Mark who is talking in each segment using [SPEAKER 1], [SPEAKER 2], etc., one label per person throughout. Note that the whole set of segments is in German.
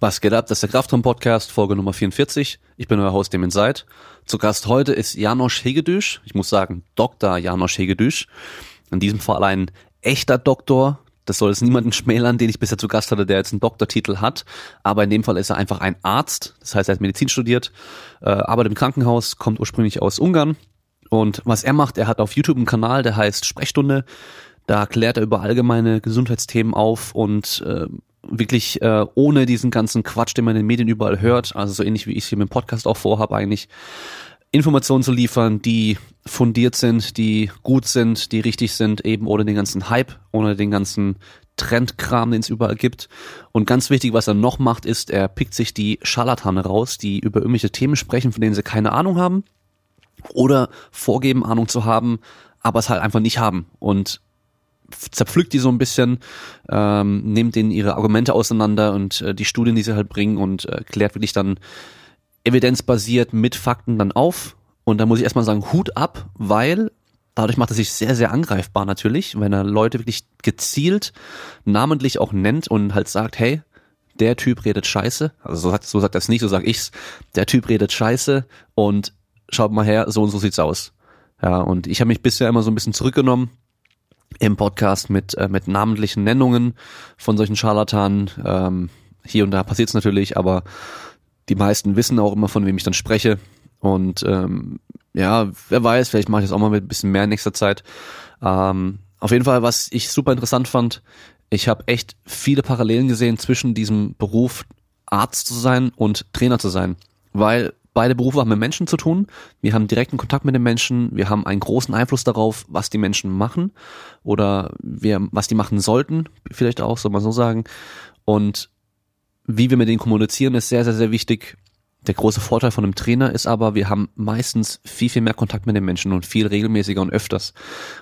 [SPEAKER 1] Was geht ab? Das ist der Kraftraum Podcast, Folge Nummer 44. Ich bin euer Host, Demin Seid. Zu Gast heute ist Janosch Hegedüsch. Ich muss sagen, Dr. Janosch Hegedüsch. In diesem Fall ein echter Doktor. Das soll es niemanden schmälern, den ich bisher zu Gast hatte, der jetzt einen Doktortitel hat. Aber in dem Fall ist er einfach ein Arzt. Das heißt, er hat Medizin studiert, äh, arbeitet im Krankenhaus, kommt ursprünglich aus Ungarn. Und was er macht, er hat auf YouTube einen Kanal, der heißt Sprechstunde. Da klärt er über allgemeine Gesundheitsthemen auf und äh, wirklich äh, ohne diesen ganzen Quatsch, den man in den Medien überall hört, also so ähnlich wie ich es hier mit dem Podcast auch vorhabe eigentlich, Informationen zu liefern, die fundiert sind, die gut sind, die richtig sind, eben ohne den ganzen Hype, ohne den ganzen Trendkram, den es überall gibt. Und ganz wichtig, was er noch macht, ist, er pickt sich die Scharlatane raus, die über irgendwelche Themen sprechen, von denen sie keine Ahnung haben oder vorgeben, Ahnung zu haben, aber es halt einfach nicht haben. Und zerpflückt die so ein bisschen, ähm, nimmt denen ihre Argumente auseinander und äh, die Studien, die sie halt bringen und äh, klärt wirklich dann evidenzbasiert mit Fakten dann auf. Und da muss ich erstmal sagen, Hut ab, weil dadurch macht er sich sehr, sehr angreifbar natürlich, wenn er Leute wirklich gezielt namentlich auch nennt und halt sagt, hey, der Typ redet scheiße. Also so sagt, so sagt er es nicht, so sag ich's. Der Typ redet scheiße und schaut mal her, so und so sieht's aus. Ja, und ich habe mich bisher immer so ein bisschen zurückgenommen, im Podcast mit, äh, mit namentlichen Nennungen von solchen Scharlatanen. Ähm, hier und da passiert es natürlich, aber die meisten wissen auch immer, von wem ich dann spreche. Und ähm, ja, wer weiß, vielleicht mache ich das auch mal mit ein bisschen mehr in nächster Zeit. Ähm, auf jeden Fall, was ich super interessant fand, ich habe echt viele Parallelen gesehen zwischen diesem Beruf Arzt zu sein und Trainer zu sein. Weil Beide Berufe haben mit Menschen zu tun. Wir haben direkten Kontakt mit den Menschen. Wir haben einen großen Einfluss darauf, was die Menschen machen oder wir, was die machen sollten, vielleicht auch, soll man so sagen. Und wie wir mit denen kommunizieren, ist sehr, sehr, sehr wichtig. Der große Vorteil von einem Trainer ist aber, wir haben meistens viel, viel mehr Kontakt mit den Menschen und viel regelmäßiger und öfters.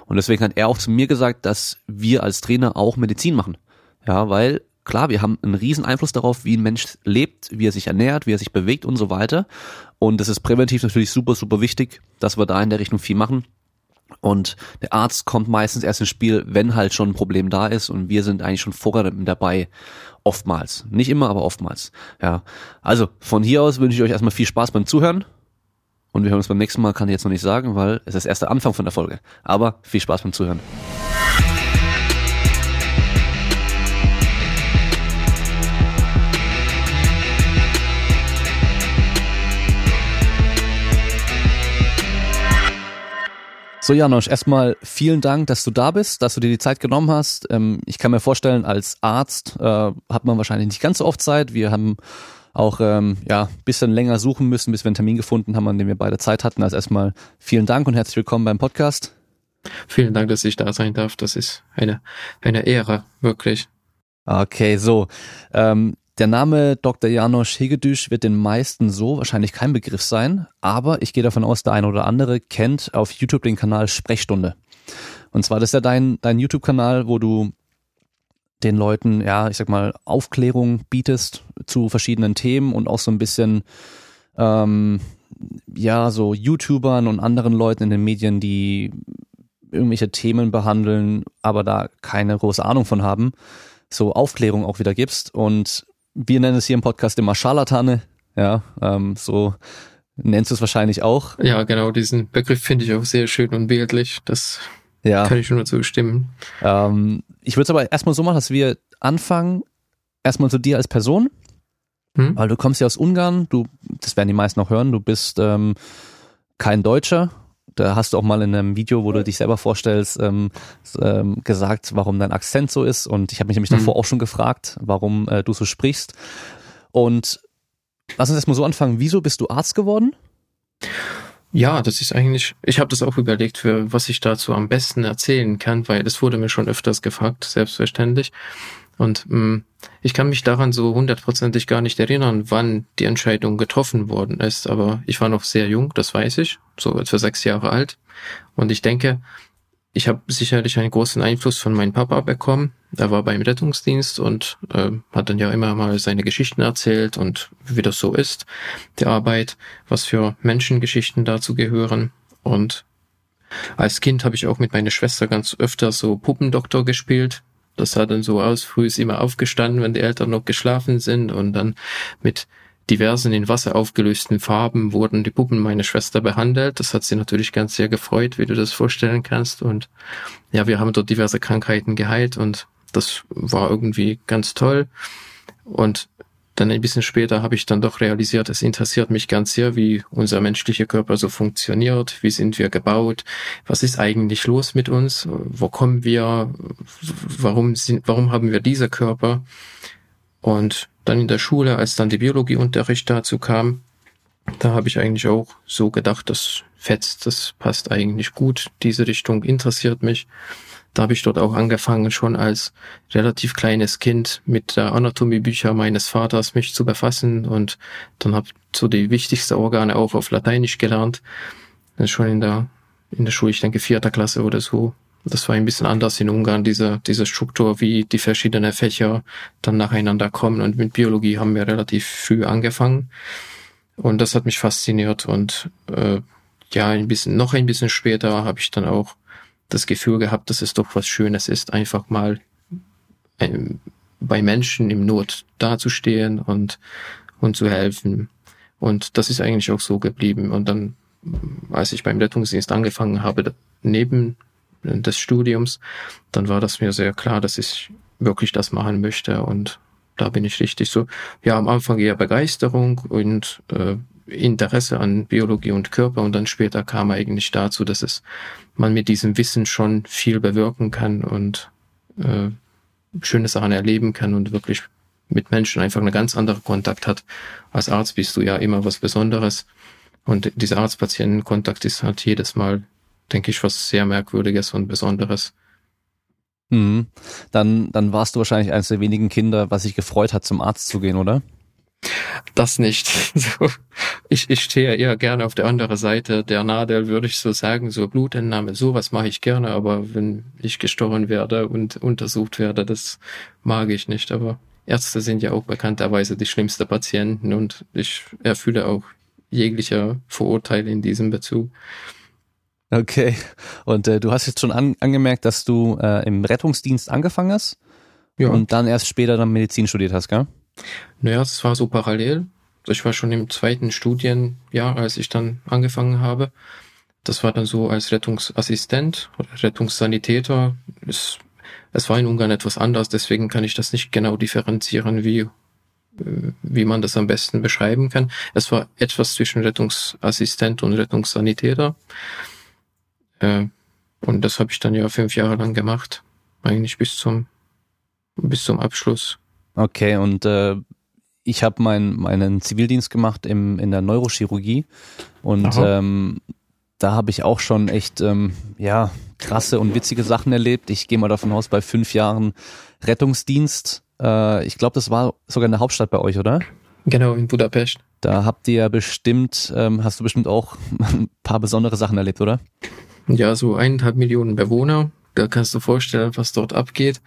[SPEAKER 1] Und deswegen hat er auch zu mir gesagt, dass wir als Trainer auch Medizin machen. Ja, weil klar, wir haben einen riesen Einfluss darauf, wie ein Mensch lebt, wie er sich ernährt, wie er sich bewegt und so weiter. Und das ist präventiv natürlich super, super wichtig, dass wir da in der Richtung viel machen. Und der Arzt kommt meistens erst ins Spiel, wenn halt schon ein Problem da ist und wir sind eigentlich schon vorher dabei. Oftmals. Nicht immer, aber oftmals. Ja. Also, von hier aus wünsche ich euch erstmal viel Spaß beim Zuhören. Und wir hören uns beim nächsten Mal, kann ich jetzt noch nicht sagen, weil es ist erst der Anfang von der Folge. Aber viel Spaß beim Zuhören. So, Janosch, erstmal vielen Dank, dass du da bist, dass du dir die Zeit genommen hast. Ähm, ich kann mir vorstellen, als Arzt äh, hat man wahrscheinlich nicht ganz so oft Zeit. Wir haben auch ähm, ja bisschen länger suchen müssen, bis wir einen Termin gefunden haben, an dem wir beide Zeit hatten. Also erstmal vielen Dank und herzlich willkommen beim Podcast.
[SPEAKER 2] Vielen Dank, dass ich da sein darf. Das ist eine eine Ehre, wirklich.
[SPEAKER 1] Okay, so. Ähm, der Name Dr. Janosch Hegedüsch wird den meisten so wahrscheinlich kein Begriff sein, aber ich gehe davon aus, der eine oder andere kennt auf YouTube den Kanal Sprechstunde. Und zwar das ist ja dein, dein YouTube-Kanal, wo du den Leuten, ja, ich sag mal, Aufklärung bietest zu verschiedenen Themen und auch so ein bisschen, ähm, ja, so YouTubern und anderen Leuten in den Medien, die irgendwelche Themen behandeln, aber da keine große Ahnung von haben, so Aufklärung auch wieder gibst. Und wir nennen es hier im Podcast immer Scharlatane. Ja, ähm, so nennst du es wahrscheinlich auch.
[SPEAKER 2] Ja, genau, diesen Begriff finde ich auch sehr schön und bildlich. Das ja. kann ich nur zustimmen.
[SPEAKER 1] Ähm, ich würde es aber erstmal so machen, dass wir anfangen, erstmal zu dir als Person. Hm? Weil du kommst ja aus Ungarn, du, das werden die meisten auch hören, du bist ähm, kein Deutscher, da hast du auch mal in einem Video, wo du dich selber vorstellst, ähm, ähm, gesagt, warum dein Akzent so ist. Und ich habe mich nämlich mhm. davor auch schon gefragt, warum äh, du so sprichst. Und lass uns erstmal so anfangen. Wieso bist du Arzt geworden?
[SPEAKER 2] Ja, das ist eigentlich, ich habe das auch überlegt, für was ich dazu am besten erzählen kann, weil das wurde mir schon öfters gefragt, selbstverständlich. Und mh, mm, ich kann mich daran so hundertprozentig gar nicht erinnern, wann die Entscheidung getroffen worden ist. Aber ich war noch sehr jung, das weiß ich, so etwa sechs Jahre alt. Und ich denke, ich habe sicherlich einen großen Einfluss von meinem Papa bekommen. Er war beim Rettungsdienst und äh, hat dann ja immer mal seine Geschichten erzählt und wie das so ist, die Arbeit, was für Menschengeschichten dazu gehören. Und als Kind habe ich auch mit meiner Schwester ganz öfter so Puppendoktor gespielt Das sah dann so aus, früh ist immer aufgestanden, wenn die Eltern noch geschlafen sind und dann mit diversen in Wasser aufgelösten Farben wurden die Puppen meiner Schwester behandelt. Das hat sie natürlich ganz sehr gefreut, wie du das vorstellen kannst. Und ja, wir haben dort diverse Krankheiten geheilt und das war irgendwie ganz toll. Und dann ein bisschen später habe ich dann doch realisiert, es interessiert mich ganz sehr, wie unser menschlicher Körper so funktioniert, wie sind wir gebaut, was ist eigentlich los mit uns, wo kommen wir, warum sind, warum haben wir diese Körper? Und dann in der Schule, als dann die Biologieunterricht dazu kam, da habe ich eigentlich auch so gedacht, das fetzt, das passt eigentlich gut, diese Richtung interessiert mich. Da habe ich dort auch angefangen, schon als relativ kleines Kind mit der Anatomiebücher meines Vaters mich zu befassen und dann habe so die wichtigsten Organe auch auf Lateinisch gelernt. Das schon in der, in der Schule, ich denke vierter Klasse oder so. Das war ein bisschen anders in Ungarn, diese, diese Struktur, wie die verschiedenen Fächer dann nacheinander kommen. Und mit Biologie haben wir relativ früh angefangen. Und das hat mich fasziniert. Und äh, ja, ein bisschen, noch ein bisschen später habe ich dann auch das Gefühl gehabt, dass es doch was Schönes ist, einfach mal ähm, bei Menschen im Not dazustehen und, und zu helfen. Und das ist eigentlich auch so geblieben. Und dann, als ich beim Rettungsdienst angefangen habe, neben des Studiums, dann war das mir sehr klar, dass ich wirklich das machen möchte und da bin ich richtig so, ja, am Anfang eher Begeisterung und äh, Interesse an Biologie und Körper und dann später kam eigentlich dazu, dass es man mit diesem Wissen schon viel bewirken kann und äh, schöne Sachen erleben kann und wirklich mit Menschen einfach eine ganz andere Kontakt hat. Als Arzt bist du ja immer was Besonderes und dieser Arzt-Patienten-Kontakt ist halt jedes Mal denke ich, was sehr Merkwürdiges und Besonderes.
[SPEAKER 1] Mhm. Dann, dann warst du wahrscheinlich eines der wenigen Kinder, was sich gefreut hat, zum Arzt zu gehen, oder?
[SPEAKER 2] Das nicht. ich, ich stehe eher gerne auf der anderen Seite der Nadel, würde ich so sagen, so Blutentnahme, sowas mache ich gerne, aber wenn ich gestochen werde und untersucht werde, das mag ich nicht. Aber Ärzte sind ja auch bekannterweise die schlimmsten Patienten und ich erfülle auch jeglicher Vorurteile in diesem Bezug.
[SPEAKER 1] Okay. Und äh, du hast jetzt schon an, angemerkt, dass du äh, im Rettungsdienst angefangen hast ja. und dann erst später dann Medizin studiert hast, gell?
[SPEAKER 2] Naja, es war so parallel. Ich war schon im zweiten Studienjahr, als ich dann angefangen habe. Das war dann so als Rettungsassistent oder Rettungssanitäter. Es, es war in Ungarn etwas anders, deswegen kann ich das nicht genau differenzieren, wie, äh, wie man das am besten beschreiben kann. Es war etwas zwischen Rettungsassistent und Rettungssanitäter. Äh, und das habe ich dann ja fünf Jahre lang gemacht. Eigentlich bis zum, bis zum Abschluss.
[SPEAKER 1] Okay, und äh, ich habe mein, meinen Zivildienst gemacht im, in der Neurochirurgie und ähm, da habe ich auch schon echt ähm, ja krasse und witzige Sachen erlebt. Ich gehe mal davon aus, bei fünf Jahren Rettungsdienst, äh, ich glaube, das war sogar in der Hauptstadt bei euch, oder?
[SPEAKER 2] Genau, in Budapest.
[SPEAKER 1] Da habt ihr ja bestimmt, ähm, hast du bestimmt auch ein paar besondere Sachen erlebt, oder?
[SPEAKER 2] ja, so eineinhalb Millionen Bewohner. Da kannst du vorstellen, was dort abgeht.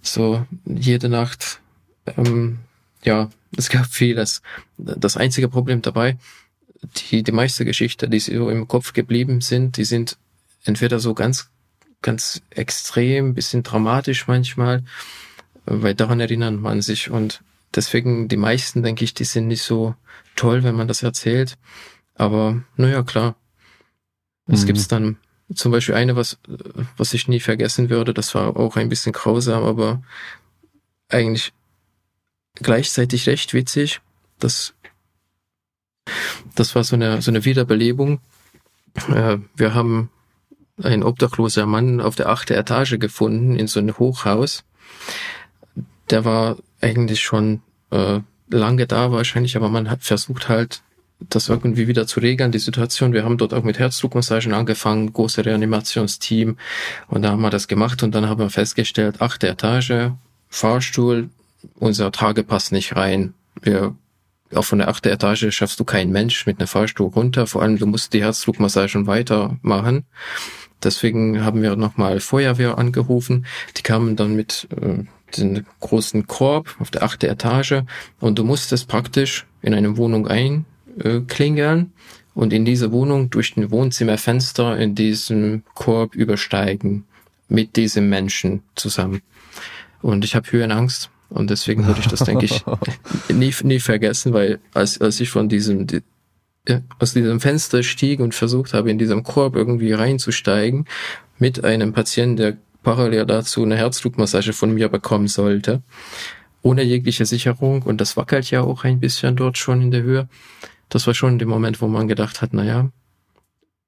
[SPEAKER 2] So jede Nacht, ähm, ja, es gab vieles. Das einzige Problem dabei, die, die meiste Geschichte, die so im Kopf geblieben sind, die sind entweder so ganz, ganz extrem, bisschen dramatisch manchmal, weil daran erinnert man sich und deswegen die meisten, denke ich, die sind nicht so toll, wenn man das erzählt. Aber naja, klar. Es mhm. gibt's dann zum Beispiel eine, was, was ich nie vergessen würde, das war auch ein bisschen grausam, aber eigentlich gleichzeitig recht witzig. Das, das war so eine, so eine Wiederbelebung. Äh, wir haben einen obdachloser Mann auf der achten Etage gefunden in so einem Hochhaus. Der war eigentlich schon äh, lange da wahrscheinlich, aber man hat versucht halt das irgendwie wieder zu regeln, die Situation. Wir haben dort auch mit Herzdruckmassagen angefangen, große Reanimationsteam und da haben wir das gemacht und dann haben wir festgestellt, achte Etage, Fahrstuhl, unser Trage passt nicht rein. Wir auch von der achten Etage schaffst du keinen Mensch mit einem Fahrstuhl runter. Vor allem, du musst die Herzdruckmassagen weitermachen. Deswegen haben wir nochmal Feuerwehr angerufen. Die kamen dann mit äh, den großen Korb auf der achten Etage und du musstest praktisch in eine Wohnung ein, äh, und in diese Wohnung durch den Wohnzimmerfenster in diesem Korb übersteigen mit diesem Menschen zusammen. Und ich habe Höhenangst. Und deswegen würde ich das, denke ich, nie, nie vergessen, weil als, als ich von diesem, die, aus diesem Fenster stieg und versucht habe, in diesem Korb irgendwie reinzusteigen, mit einem Patienten, der parallel dazu eine Herzdruckmassage von mir bekommen sollte, ohne jegliche Sicherung. Und das wackelt ja auch ein bisschen dort schon in der Höhe. Das war schon der Moment, wo man gedacht hat, na ja,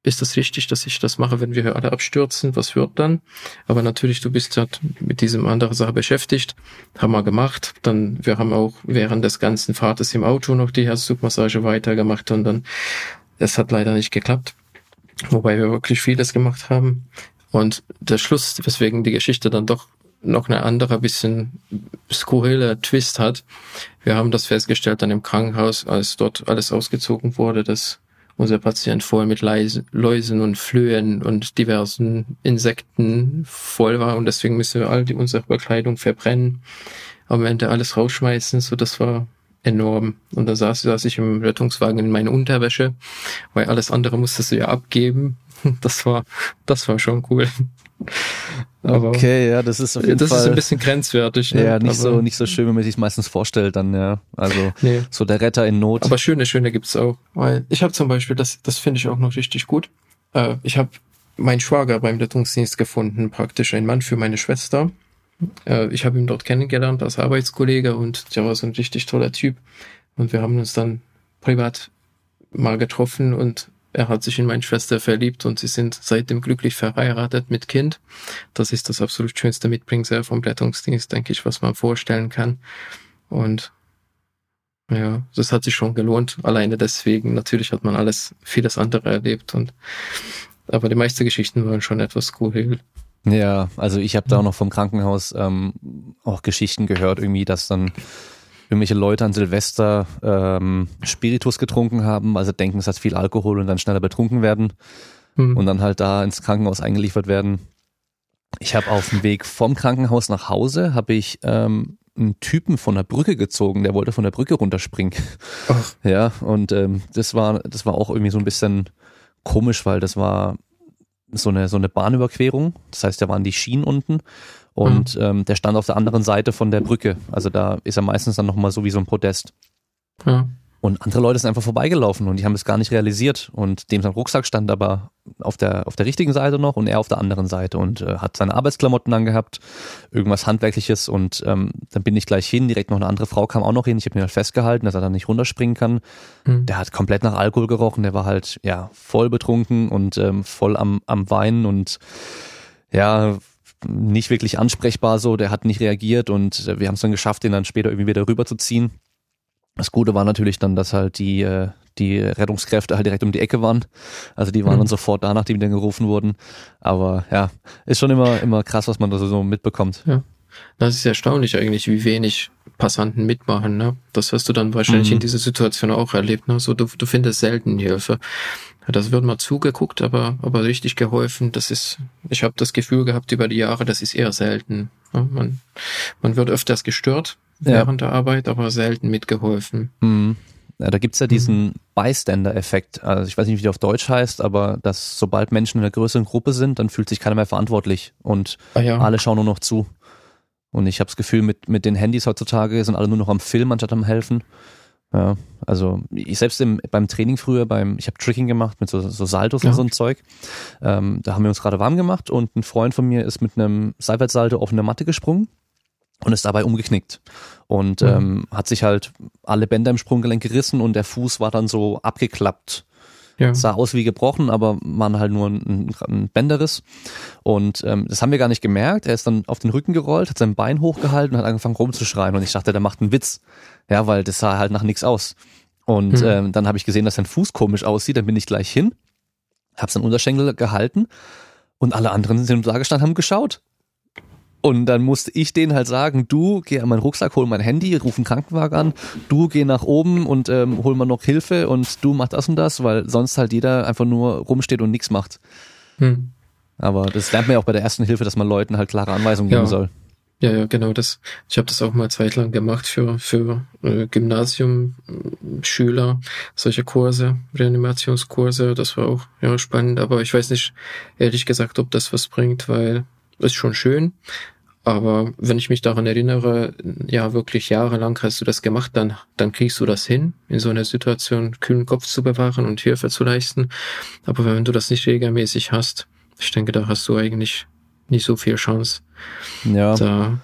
[SPEAKER 2] ist das richtig, dass ich das mache, wenn wir alle abstürzen? Was wird dann? Aber natürlich, du bist halt mit diesem anderen Sache beschäftigt. Haben wir gemacht. Dann, wir haben auch während des ganzen Fahrtes im Auto noch die Herzdruckmassage weitergemacht und dann, es hat leider nicht geklappt. Wobei wir wirklich vieles gemacht haben. Und der Schluss, weswegen die Geschichte dann doch noch eine andere, bisschen skurrile Twist hat. Wir haben das festgestellt dann im Krankenhaus, als dort alles ausgezogen wurde, dass unser Patient voll mit Läusen und Flöhen und diversen Insekten voll war und deswegen müssen wir all die, unsere Bekleidung verbrennen, am Ende alles rausschmeißen, so das war enorm. Und da saß, saß ich im Rettungswagen in meine Unterwäsche, weil alles andere musstest du ja abgeben. Das war, das war schon cool.
[SPEAKER 1] Aber okay, ja, das ist auf jeden
[SPEAKER 2] das
[SPEAKER 1] Fall.
[SPEAKER 2] Das ist ein bisschen grenzwertig.
[SPEAKER 1] Ne? Ja, nicht so, nicht so schön, wie man sich meistens vorstellt, dann, ja. Also, nee. so der Retter in Not.
[SPEAKER 2] Aber schöne, schöne gibt's auch. Weil ich habe zum Beispiel, das, das finde ich auch noch richtig gut. Äh, ich habe meinen Schwager beim Rettungsdienst gefunden, praktisch ein Mann für meine Schwester. Äh, ich habe ihn dort kennengelernt als Arbeitskollege und der war so ein richtig toller Typ. Und wir haben uns dann privat mal getroffen und er hat sich in meine Schwester verliebt und sie sind seitdem glücklich verheiratet mit Kind. Das ist das absolut schönste Mitbringsel vom Rettungsdienst, denke ich, was man vorstellen kann. Und ja, das hat sich schon gelohnt. Alleine deswegen. Natürlich hat man alles, vieles andere erlebt und aber die meisten Geschichten waren schon etwas skurril.
[SPEAKER 1] Ja, also ich habe da auch noch vom Krankenhaus ähm, auch Geschichten gehört, irgendwie, dass dann irgendwelche Leute an Silvester ähm, Spiritus getrunken haben, also denken, es hat viel Alkohol und dann schneller betrunken werden mhm. und dann halt da ins Krankenhaus eingeliefert werden. Ich habe auf dem Weg vom Krankenhaus nach Hause habe ich ähm, einen Typen von der Brücke gezogen, der wollte von der Brücke runterspringen. Ach. Ja, und ähm, das war das war auch irgendwie so ein bisschen komisch, weil das war so eine so eine Bahnüberquerung. Das heißt, da waren die Schienen unten und mhm. ähm, der stand auf der anderen Seite von der Brücke. Also da ist er meistens dann nochmal so wie so ein Podest. Ja. Und andere Leute sind einfach vorbeigelaufen und die haben es gar nicht realisiert. Und dem sein Rucksack stand aber auf der, auf der richtigen Seite noch und er auf der anderen Seite und äh, hat seine Arbeitsklamotten angehabt, irgendwas Handwerkliches. Und ähm, dann bin ich gleich hin, direkt noch eine andere Frau kam auch noch hin. Ich habe mir halt festgehalten, dass er da nicht runterspringen kann. Mhm. Der hat komplett nach Alkohol gerochen, der war halt ja voll betrunken und ähm, voll am, am Weinen und ja, nicht wirklich ansprechbar so, der hat nicht reagiert und wir haben es dann geschafft, den dann später irgendwie wieder rüberzuziehen. Das Gute war natürlich dann, dass halt die, äh, die Rettungskräfte halt direkt um die Ecke waren. Also die waren mhm. dann sofort da, nachdem die dann gerufen wurden. Aber ja, ist schon immer, immer krass, was man da so mitbekommt.
[SPEAKER 2] Ja. Das ist erstaunlich eigentlich, wie wenig Passanten mitmachen. Ne? Das hast du dann wahrscheinlich mhm. in dieser Situation auch erlebt. Ne? So, du, du findest selten Hilfe. Das wird mal zugeguckt, aber, aber richtig geholfen, das ist, ich habe das Gefühl gehabt über die Jahre, das ist eher selten. Ne? Man, man wird öfters gestört ja. während der Arbeit, aber selten mitgeholfen.
[SPEAKER 1] Mhm. Ja, da gibt's ja diesen mhm. Bystander-Effekt. Also ich weiß nicht, wie der auf Deutsch heißt, aber dass sobald Menschen in einer größeren Gruppe sind, dann fühlt sich keiner mehr verantwortlich und ah, ja. alle schauen nur noch zu. Und ich habe das Gefühl, mit, mit den Handys heutzutage sind alle nur noch am Film anstatt am Helfen. Ja, also ich selbst im, beim Training früher, beim ich habe Tricking gemacht mit so, so Saltos ja. und so ein Zeug. Ähm, da haben wir uns gerade warm gemacht und ein Freund von mir ist mit einem Seitwärtssalto auf eine Matte gesprungen und ist dabei umgeknickt und mhm. ähm, hat sich halt alle Bänder im Sprunggelenk gerissen und der Fuß war dann so abgeklappt ja. Sah aus wie gebrochen, aber waren halt nur ein, ein Bänderriss. Und ähm, das haben wir gar nicht gemerkt. Er ist dann auf den Rücken gerollt, hat sein Bein hochgehalten und hat angefangen rumzuschreien. Und ich dachte, der macht einen Witz. Ja, weil das sah halt nach nichts aus. Und mhm. ähm, dann habe ich gesehen, dass sein Fuß komisch aussieht. Dann bin ich gleich hin, habe seinen Unterschenkel gehalten und alle anderen sind da gestanden, haben geschaut. Und dann musste ich denen halt sagen, du geh an meinen Rucksack, hol mein Handy, ruf einen Krankenwagen an, du geh nach oben und ähm, hol mal noch Hilfe und du mach das und das, weil sonst halt jeder einfach nur rumsteht und nichts macht. Hm. Aber das lernt man ja auch bei der ersten Hilfe, dass man Leuten halt klare Anweisungen geben soll.
[SPEAKER 2] Ja, ja, genau. Das. Ich habe das auch mal zeitlang gemacht für für äh, Gymnasium-Schüler, solche Kurse, Reanimationskurse. Das war auch ja spannend. Aber ich weiß nicht ehrlich gesagt, ob das was bringt, weil ist schon schön, Aber wenn ich mich daran erinnere, ja, wirklich jahrelang hast du das gemacht, dann, dann kriegst du das hin, in so einer Situation kühlen Kopf zu bewahren und Hilfe zu leisten. Aber wenn du das nicht regelmäßig hast, ich denke, da hast du eigentlich nicht so viel Chance.
[SPEAKER 1] Ja. Da,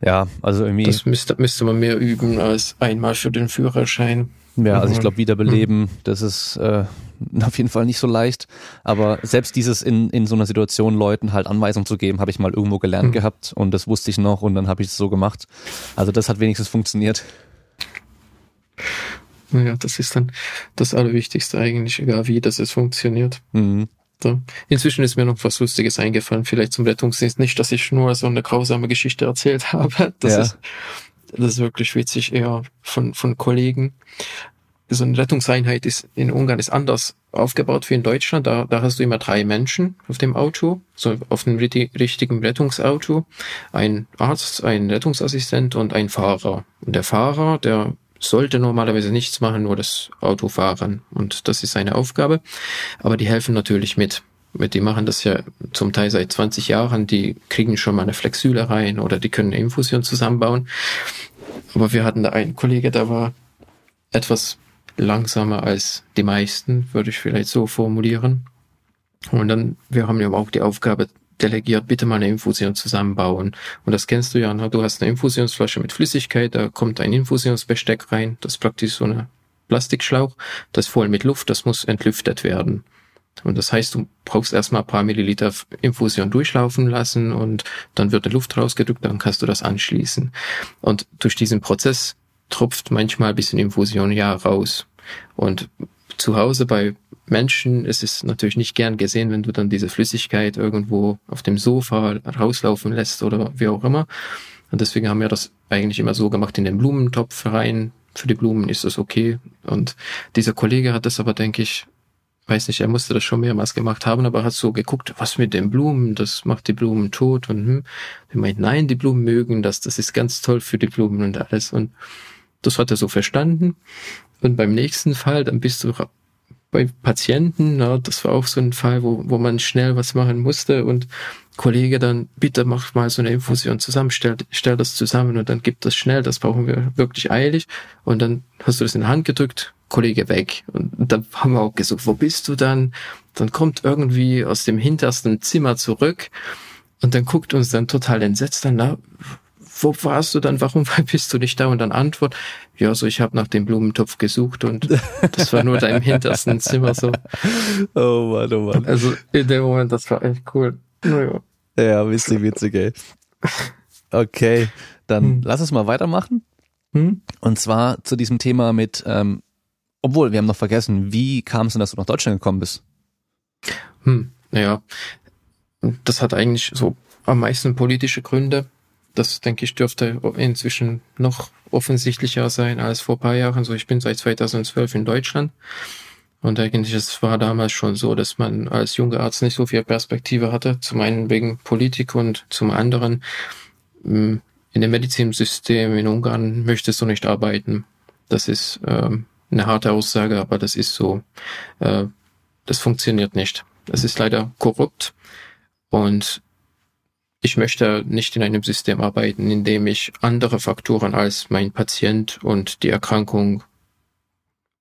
[SPEAKER 1] ja, also irgendwie.
[SPEAKER 2] Das müsste, müsste man mehr üben als einmal für den Führerschein.
[SPEAKER 1] Ja, also ich glaube, Wiederbeleben, hm. das ist äh, auf jeden Fall nicht so leicht. Aber selbst dieses in, in so einer Situation Leuten halt Anweisungen zu geben, habe ich mal irgendwo gelernt mhm. gehabt und das wusste ich noch und dann habe ich es so gemacht. Also das hat wenigstens funktioniert.
[SPEAKER 2] Ja, das ist dann das Allerwichtigste eigentlich, egal wie das es funktioniert. Mhm. So. Inzwischen ist mir noch was Lustiges eingefallen, vielleicht zum Rettungsdienst. Nicht, dass ich nur so eine grausame Geschichte erzählt habe. Das ja. ist das ist wirklich witzig, eher von, von Kollegen so eine Rettungseinheit ist in Ungarn ist anders aufgebaut wie in Deutschland. Da, da hast du immer drei Menschen auf dem Auto, so auf dem richtigen Rettungsauto. Ein Arzt, ein Rettungsassistent und ein Fahrer. Und der Fahrer, der sollte normalerweise nichts machen, nur das Auto fahren. Und das ist seine Aufgabe. Aber die helfen natürlich mit. Die machen das ja zum Teil seit 20 Jahren. Die kriegen schon mal eine Flexüle rein oder die können eine Infusion zusammenbauen. Aber wir hatten da einen Kollege, der war etwas langsamer als die meisten, würde ich vielleicht so formulieren. Und dann, wir haben ja auch die Aufgabe delegiert, bitte mal eine Infusion zusammenbauen. Und das kennst du ja, ne? du hast eine Infusionsflasche mit Flüssigkeit, da kommt ein Infusionsbesteck rein, das ist praktisch so eine Plastikschlauch, das ist voll mit Luft, das muss entlüftet werden. Und das heißt, du brauchst erstmal ein paar Milliliter Infusion durchlaufen lassen und dann wird die Luft rausgedrückt, dann kannst du das anschließen. Und durch diesen Prozess tropft manchmal ein bisschen Infusion ja raus. Und zu Hause bei Menschen ist es natürlich nicht gern gesehen, wenn du dann diese Flüssigkeit irgendwo auf dem Sofa rauslaufen lässt oder wie auch immer. Und deswegen haben wir das eigentlich immer so gemacht in den Blumentopf rein. Für die Blumen ist das okay. Und dieser Kollege hat das aber, denke ich, weiß nicht, er musste das schon mehrmals gemacht haben, aber hat so geguckt, was mit den Blumen, das macht die Blumen tot und hm. Er meint, nein, die Blumen mögen das, das ist ganz toll für die Blumen und alles. Und das hat er so verstanden. Und beim nächsten Fall, dann bist du bei Patienten, na, das war auch so ein Fall, wo, wo man schnell was machen musste und Kollege dann, bitte mach mal so eine Infusion zusammen, stell, stell das zusammen und dann gibt das schnell, das brauchen wir wirklich eilig. Und dann hast du das in die Hand gedrückt, Kollege weg. Und dann haben wir auch gesagt, wo bist du dann? Dann kommt irgendwie aus dem hintersten Zimmer zurück und dann guckt uns dann total entsetzt an, na, wo warst du dann, warum bist du nicht da? Und dann Antwort, ja, so ich habe nach dem Blumentopf gesucht und das war nur da im hintersten Zimmer so.
[SPEAKER 1] Oh Mann, oh Mann.
[SPEAKER 2] Also in dem Moment, das war echt cool.
[SPEAKER 1] Naja. Ja, witzig, witzig, ey. Okay, dann hm. lass es mal weitermachen. Hm? Und zwar zu diesem Thema mit, ähm, obwohl, wir haben noch vergessen, wie kam es denn, dass du nach Deutschland gekommen bist?
[SPEAKER 2] Hm, naja, das hat eigentlich so am meisten politische Gründe. Das, denke ich, dürfte inzwischen noch offensichtlicher sein als vor paar Jahren. So, ich bin seit 2012 in Deutschland. Und eigentlich, es war damals schon so, dass man als junger Arzt nicht so viel Perspektive hatte. Zum einen wegen Politik und zum anderen hm, in dem Medizinsystem in Ungarn möchtest du nicht arbeiten. Das ist ähm, eine harte Aussage, aber das ist so. Äh, das funktioniert nicht. Das ist leider korrupt. Und ich möchte nicht in einem System arbeiten, in dem ich andere Faktoren als mein Patient und die Erkrankung,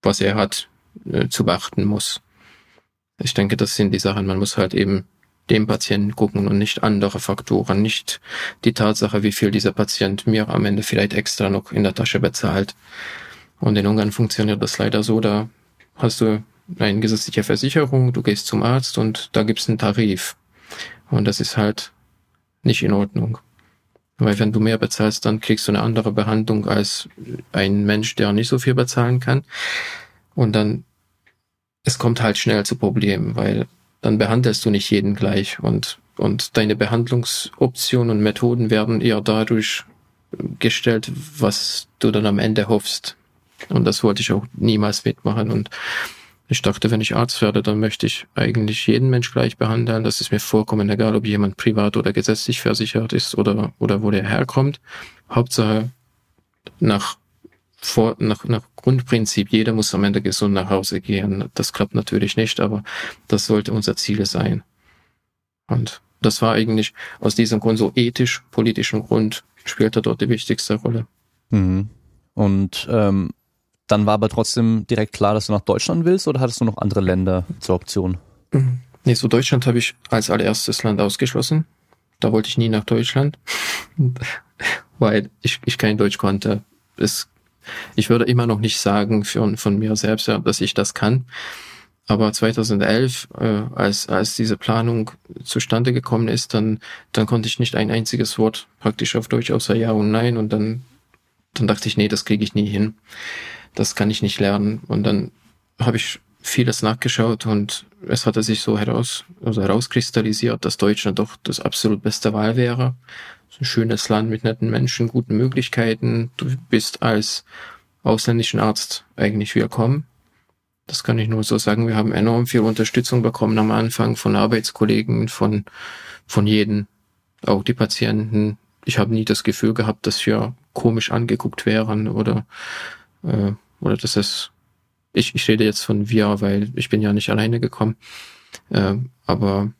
[SPEAKER 2] was er hat, äh, zu beachten muss. Ich denke, das sind die Sachen. Man muss halt eben dem Patienten gucken und nicht andere Faktoren, nicht die Tatsache, wie viel dieser Patient mir am Ende vielleicht extra noch in der Tasche bezahlt. Und in Ungarn funktioniert das leider so, da hast du eine gesetzliche Versicherung, du gehst zum Arzt und da gibt's einen Tarif. Und das ist halt nicht in Ordnung. Weil wenn du mehr bezahlst, dann kriegst du eine andere Behandlung als ein Mensch, der nicht so viel bezahlen kann. Und dann, es kommt halt schnell zu Problemen, weil dann behandelst du nicht jeden gleich und, und deine Behandlungsoptionen und Methoden werden eher dadurch gestellt, was du dann am Ende hoffst. Und das wollte ich auch niemals mitmachen. Und ich dachte, wenn ich Arzt werde, dann möchte ich eigentlich jeden Mensch gleich behandeln. Das ist mir vollkommen egal, ob jemand privat oder gesetzlich versichert ist oder, oder wo der herkommt. Hauptsache nach, vor, nach, nach Grundprinzip, jeder muss am Ende gesund nach Hause gehen. Das klappt natürlich nicht, aber das sollte unser Ziel sein. Und das war eigentlich aus diesem Grund so ethisch, politischen Grund spielte dort die wichtigste Rolle.
[SPEAKER 1] Mhm. Und ähm, dann war aber trotzdem direkt klar, dass du nach Deutschland willst oder hattest du noch andere Länder zur Option?
[SPEAKER 2] Nee, so Deutschland habe ich als allererstes Land ausgeschlossen. Da wollte ich nie nach Deutschland, weil ich, ich kein Deutsch konnte. Es, ich würde immer noch nicht sagen für, von mir selbst, dass ich das kann. Aber 2011, äh, als, als diese Planung zustande gekommen ist, dann, dann konnte ich nicht ein einziges Wort praktisch auf Deutsch außer Ja und Nein. Und dann, dann dachte ich, nee, das kriege ich nie hin. Das kann ich nicht lernen. Und dann habe ich vieles nachgeschaut und es hatte sich so heraus, also herauskristallisiert, dass Deutschland doch das absolut beste Wahl wäre. Ein schönes Land mit netten Menschen, guten Möglichkeiten. Du bist als ausländischen Arzt eigentlich willkommen. Das kann ich nur so sagen. Wir haben enorm viel Unterstützung bekommen am Anfang von Arbeitskollegen, von, von jedem, auch die Patienten. Ich habe nie das Gefühl gehabt, dass wir komisch angeguckt wären oder, äh, oder dass es, ich, ich rede jetzt von wir, weil ich bin ja nicht alleine gekommen. Äh, aber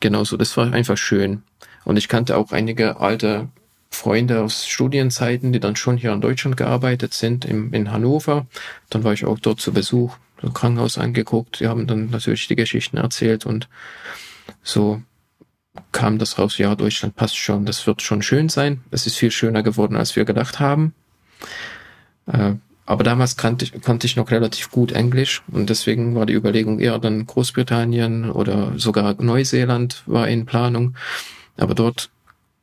[SPEAKER 2] genauso, das war einfach schön. Und ich kannte auch einige alte Freunde aus Studienzeiten, die dann schon hier in Deutschland gearbeitet sind, im, in Hannover. Dann war ich auch dort zu Besuch, so Krankenhaus angeguckt. Die haben dann natürlich die Geschichten erzählt und so kam das raus, ja, Deutschland passt schon, das wird schon schön sein. Es ist viel schöner geworden, als wir gedacht haben. Äh, aber damals kannte ich, konnte ich noch relativ gut Englisch und deswegen war die Überlegung eher dann Großbritannien oder sogar Neuseeland war in Planung. Aber dort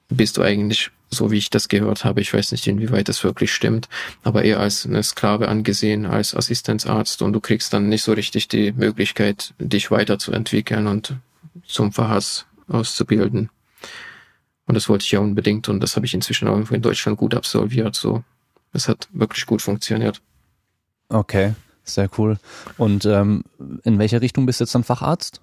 [SPEAKER 2] bist du eigentlich so wie ich das gehört habe. Ich weiß nicht, inwieweit das wirklich stimmt, aber eher als eine Sklave angesehen, als Assistenzarzt und du kriegst dann nicht so richtig die Möglichkeit, dich weiterzuentwickeln und zum Verhass auszubilden. Und das wollte ich ja unbedingt und das habe ich inzwischen auch in Deutschland gut absolviert. So, es hat wirklich gut funktioniert.
[SPEAKER 1] Okay, sehr cool. Und ähm, in welcher Richtung bist du jetzt dann Facharzt?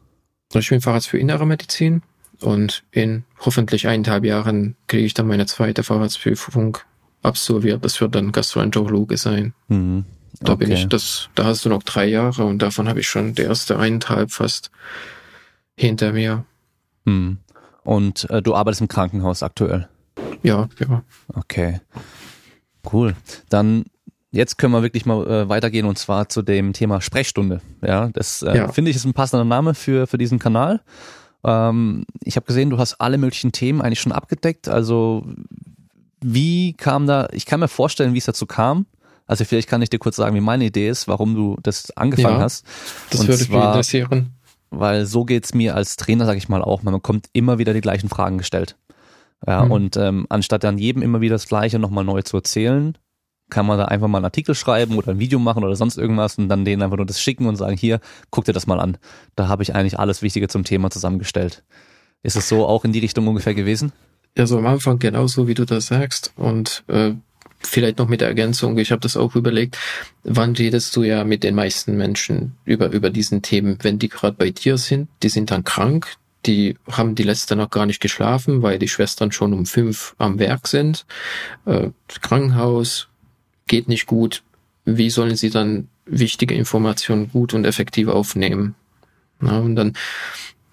[SPEAKER 2] Ich bin Facharzt für Innere Medizin und in hoffentlich eineinhalb Jahren kriege ich dann meine zweite Fahrradsprüfung absolviert. Das wird dann Gastroenterologe sein. Mhm. Okay. Da bin ich, das, da hast du noch drei Jahre und davon habe ich schon die erste eineinhalb fast hinter mir.
[SPEAKER 1] Mhm. Und äh, du arbeitest im Krankenhaus aktuell?
[SPEAKER 2] Ja, ja.
[SPEAKER 1] Okay. Cool. Dann jetzt können wir wirklich mal äh, weitergehen und zwar zu dem Thema Sprechstunde. Ja, das äh, ja. finde ich ist ein passender Name für für diesen Kanal. Ähm, ich habe gesehen, du hast alle möglichen Themen eigentlich schon abgedeckt. Also wie kam da, ich kann mir vorstellen, wie es dazu kam. Also vielleicht kann ich dir kurz sagen, wie meine Idee ist, warum du das angefangen ja, hast.
[SPEAKER 2] Das Und würde mich interessieren.
[SPEAKER 1] Weil so geht's mir als Trainer, sage ich mal, auch. Man bekommt immer wieder die gleichen Fragen gestellt. Ja, mhm. und ähm, anstatt dann jedem immer wieder das Gleiche nochmal neu zu erzählen, kann man da einfach mal einen Artikel schreiben oder ein Video machen oder sonst irgendwas und dann denen einfach nur das schicken und sagen, hier, guck dir das mal an. Da habe ich eigentlich alles Wichtige zum Thema zusammengestellt. Ist es so auch in die Richtung ungefähr gewesen?
[SPEAKER 2] Ja, so am Anfang genauso, wie du das sagst. Und äh, vielleicht noch mit der Ergänzung, ich habe das auch überlegt, wann redest du ja mit den meisten Menschen über, über diesen Themen, wenn die gerade bei dir sind, die sind dann krank, die haben die letzte noch gar nicht geschlafen, weil die Schwestern schon um fünf am Werk sind. Äh, Krankenhaus, geht nicht gut, wie sollen sie dann wichtige Informationen gut und effektiv aufnehmen? Na, und dann,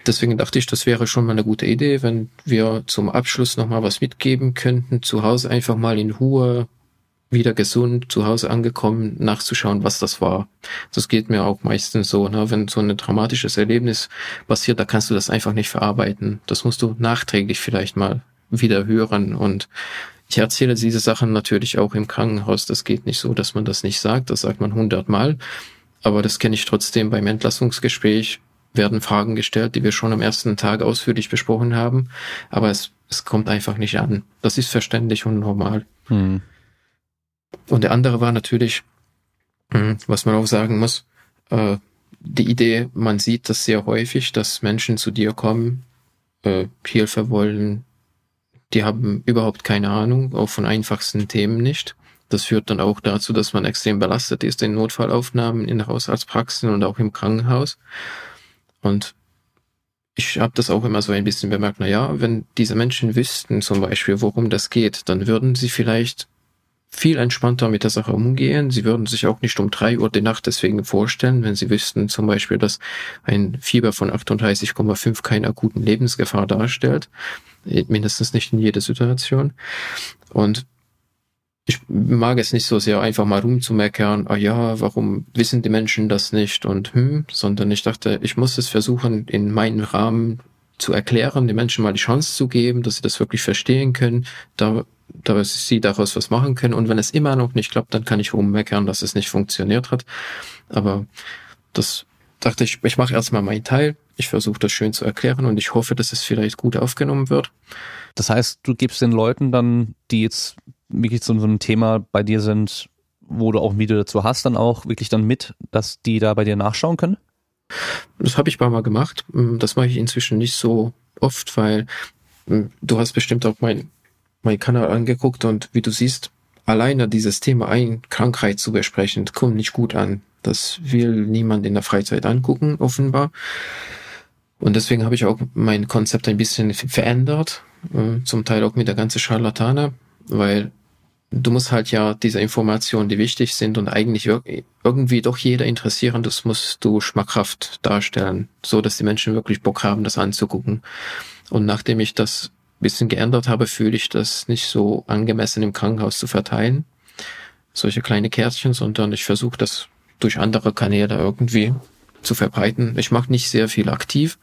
[SPEAKER 2] deswegen dachte ich, das wäre schon mal eine gute Idee, wenn wir zum Abschluss nochmal was mitgeben könnten, zu Hause einfach mal in Ruhe, wieder gesund, zu Hause angekommen, nachzuschauen, was das war. Das geht mir auch meistens so, ne? wenn so ein dramatisches Erlebnis passiert, da kannst du das einfach nicht verarbeiten. Das musst du nachträglich vielleicht mal wieder hören und ich erzähle diese Sachen natürlich auch im Krankenhaus. Das geht nicht so, dass man das nicht sagt. Das sagt man hundertmal. Aber das kenne ich trotzdem beim Entlassungsgespräch. Werden Fragen gestellt, die wir schon am ersten Tag ausführlich besprochen haben. Aber es, es kommt einfach nicht an. Das ist verständlich und normal. Hm. Und der andere war natürlich, hm, was man auch sagen muss, äh, die Idee, man sieht das sehr häufig, dass Menschen zu dir kommen, äh, Hilfe wollen, die haben überhaupt keine Ahnung, auch von einfachsten Themen nicht. Das führt dann auch dazu, dass man extrem belastet ist in Notfallaufnahmen, in Haushaltspraxen und auch im Krankenhaus. Und ich habe das auch immer so ein bisschen bemerkt, na ja, wenn diese Menschen wüssten zum Beispiel, worum das geht, dann würden sie vielleicht viel entspannter mit der Sache umgehen. Sie würden sich auch nicht um drei Uhr die Nacht deswegen vorstellen, wenn sie wüssten zum Beispiel, dass ein Fieber von 38,5 keine akuten Lebensgefahr darstellt. Mindestens nicht in jeder Situation. Und ich mag es nicht so sehr, einfach mal rumzumeckern, ah ja, warum wissen die Menschen das nicht und hm, sondern ich dachte, ich muss es versuchen, in meinem Rahmen zu erklären, den Menschen mal die Chance zu geben, dass sie das wirklich verstehen können, da, dass sie daraus was machen können. Und wenn es immer noch nicht klappt, dann kann ich rummeckern, dass es nicht funktioniert hat. Aber das dachte ich, ich mache erstmal meinen Teil. Ich versuche das schön zu erklären und ich hoffe, dass es vielleicht gut aufgenommen wird.
[SPEAKER 1] Das heißt, du gibst den Leuten dann, die jetzt wirklich so, so ein Thema bei dir sind, wo du auch ein Video dazu hast, dann auch wirklich dann mit, dass die da bei dir nachschauen können?
[SPEAKER 2] Das habe ich ein paar Mal gemacht. Mm, das mache ich inzwischen nicht so oft, weil mm, du hast bestimmt auch mein, mein Kanal angeguckt und wie du siehst, alleine dieses Thema ein Krankheit zu besprechen, kommt nicht gut an. Das will niemand in der Freizeit angucken, offenbar. Und deswegen habe ich auch mein Konzept ein bisschen verändert, äh, zum Teil auch mit der ganzen Scharlatane, weil du musst halt ja diese Informationen, die wichtig sind und eigentlich irgendwie doch jeder interessieren, das musst du schmackhaft darstellen, so dass die Menschen wirklich Bock haben, das anzugucken. Und nachdem ich das bisschen geändert habe, fühle ich das nicht so angemessen im Krankenhaus zu verteilen, solche kleine Kärtchen, sondern ich versuche das durch andere Kanäle irgendwie zu verbreiten. Ich mache nicht sehr viel aktiv,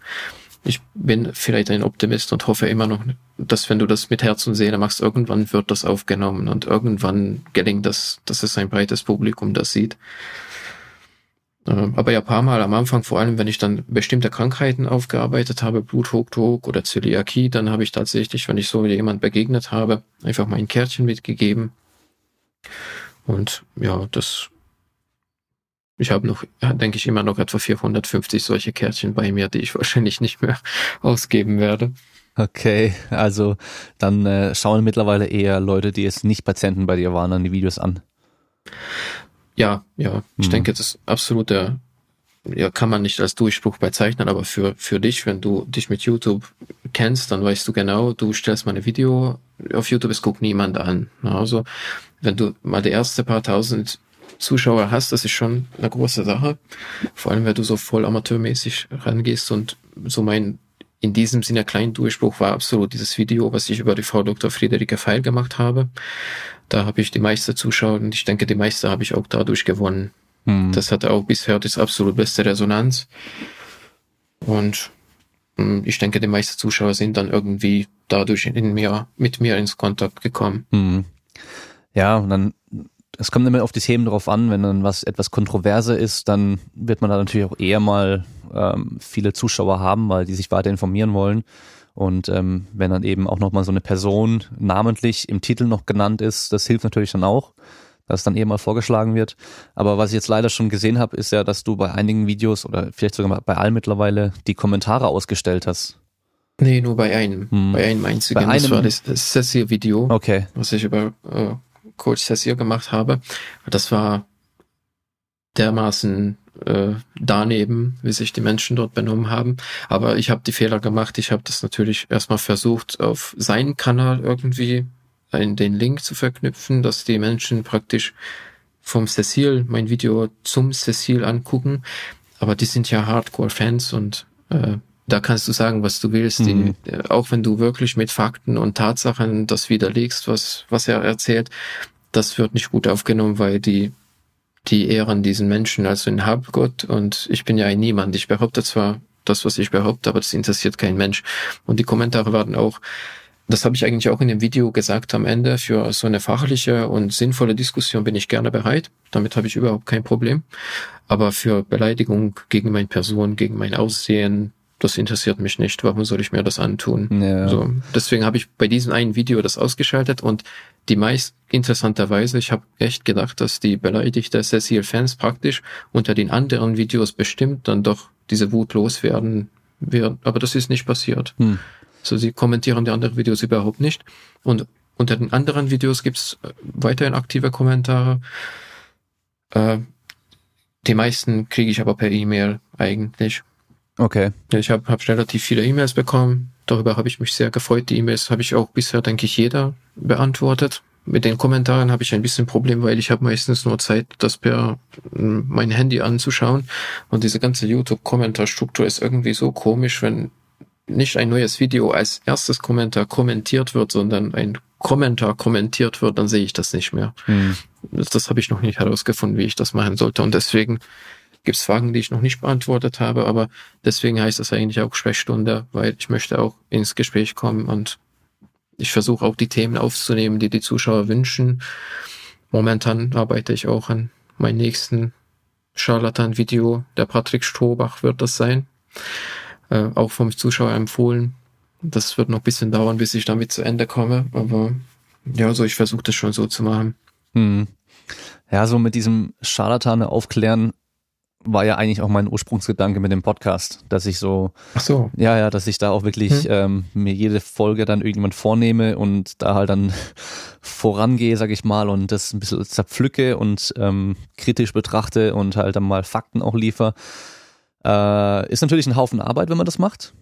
[SPEAKER 2] ich bin vielleicht ein Optimist und hoffe immer noch, dass wenn du das mit Herz und Seele machst, irgendwann wird das aufgenommen und irgendwann gelingt das, dass es ein breites Publikum das sieht. Ähm, aber ja, paar Mal am Anfang, vor allem wenn ich dann bestimmte Krankheiten aufgearbeitet habe, Bluthochdruck oder Zöliakie, dann habe ich tatsächlich, wenn ich so jemand begegnet habe, einfach mein Kärtchen mitgegeben. Und ja, das ich habe noch, denke ich, immer noch etwa 450 solche Kärtchen bei mir, die ich wahrscheinlich nicht mehr ausgeben werde.
[SPEAKER 1] Okay, also dann äh, schauen mittlerweile eher Leute, die jetzt nicht Patienten bei dir waren, an die Videos an.
[SPEAKER 2] Ja, ja. Ich hm. denke, das ist absoluter, ja, kann man nicht als Durchbruch bezeichnen, aber für, für dich, wenn du dich mit YouTube kennst, dann weißt du genau, du stellst mal ein Video auf YouTube, es guckt niemand an. Also, wenn du mal die erste paar tausend Zuschauer hast, das ist schon eine große Sache. Vor allem, wenn du so voll amateurmäßig rangehst und so mein in diesem Sinne kleinen Durchbruch war absolut dieses Video, was ich über die Frau Dr. Friederike Feil gemacht habe. Da habe ich die meiste Zuschauer und ich denke, die meiste habe ich auch dadurch gewonnen. Mhm. Das hatte auch bisher das absolut beste Resonanz. Und hm, ich denke, die meisten Zuschauer sind dann irgendwie dadurch in mir, mit mir ins Kontakt gekommen.
[SPEAKER 1] Mhm. Ja, und dann es kommt immer auf die Themen drauf an, wenn dann was etwas kontroverser ist, dann wird man da natürlich auch eher mal ähm, viele Zuschauer haben, weil die sich weiter informieren wollen. Und ähm, wenn dann eben auch nochmal so eine Person namentlich im Titel noch genannt ist, das hilft natürlich dann auch, dass dann eben mal vorgeschlagen wird. Aber was ich jetzt leider schon gesehen habe, ist ja, dass du bei einigen Videos oder vielleicht sogar bei allen mittlerweile die Kommentare ausgestellt hast.
[SPEAKER 2] Nee, nur bei einem. Hm. Bei einem einzigen. Bei einem, das war das Cecil-Video,
[SPEAKER 1] okay.
[SPEAKER 2] was ich über äh, Coach Sessier gemacht habe. Das war dermaßen äh, daneben, wie sich die Menschen dort benommen haben. Aber ich habe die Fehler gemacht. Ich habe das natürlich erstmal versucht, auf seinen Kanal irgendwie in den Link zu verknüpfen, dass die Menschen praktisch vom Cecil mein Video zum Cecil angucken. Aber die sind ja Hardcore-Fans und äh, da kannst du sagen, was du willst, mhm. die, äh, auch wenn du wirklich mit Fakten und Tatsachen das widerlegst, was, was er erzählt, das wird nicht gut aufgenommen, weil die, die ehren diesen Menschen als ein Halbgott und ich bin ja ein Niemand. Ich behaupte zwar das, was ich behaupte, aber das interessiert kein Mensch. Und die Kommentare werden auch, das habe ich eigentlich auch in dem Video gesagt am Ende, für so eine fachliche und sinnvolle Diskussion bin ich gerne bereit. Damit habe ich überhaupt kein Problem. Aber für Beleidigung gegen meine Person, gegen mein Aussehen, das interessiert mich nicht, warum soll ich mir das antun? Ja. So, deswegen habe ich bei diesem einen Video das ausgeschaltet und die meist interessanterweise, ich habe echt gedacht, dass die beleidigte Cecil-Fans praktisch unter den anderen Videos bestimmt dann doch diese Wut loswerden werden, aber das ist nicht passiert. Hm. Also sie kommentieren die anderen Videos überhaupt nicht und unter den anderen Videos gibt's äh, weiterhin aktive Kommentare. Äh, die meisten kriege ich aber per E-Mail eigentlich.
[SPEAKER 1] Okay.
[SPEAKER 2] Ich habe hab relativ viele E-Mails bekommen. Darüber habe ich mich sehr gefreut. Die E-Mails habe ich auch bisher, denke ich, jeder beantwortet. mit den Kommentaren habe ich ein bisschen Problem, weil ich habe meistens nur Zeit, das per hm, mein Handy anzuschauen. Und diese ganze YouTube-Kommentarstruktur ist irgendwie so komisch, wenn nicht ein neues Video als erstes Kommentar kommentiert wird, sondern ein Kommentar kommentiert wird, dann sehe ich das nicht mehr. Hm. Das, das habe ich noch nicht herausgefunden, wie ich das machen sollte. Und deswegen gibt es Fragen, die ich noch nicht beantwortet habe, aber deswegen heißt das eigentlich auch Sprechstunde, weil ich möchte auch ins Gespräch kommen und ich versuche auch die Themen aufzunehmen, die die Zuschauer wünschen. Momentan arbeite ich auch an meinem nächsten Charlatan-Video. Der Patrick Strohbach wird das sein. Äh, auch vom Zuschauer empfohlen. Das wird noch ein bisschen dauern, bis ich damit zu Ende komme. Aber ja, so ich versuche das schon so zu machen.
[SPEAKER 1] Hm. Ja, so mit diesem Scharlatane aufklären war ja eigentlich auch mein Ursprungsgedanke mit dem Podcast, dass ich so,
[SPEAKER 2] Ach so.
[SPEAKER 1] ja, ja, dass ich da auch wirklich hm. ähm, mir jede Folge dann irgendjemand vornehme und da halt dann vorangehe, sag ich mal, und das ein bisschen zerpflücke und ähm, kritisch betrachte und halt dann mal Fakten auch liefer. Äh, ist natürlich ein Haufen Arbeit, wenn man das macht.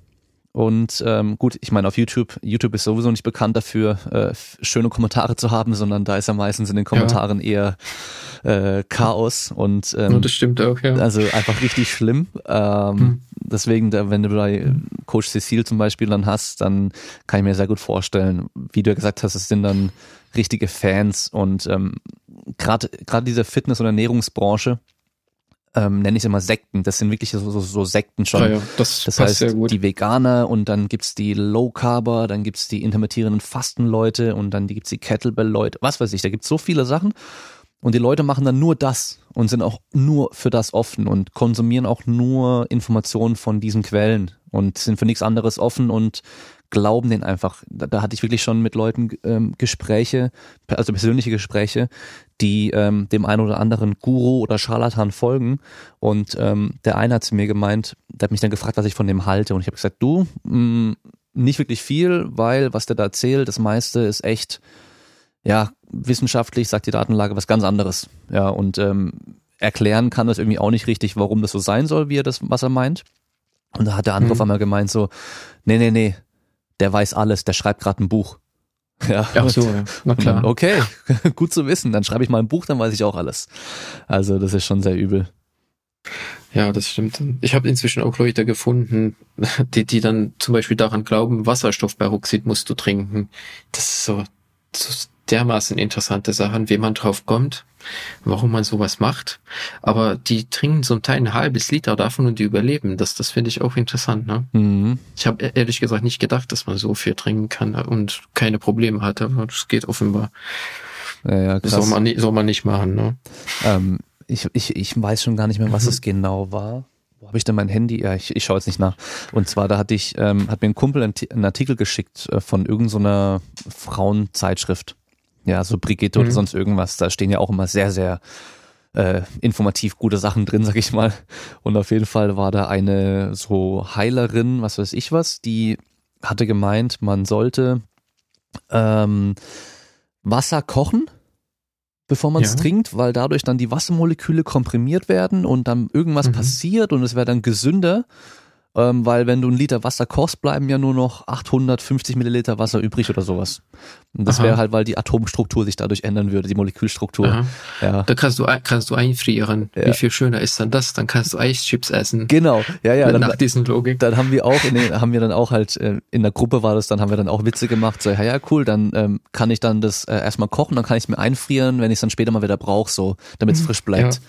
[SPEAKER 1] Und ähm, gut, ich meine, auf YouTube, YouTube ist sowieso nicht bekannt dafür, äh, schöne Kommentare zu haben, sondern da ist ja meistens in den Kommentaren ja. eher äh, Chaos und ähm,
[SPEAKER 2] ja, das stimmt auch, ja.
[SPEAKER 1] Also einfach richtig schlimm. Ähm, hm. Deswegen, wenn du bei Coach Cecil zum Beispiel dann hast, dann kann ich mir sehr gut vorstellen, wie du ja gesagt hast, es sind dann richtige Fans und ähm, gerade gerade diese Fitness- und Ernährungsbranche, ähm, nenne ich es immer Sekten. Das sind wirklich so, so, so Sekten schon. Ja, ja,
[SPEAKER 2] das, das heißt,
[SPEAKER 1] die Veganer und dann gibt's die Low Carber, dann gibt's die intermittierenden Fastenleute und dann gibt's die Kettlebell-Leute, was weiß ich, da gibt's so viele Sachen. Und die Leute machen dann nur das und sind auch nur für das offen und konsumieren auch nur Informationen von diesen Quellen und sind für nichts anderes offen und glauben den einfach. Da, da hatte ich wirklich schon mit Leuten ähm, Gespräche, also persönliche Gespräche, die ähm, dem einen oder anderen Guru oder Scharlatan folgen. Und ähm, der eine hat zu mir gemeint, der hat mich dann gefragt, was ich von dem halte. Und ich habe gesagt, du, mh, mm, nicht wirklich viel, weil was der da erzählt, das meiste ist echt, ja, wissenschaftlich sagt die Datenlage was ganz anderes. Ja, und ähm, erklären kann das irgendwie auch nicht richtig, warum das so sein soll, wie er das, was er meint. Und da hat der andere mhm. auf einmal gemeint so, nee, nee, nee, der weiß alles, der schreibt gerade ein Buch.
[SPEAKER 2] Ja, Ach so, ja. na klar.
[SPEAKER 1] Dann, okay, gut zu wissen. Dann schreibe ich mal ein Buch, dann weiß ich auch alles. Also das ist schon sehr übel.
[SPEAKER 2] Ja, das stimmt. Ich habe inzwischen auch Leute gefunden, die, die dann zum Beispiel daran glauben, Wasserstoffperoxid musst du trinken. Das ist so, so dermaßen interessante Sachen, wie man drauf kommt, warum man sowas macht. Aber die trinken zum Teil ein halbes Liter davon und die überleben. Das, das finde ich auch interessant. Ne? Mhm. Ich habe ehrlich gesagt nicht gedacht, dass man so viel trinken kann und keine Probleme hat, aber das geht offenbar.
[SPEAKER 1] Ja, ja,
[SPEAKER 2] krass. soll, man nicht, soll man nicht machen. Ne?
[SPEAKER 1] Ähm, ich, ich, ich weiß schon gar nicht mehr, was es genau war wo habe ich denn mein Handy? Ja, ich, ich schaue jetzt nicht nach. Und zwar, da hatte ich, ähm, hat mir ein Kumpel einen, Artikel geschickt äh, von irgendeiner so Frauenzeitschrift ja, so Brigitte mhm. oder sonst irgendwas, da stehen ja auch immer sehr, sehr äh, informativ gute Sachen drin, sag ich mal. Und auf jeden Fall war da eine so Heilerin, was weiß ich was, die hatte gemeint, man sollte ähm, Wasser kochen, bevor man es ja. trinkt, weil dadurch dann die Wassermoleküle komprimiert werden und dann irgendwas mhm. passiert und es wäre dann gesünder ähm, weil wenn du einen Liter Wasser kochst, bleiben ja nur noch 850 Milliliter Wasser übrig oder sowas. Und das wäre halt, weil die Atomstruktur sich dadurch ändern würde, die Molekülstruktur.
[SPEAKER 2] Ja. Da kannst du kannst du einfrieren. Ja. Wie viel schöner ist dann das? Dann kannst du Eischips essen.
[SPEAKER 1] Genau, ja, ja.
[SPEAKER 2] Dann, nach diesen Logik.
[SPEAKER 1] Dann haben wir auch, in den, haben wir dann auch halt äh, in der Gruppe war das, dann haben wir dann auch Witze gemacht. So, ja, ja, cool. Dann ähm, kann ich dann das äh, erstmal kochen, dann kann ich es mir einfrieren, wenn ich es dann später mal wieder brauche, so, damit es mhm. frisch bleibt. Ja.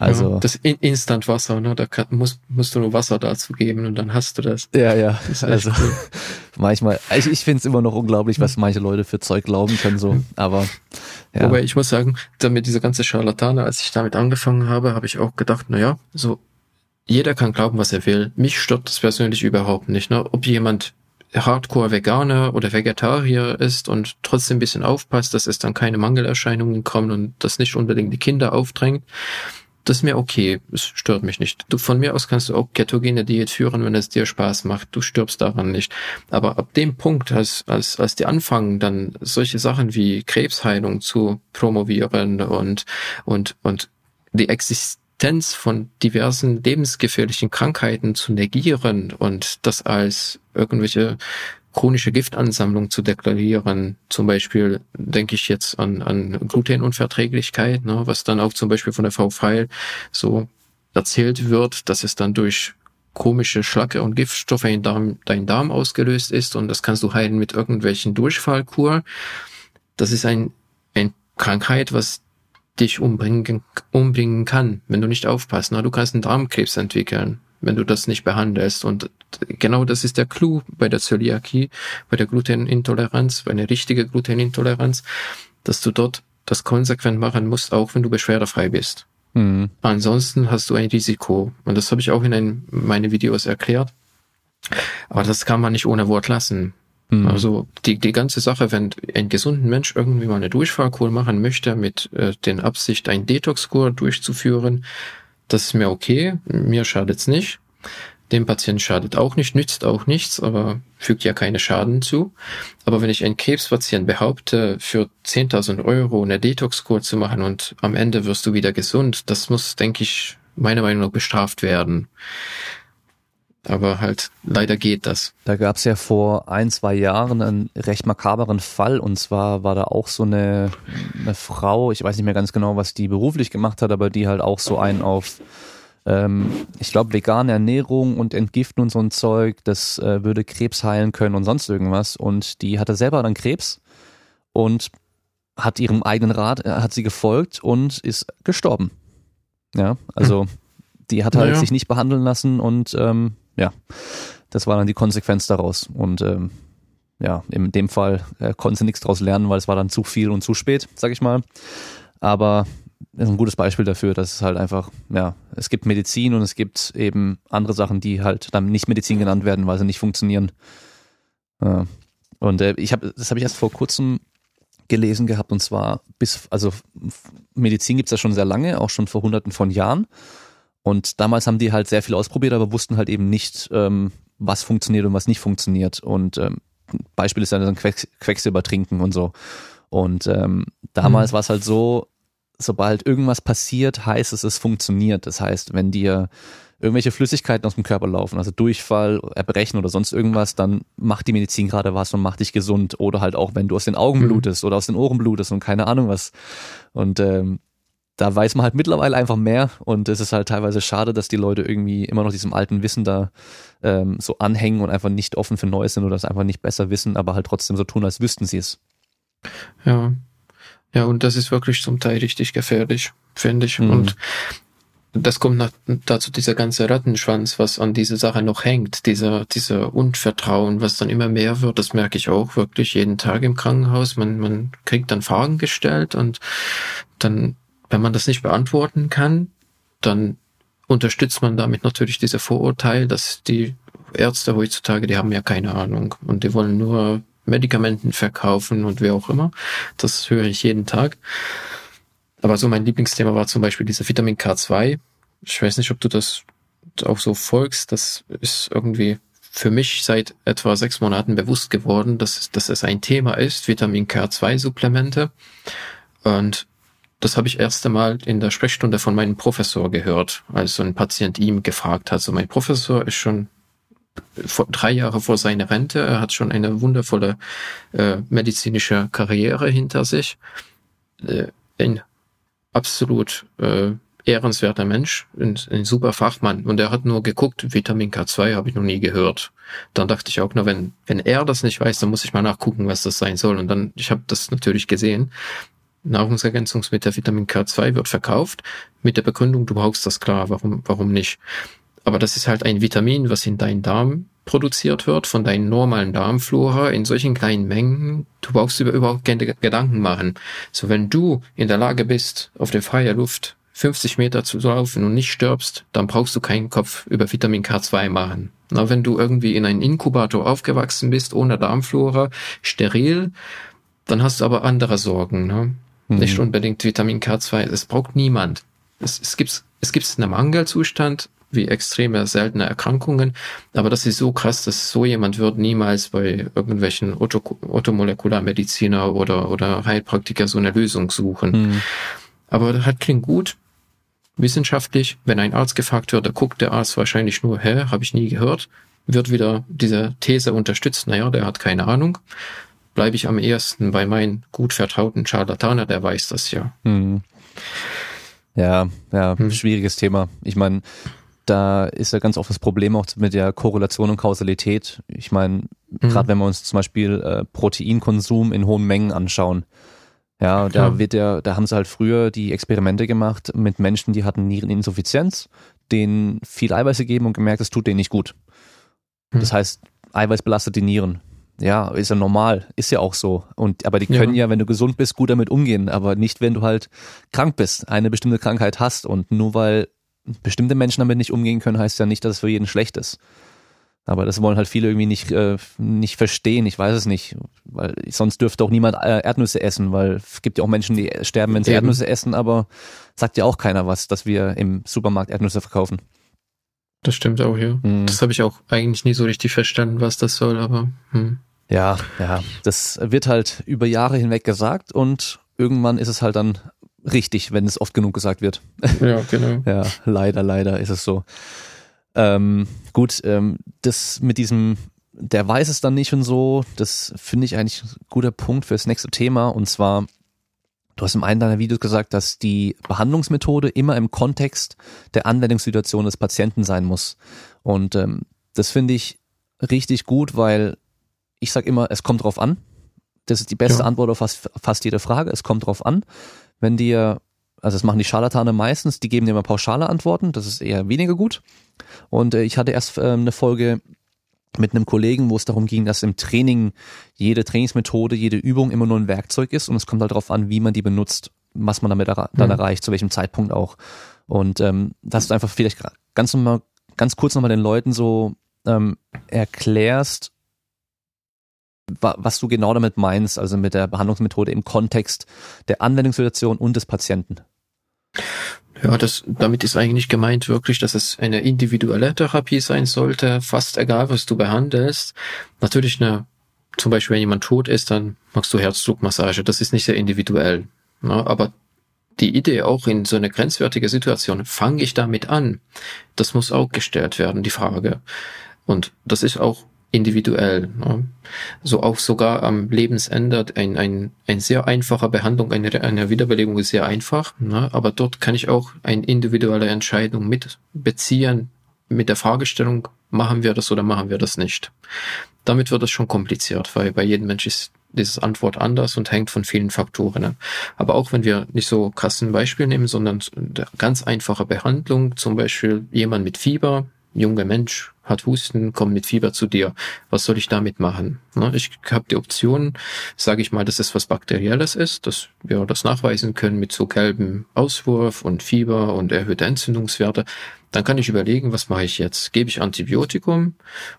[SPEAKER 1] Also
[SPEAKER 2] ja, das Instant-Wasser, ne? Da kann, musst, musst du nur Wasser dazu geben und dann hast du das.
[SPEAKER 1] Ja, ja. Das also cool. manchmal, ich, ich finde es immer noch unglaublich, was manche Leute für Zeug glauben können, so. Aber
[SPEAKER 2] ja. Wobei ich muss sagen, damit diese ganze Charlatane, als ich damit angefangen habe, habe ich auch gedacht, na ja, so jeder kann glauben, was er will. Mich stört das persönlich überhaupt nicht. Ne? Ob jemand Hardcore-Veganer oder Vegetarier ist und trotzdem ein bisschen aufpasst, dass es dann keine Mangelerscheinungen kommen und das nicht unbedingt die Kinder aufdrängt das ist mir okay. Es stört mich nicht. Du, von mir aus kannst du auch ketogene Diät führen, wenn es dir Spaß macht. Du stirbst daran nicht. Aber ab dem Punkt, als, als, als die anfangen, dann solche Sachen wie Krebsheilung zu promovieren und, und, und die Existenz von diversen lebensgefährlichen Krankheiten zu negieren und das als irgendwelche chronische Giftansammlung zu deklarieren. Zum Beispiel denke ich jetzt an, an Glutenunverträglichkeit, ne, was dann auch zum Beispiel von der Feil so erzählt wird, dass es dann durch komische Schlacke und Giftstoffe in Darm, dein Darm ausgelöst ist und das kannst du heilen mit irgendwelchen Durchfallkur. Das ist ein, ein Krankheit, was dich umbringen, umbringen kann, wenn du nicht aufpasst. Na, du kannst einen Darmkrebs entwickeln, wenn du das nicht behandelst. Und genau das ist der Clou bei der Zöliakie, bei der Glutenintoleranz, bei einer richtigen Glutenintoleranz, dass du dort das konsequent machen musst, auch wenn du beschwerdefrei bist. Mhm. Ansonsten hast du ein Risiko. Und das habe ich auch in einem, meine Videos erklärt. Aber das kann man nicht ohne Wort lassen. Mhm. Also die, die ganze Sache, wenn ein gesunden Mensch irgendwie mal eine Durchfallkur machen möchte, mit äh, den Absicht, ein Detox-Kur durchzuführen, das ist mir okay, mir schadet's nicht. Dem Patienten schadet auch nicht, nützt auch nichts, aber fügt ja keine Schaden zu. Aber wenn ich einen Krebspatient behaupte, für 10.000 Euro eine Detox-Kur zu machen und am Ende wirst du wieder gesund, das muss, denke ich, meiner Meinung nach bestraft werden. Aber halt, leider geht das.
[SPEAKER 1] Da gab es ja vor ein, zwei Jahren einen recht makaberen Fall. Und zwar war da auch so eine, eine Frau, ich weiß nicht mehr ganz genau, was die beruflich gemacht hat, aber die halt auch so einen auf, ähm, ich glaube, vegane Ernährung und Entgiften und so ein Zeug, das äh, würde Krebs heilen können und sonst irgendwas. Und die hatte selber dann Krebs und hat ihrem eigenen Rat, äh, hat sie gefolgt und ist gestorben. Ja, also hm. die hat halt naja. sich nicht behandeln lassen und ähm, ja, das war dann die Konsequenz daraus. Und ähm, ja, in dem Fall äh, sie nichts daraus lernen, weil es war dann zu viel und zu spät, sag ich mal. Aber das ist ein gutes Beispiel dafür, dass es halt einfach, ja, es gibt Medizin und es gibt eben andere Sachen, die halt dann nicht Medizin genannt werden, weil sie nicht funktionieren. Ja. Und äh, ich habe, das habe ich erst vor kurzem gelesen gehabt und zwar bis, also Medizin gibt's ja schon sehr lange, auch schon vor hunderten von Jahren. Und damals haben die halt sehr viel ausprobiert, aber wussten halt eben nicht, ähm, was funktioniert und was nicht funktioniert. Und ähm, Beispiel ist dann Queck Quecksilber trinken und so. Und ähm, damals mhm. war es halt so, sobald irgendwas passiert, heißt es, es funktioniert. Das heißt, wenn dir irgendwelche Flüssigkeiten aus dem Körper laufen, also Durchfall, Erbrechen oder sonst irgendwas, dann macht die Medizin gerade was und macht dich gesund. Oder halt auch, wenn du aus den Augen mhm. blutest oder aus den Ohren blutest und keine Ahnung was. Und ähm, da weiß man halt mittlerweile einfach mehr und es ist halt teilweise schade, dass die Leute irgendwie immer noch diesem alten Wissen da ähm, so anhängen und einfach nicht offen für Neues sind oder es einfach nicht besser wissen, aber halt trotzdem so tun, als wüssten sie es.
[SPEAKER 2] Ja. Ja, und das ist wirklich zum Teil richtig gefährlich, finde ich. Mhm. Und das kommt nach, dazu dieser ganze Rattenschwanz, was an diese Sache noch hängt, dieser, dieser Unvertrauen, was dann immer mehr wird, das merke ich auch wirklich jeden Tag im Krankenhaus. Man, man kriegt dann Fragen gestellt und dann wenn man das nicht beantworten kann, dann unterstützt man damit natürlich diese Vorurteil, dass die Ärzte heutzutage, die haben ja keine Ahnung und die wollen nur Medikamenten verkaufen und wer auch immer. Das höre ich jeden Tag. Aber so mein Lieblingsthema war zum Beispiel dieser Vitamin K2. Ich weiß nicht, ob du das auch so folgst. Das ist irgendwie für mich seit etwa sechs Monaten bewusst geworden, dass, dass es ein Thema ist, Vitamin K2-Supplemente. Und das habe ich erst einmal in der Sprechstunde von meinem Professor gehört, als so ein Patient ihm gefragt hat. So mein Professor ist schon vor, drei Jahre vor seiner Rente. Er hat schon eine wundervolle äh, medizinische Karriere hinter sich. Äh, ein absolut äh, ehrenswerter Mensch, ein, ein super Fachmann. Und er hat nur geguckt, Vitamin K2 habe ich noch nie gehört. Dann dachte ich auch nur, wenn, wenn er das nicht weiß, dann muss ich mal nachgucken, was das sein soll. Und dann, ich habe das natürlich gesehen. Nahrungsergänzungsmittel Vitamin K2 wird verkauft mit der Begründung, du brauchst das klar, warum, warum nicht? Aber das ist halt ein Vitamin, was in deinem Darm produziert wird, von deinen normalen Darmflora in solchen kleinen Mengen. Du brauchst über überhaupt keine Gedanken machen. So, wenn du in der Lage bist, auf der freien Luft 50 Meter zu laufen und nicht stirbst, dann brauchst du keinen Kopf über Vitamin K2 machen. Na, wenn du irgendwie in einem Inkubator aufgewachsen bist, ohne Darmflora, steril, dann hast du aber andere Sorgen. Ne? Mhm. Nicht unbedingt Vitamin K2. Es braucht niemand. Es, es gibt es gibt einen Mangelzustand wie extreme seltene Erkrankungen, aber das ist so krass, dass so jemand wird niemals bei irgendwelchen Ottomolekularmediziner oder oder Heilpraktiker so eine Lösung suchen. Mhm. Aber das hat klingt gut. Wissenschaftlich, wenn ein Arzt gefragt wird, da guckt der Arzt wahrscheinlich nur, hä, habe ich nie gehört. wird wieder diese These unterstützt, naja, der hat keine Ahnung. Bleibe ich am ehesten bei meinem gut vertrauten Charlataner, der weiß das ja.
[SPEAKER 1] Hm. Ja, ja, hm. schwieriges Thema. Ich meine, da ist ja ganz oft das Problem auch mit der Korrelation und Kausalität. Ich meine, mhm. gerade wenn wir uns zum Beispiel äh, Proteinkonsum in hohen Mengen anschauen, ja, Klar. da wird ja, da haben sie halt früher die Experimente gemacht mit Menschen, die hatten Niereninsuffizienz, denen viel Eiweiß gegeben und gemerkt, es tut denen nicht gut. Mhm. Das heißt, Eiweiß belastet die Nieren. Ja, ist ja normal, ist ja auch so. Und aber die können ja. ja, wenn du gesund bist, gut damit umgehen, aber nicht, wenn du halt krank bist, eine bestimmte Krankheit hast und nur weil bestimmte Menschen damit nicht umgehen können, heißt ja nicht, dass es für jeden schlecht ist. Aber das wollen halt viele irgendwie nicht, äh, nicht verstehen. Ich weiß es nicht. Weil sonst dürfte auch niemand äh, Erdnüsse essen, weil es gibt ja auch Menschen, die sterben, wenn sie Eben. Erdnüsse essen, aber sagt ja auch keiner was, dass wir im Supermarkt Erdnüsse verkaufen.
[SPEAKER 2] Das stimmt auch, ja. Mhm. Das habe ich auch eigentlich nie so richtig verstanden, was das soll, aber. Hm.
[SPEAKER 1] Ja, ja. Das wird halt über Jahre hinweg gesagt und irgendwann ist es halt dann richtig, wenn es oft genug gesagt wird.
[SPEAKER 2] Ja, genau.
[SPEAKER 1] ja, leider, leider ist es so. Ähm, gut, ähm, das mit diesem, der weiß es dann nicht und so, das finde ich eigentlich ein guter Punkt für das nächste Thema und zwar, du hast im einen deiner Videos gesagt, dass die Behandlungsmethode immer im Kontext der Anwendungssituation des Patienten sein muss und ähm, das finde ich richtig gut, weil ich sage immer, es kommt drauf an. Das ist die beste ja. Antwort auf fast, fast jede Frage. Es kommt drauf an wenn dir, also das machen die Scharlatane meistens, die geben dir immer pauschale Antworten, das ist eher weniger gut. Und äh, ich hatte erst äh, eine Folge mit einem Kollegen, wo es darum ging, dass im Training jede Trainingsmethode, jede Übung immer nur ein Werkzeug ist und es kommt halt darauf an, wie man die benutzt, was man damit dann mhm. erreicht, zu welchem Zeitpunkt auch. Und ähm, dass du einfach vielleicht ganz nochmal, ganz kurz nochmal den Leuten so ähm, erklärst, was du genau damit meinst, also mit der Behandlungsmethode im Kontext der Anwendungssituation und des Patienten.
[SPEAKER 2] Ja, das, damit ist eigentlich gemeint wirklich, dass es eine individuelle Therapie sein sollte, fast egal, was du behandelst. Natürlich eine, zum Beispiel, wenn jemand tot ist, dann machst du Herzdruckmassage. Das ist nicht sehr individuell. Ja, aber die Idee auch in so einer grenzwertigen Situation, fange ich damit an? Das muss auch gestellt werden, die Frage. Und das ist auch individuell. Ne? So auch sogar am Lebensende ein, ein, ein sehr einfacher Behandlung eine, eine Wiederbelebung ist sehr einfach, ne? aber dort kann ich auch eine individuelle Entscheidung mit beziehen, mit der Fragestellung, machen wir das oder machen wir das nicht. Damit wird es schon kompliziert, weil bei jedem Mensch ist diese Antwort anders und hängt von vielen Faktoren ab. Aber auch wenn wir nicht so krassen Beispiel nehmen, sondern ganz einfache Behandlung, zum Beispiel jemand mit Fieber, junger Mensch hat Husten, kommt mit Fieber zu dir. Was soll ich damit machen? Ne, ich habe die Option, sage ich mal, dass es was Bakterielles ist, dass wir das nachweisen können mit so gelbem Auswurf und Fieber und erhöhte Entzündungswerte. Dann kann ich überlegen, was mache ich jetzt? Gebe ich Antibiotikum?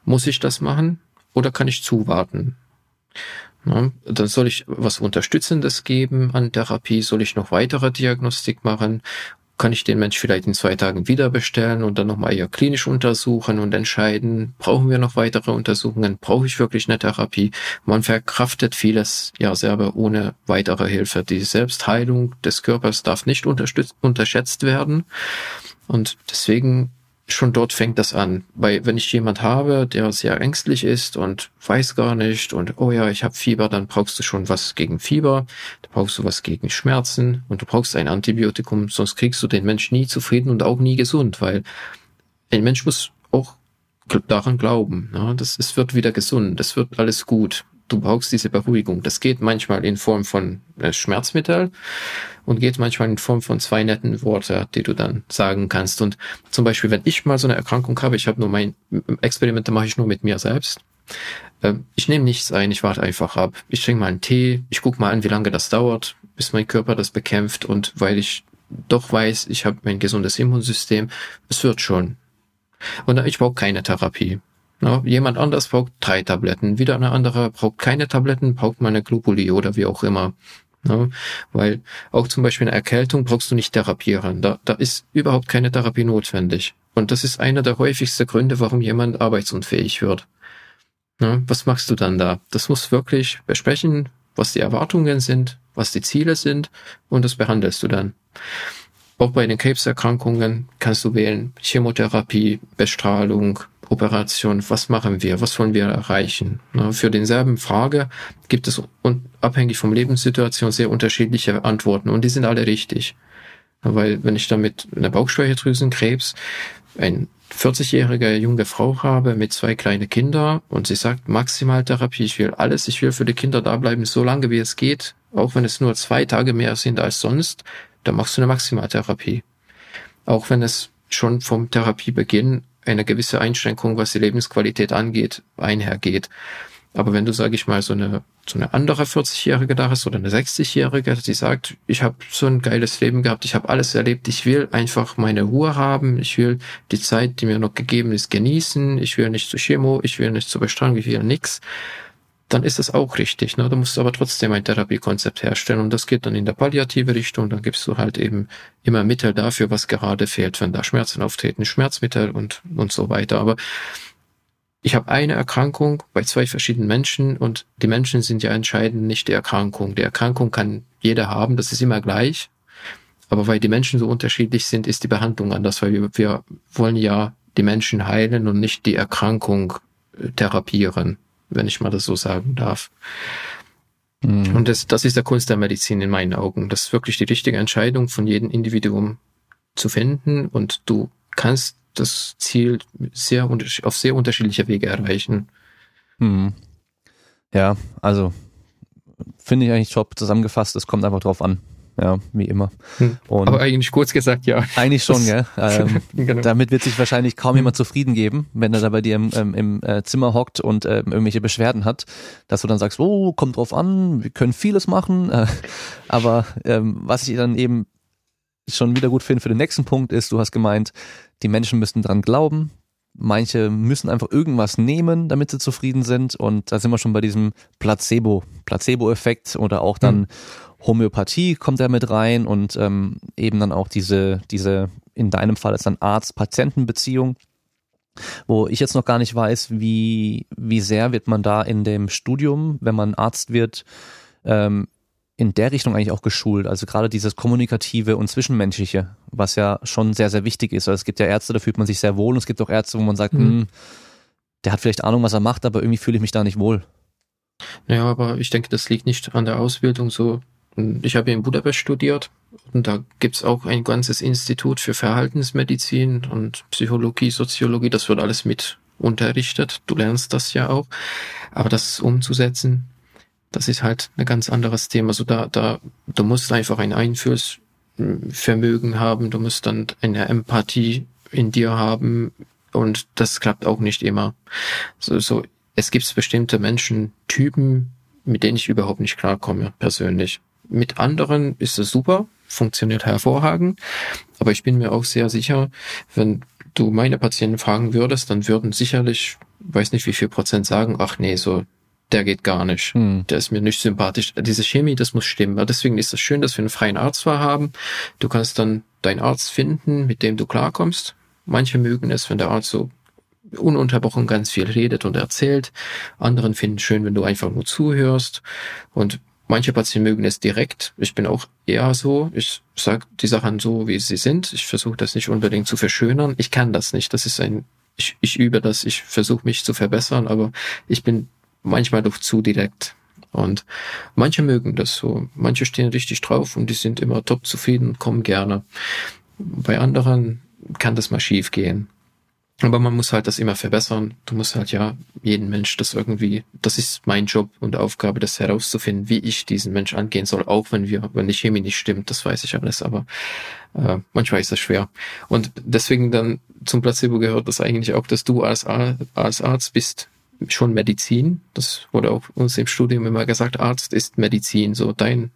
[SPEAKER 2] Muss ich das machen? Oder kann ich zuwarten? Ja, dann soll ich was Unterstützendes geben an Therapie, soll ich noch weitere Diagnostik machen kann ich den Mensch vielleicht in zwei Tagen wieder bestellen und dann nochmal eher klinisch untersuchen und entscheiden, brauchen wir noch weitere Untersuchungen, brauche ich wirklich eine Therapie? Man verkraftet vieles ja selber ohne weitere Hilfe. Die Selbstheilung des Körpers darf nicht unterschätzt werden. Und deswegen schon dort fängt das an. Weil wenn ich jemand habe, der sehr ängstlich ist und weiß gar nicht und oh ja, ich habe Fieber, dann brauchst du schon was gegen Fieber, da brauchst du was gegen Schmerzen und du brauchst ein Antibiotikum, sonst kriegst du den Mensch nie zufrieden und auch nie gesund, weil ein Mensch muss auch daran glauben. Ja, das, es wird wieder gesund, es wird alles gut du brauchst diese Beruhigung. Das geht manchmal in Form von äh, Schmerzmittel und geht manchmal in Form von zwei netten Worte, die du dann sagen kannst. Und zum Beispiel, wenn ich mal so eine Erkrankung habe, ich habe nur mein Experimente mache ich nur mit mir selbst. Äh, ich nehme nichts ein, ich warte einfach ab. Ich trinke mal einen Tee, ich gucke mal an, wie lange das dauert, bis mein Körper das bekämpft und weil ich doch weiß, ich habe ein gesundes Immunsystem, es wird schon. Und ich brauche keine Therapie. Na, jemand anders braucht drei Tabletten, wieder eine andere braucht keine Tabletten, braucht mal eine Globuli oder wie auch immer. Na, weil auch zum Beispiel eine Erkältung brauchst du nicht therapieren. Da, da ist überhaupt keine Therapie notwendig. Und das ist einer der häufigsten Gründe, warum jemand arbeitsunfähig wird. Na, was machst du dann da? Das muss wirklich besprechen, was die Erwartungen sind, was die Ziele sind und das behandelst du dann. Auch bei den Krebserkrankungen kannst du wählen Chemotherapie, Bestrahlung, Operation, was machen wir, was wollen wir erreichen? Für denselben Frage gibt es abhängig vom Lebenssituation sehr unterschiedliche Antworten und die sind alle richtig. Weil wenn ich damit eine Bauchspeicheldrüsenkrebs ein 40-jährige junge Frau habe mit zwei kleine Kinder und sie sagt Maximaltherapie, ich will alles, ich will für die Kinder da bleiben, so lange wie es geht, auch wenn es nur zwei Tage mehr sind als sonst, dann machst du eine Maximaltherapie. Auch wenn es schon vom Therapiebeginn eine gewisse Einschränkung, was die Lebensqualität angeht, einhergeht. Aber wenn du, sage ich mal, so eine, so eine andere 40-Jährige da hast oder eine 60-Jährige, die sagt, ich habe so ein geiles Leben gehabt, ich habe alles erlebt, ich will einfach meine Ruhe haben, ich will die Zeit, die mir noch gegeben ist, genießen, ich will nicht zu Chemo, ich will nicht zu Bestrahlung, ich will nix, dann ist es auch richtig. Ne? Da musst du aber trotzdem ein Therapiekonzept herstellen und das geht dann in der palliative Richtung, dann gibst du halt eben immer Mittel dafür, was gerade fehlt, wenn da Schmerzen auftreten, Schmerzmittel und, und so weiter. Aber ich habe eine Erkrankung bei zwei verschiedenen Menschen und die Menschen sind ja entscheidend nicht die Erkrankung. Die Erkrankung kann jeder haben, das ist immer gleich. Aber weil die Menschen so unterschiedlich sind, ist die Behandlung anders, weil wir, wir wollen ja die Menschen heilen und nicht die Erkrankung äh, therapieren, wenn ich mal das so sagen darf. Mhm. Und das, das ist der Kunst der Medizin in meinen Augen. Das ist wirklich die richtige Entscheidung von jedem Individuum zu finden und du kannst das Ziel sehr auf sehr unterschiedliche Wege erreichen.
[SPEAKER 1] Hm. Ja, also finde ich eigentlich top zusammengefasst. Es kommt einfach drauf an. Ja, wie immer.
[SPEAKER 2] Hm. Aber eigentlich kurz gesagt, ja.
[SPEAKER 1] Eigentlich schon, gell? Ähm, genau. Damit wird sich wahrscheinlich kaum jemand hm. zufrieden geben, wenn er da bei dir im, im, im äh, Zimmer hockt und äh, irgendwelche Beschwerden hat, dass du dann sagst, oh, kommt drauf an, wir können vieles machen. Äh, aber ähm, was ich dann eben schon wieder gut finde für den nächsten Punkt ist, du hast gemeint, die Menschen müssen dran glauben. Manche müssen einfach irgendwas nehmen, damit sie zufrieden sind. Und da sind wir schon bei diesem Placebo, Placebo-Effekt oder auch dann mhm. Homöopathie kommt da mit rein und ähm, eben dann auch diese, diese, in deinem Fall ist dann Arzt-Patienten-Beziehung wo ich jetzt noch gar nicht weiß, wie, wie sehr wird man da in dem Studium, wenn man Arzt wird, ähm, in der Richtung eigentlich auch geschult. Also gerade dieses Kommunikative und Zwischenmenschliche, was ja schon sehr, sehr wichtig ist. Also es gibt ja Ärzte, da fühlt man sich sehr wohl und es gibt auch Ärzte, wo man sagt, mhm. hm, der hat vielleicht Ahnung, was er macht, aber irgendwie fühle ich mich da nicht wohl.
[SPEAKER 2] Ja, aber ich denke, das liegt nicht an der Ausbildung so. Ich habe in Budapest studiert und da gibt's auch ein ganzes Institut für Verhaltensmedizin und Psychologie, Soziologie, das wird alles mit unterrichtet. Du lernst das ja auch. Aber das umzusetzen, das ist halt ein ganz anderes Thema. Also da, da, du musst einfach ein Einfühlsvermögen haben, du musst dann eine Empathie in dir haben und das klappt auch nicht immer. So, so es gibt bestimmte Menschentypen, mit denen ich überhaupt nicht klarkomme, persönlich. Mit anderen ist es super, funktioniert hervorragend, aber ich bin mir auch sehr sicher, wenn du meine Patienten fragen würdest, dann würden sicherlich, weiß nicht wie viel Prozent sagen, ach nee, so der geht gar nicht. Hm. Der ist mir nicht sympathisch. Diese Chemie, das muss stimmen. Deswegen ist es schön, dass wir einen freien Arztwahl haben. Du kannst dann deinen Arzt finden, mit dem du klarkommst. Manche mögen es, wenn der Arzt so ununterbrochen ganz viel redet und erzählt. Anderen finden es schön, wenn du einfach nur zuhörst. Und manche Patienten mögen es direkt. Ich bin auch eher so. Ich sage die Sachen so, wie sie sind. Ich versuche das nicht unbedingt zu verschönern. Ich kann das nicht. Das ist ein ich, ich übe das, ich versuche mich zu verbessern, aber ich bin manchmal doch zu direkt. Und manche mögen das so. Manche stehen richtig drauf und die sind immer top zufrieden und kommen gerne. Bei anderen kann das mal schief gehen. Aber man muss halt das immer verbessern. Du musst halt ja jeden Mensch das irgendwie, das ist mein Job und Aufgabe, das herauszufinden, wie ich diesen Mensch angehen soll, auch wenn wir, wenn die Chemie nicht stimmt, das weiß ich alles, aber äh, manchmal ist das schwer. Und deswegen dann zum Placebo gehört das eigentlich auch, dass du als, als Arzt bist, schon Medizin. Das wurde auch uns im Studium immer gesagt, Arzt ist Medizin. So dein,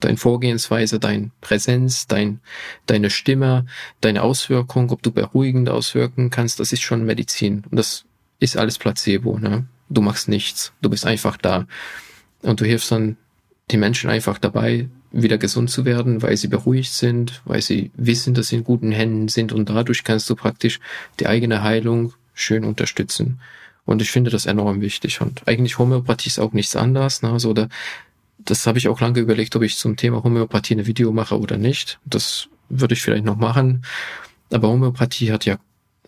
[SPEAKER 2] dein Vorgehensweise, dein Präsenz, dein, deine Stimme, deine Auswirkung, ob du beruhigend auswirken kannst, das ist schon Medizin. Und das ist alles Placebo, ne? Du machst nichts. Du bist einfach da. Und du hilfst dann die Menschen einfach dabei, wieder gesund zu werden, weil sie beruhigt sind, weil sie wissen, dass sie in guten Händen sind und dadurch kannst du praktisch die eigene Heilung schön unterstützen. Und ich finde das enorm wichtig. Und eigentlich Homöopathie ist auch nichts anderes. Ne? Also da, das habe ich auch lange überlegt, ob ich zum Thema Homöopathie eine Video mache oder nicht. Das würde ich vielleicht noch machen. Aber Homöopathie hat ja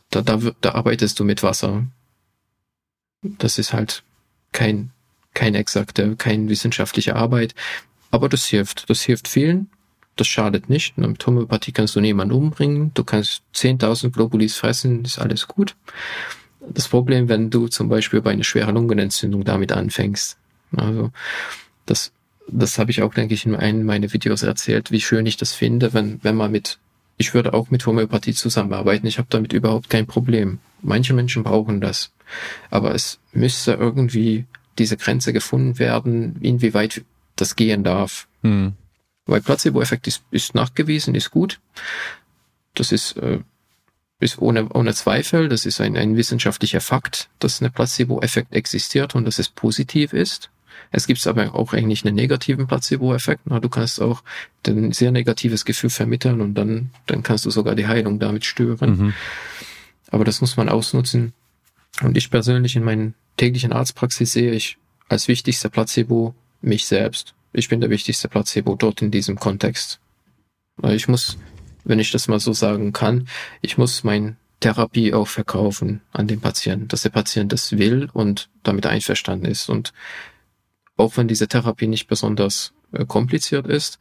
[SPEAKER 2] da, da, da arbeitest du mit Wasser. Das ist halt kein, kein exakte, kein wissenschaftliche Arbeit. Aber das hilft. Das hilft vielen. Das schadet nicht. Mit Homöopathie kannst du niemanden umbringen. Du kannst 10.000 Globulis fressen. Ist alles gut. Das Problem, wenn du zum Beispiel bei einer schweren Lungenentzündung damit anfängst. Also, das, das habe ich auch, denke ich, in einem meiner Videos erzählt, wie schön ich das finde, wenn, wenn man mit, ich würde auch mit Homöopathie zusammenarbeiten. Ich habe damit überhaupt kein Problem. Manche Menschen brauchen das. Aber es müsste irgendwie diese Grenze gefunden werden, inwieweit das gehen darf. Hm. Weil Placebo-Effekt ist, ist nachgewiesen, ist gut. Das ist, äh, ist ohne, ohne Zweifel, das ist ein, ein wissenschaftlicher Fakt, dass ein Placebo-Effekt existiert und dass es positiv ist. Es gibt aber auch eigentlich einen negativen Placebo-Effekt. Du kannst auch ein sehr negatives Gefühl vermitteln und dann, dann kannst du sogar die Heilung damit stören. Mhm. Aber das muss man ausnutzen. Und ich persönlich in meinen täglichen Arztpraxis sehe ich als wichtigster Placebo mich selbst. Ich bin der wichtigste Placebo dort in diesem Kontext. Ich muss, wenn ich das mal so sagen kann, ich muss mein Therapie auch verkaufen an den Patienten, dass der Patient das will und damit einverstanden ist. Und auch wenn diese Therapie nicht besonders äh, kompliziert ist,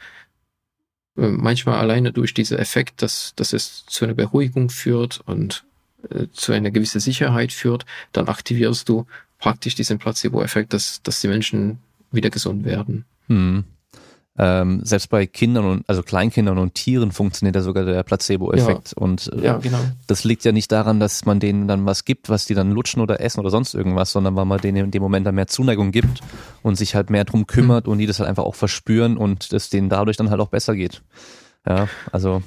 [SPEAKER 2] äh, manchmal alleine durch diesen Effekt, dass, dass es zu einer Beruhigung führt und äh, zu einer gewissen Sicherheit führt, dann aktivierst du praktisch diesen Placebo-Effekt, dass, dass die Menschen wieder gesund werden.
[SPEAKER 1] Hm. Ähm, selbst bei Kindern und also Kleinkindern und Tieren funktioniert ja sogar der Placebo-Effekt. Ja. Und äh, ja, genau. das liegt ja nicht daran, dass man denen dann was gibt, was die dann lutschen oder essen oder sonst irgendwas, sondern weil man denen in dem Moment dann mehr Zuneigung gibt und sich halt mehr drum kümmert mhm. und die das halt einfach auch verspüren und es denen dadurch dann halt auch besser geht. Ja, also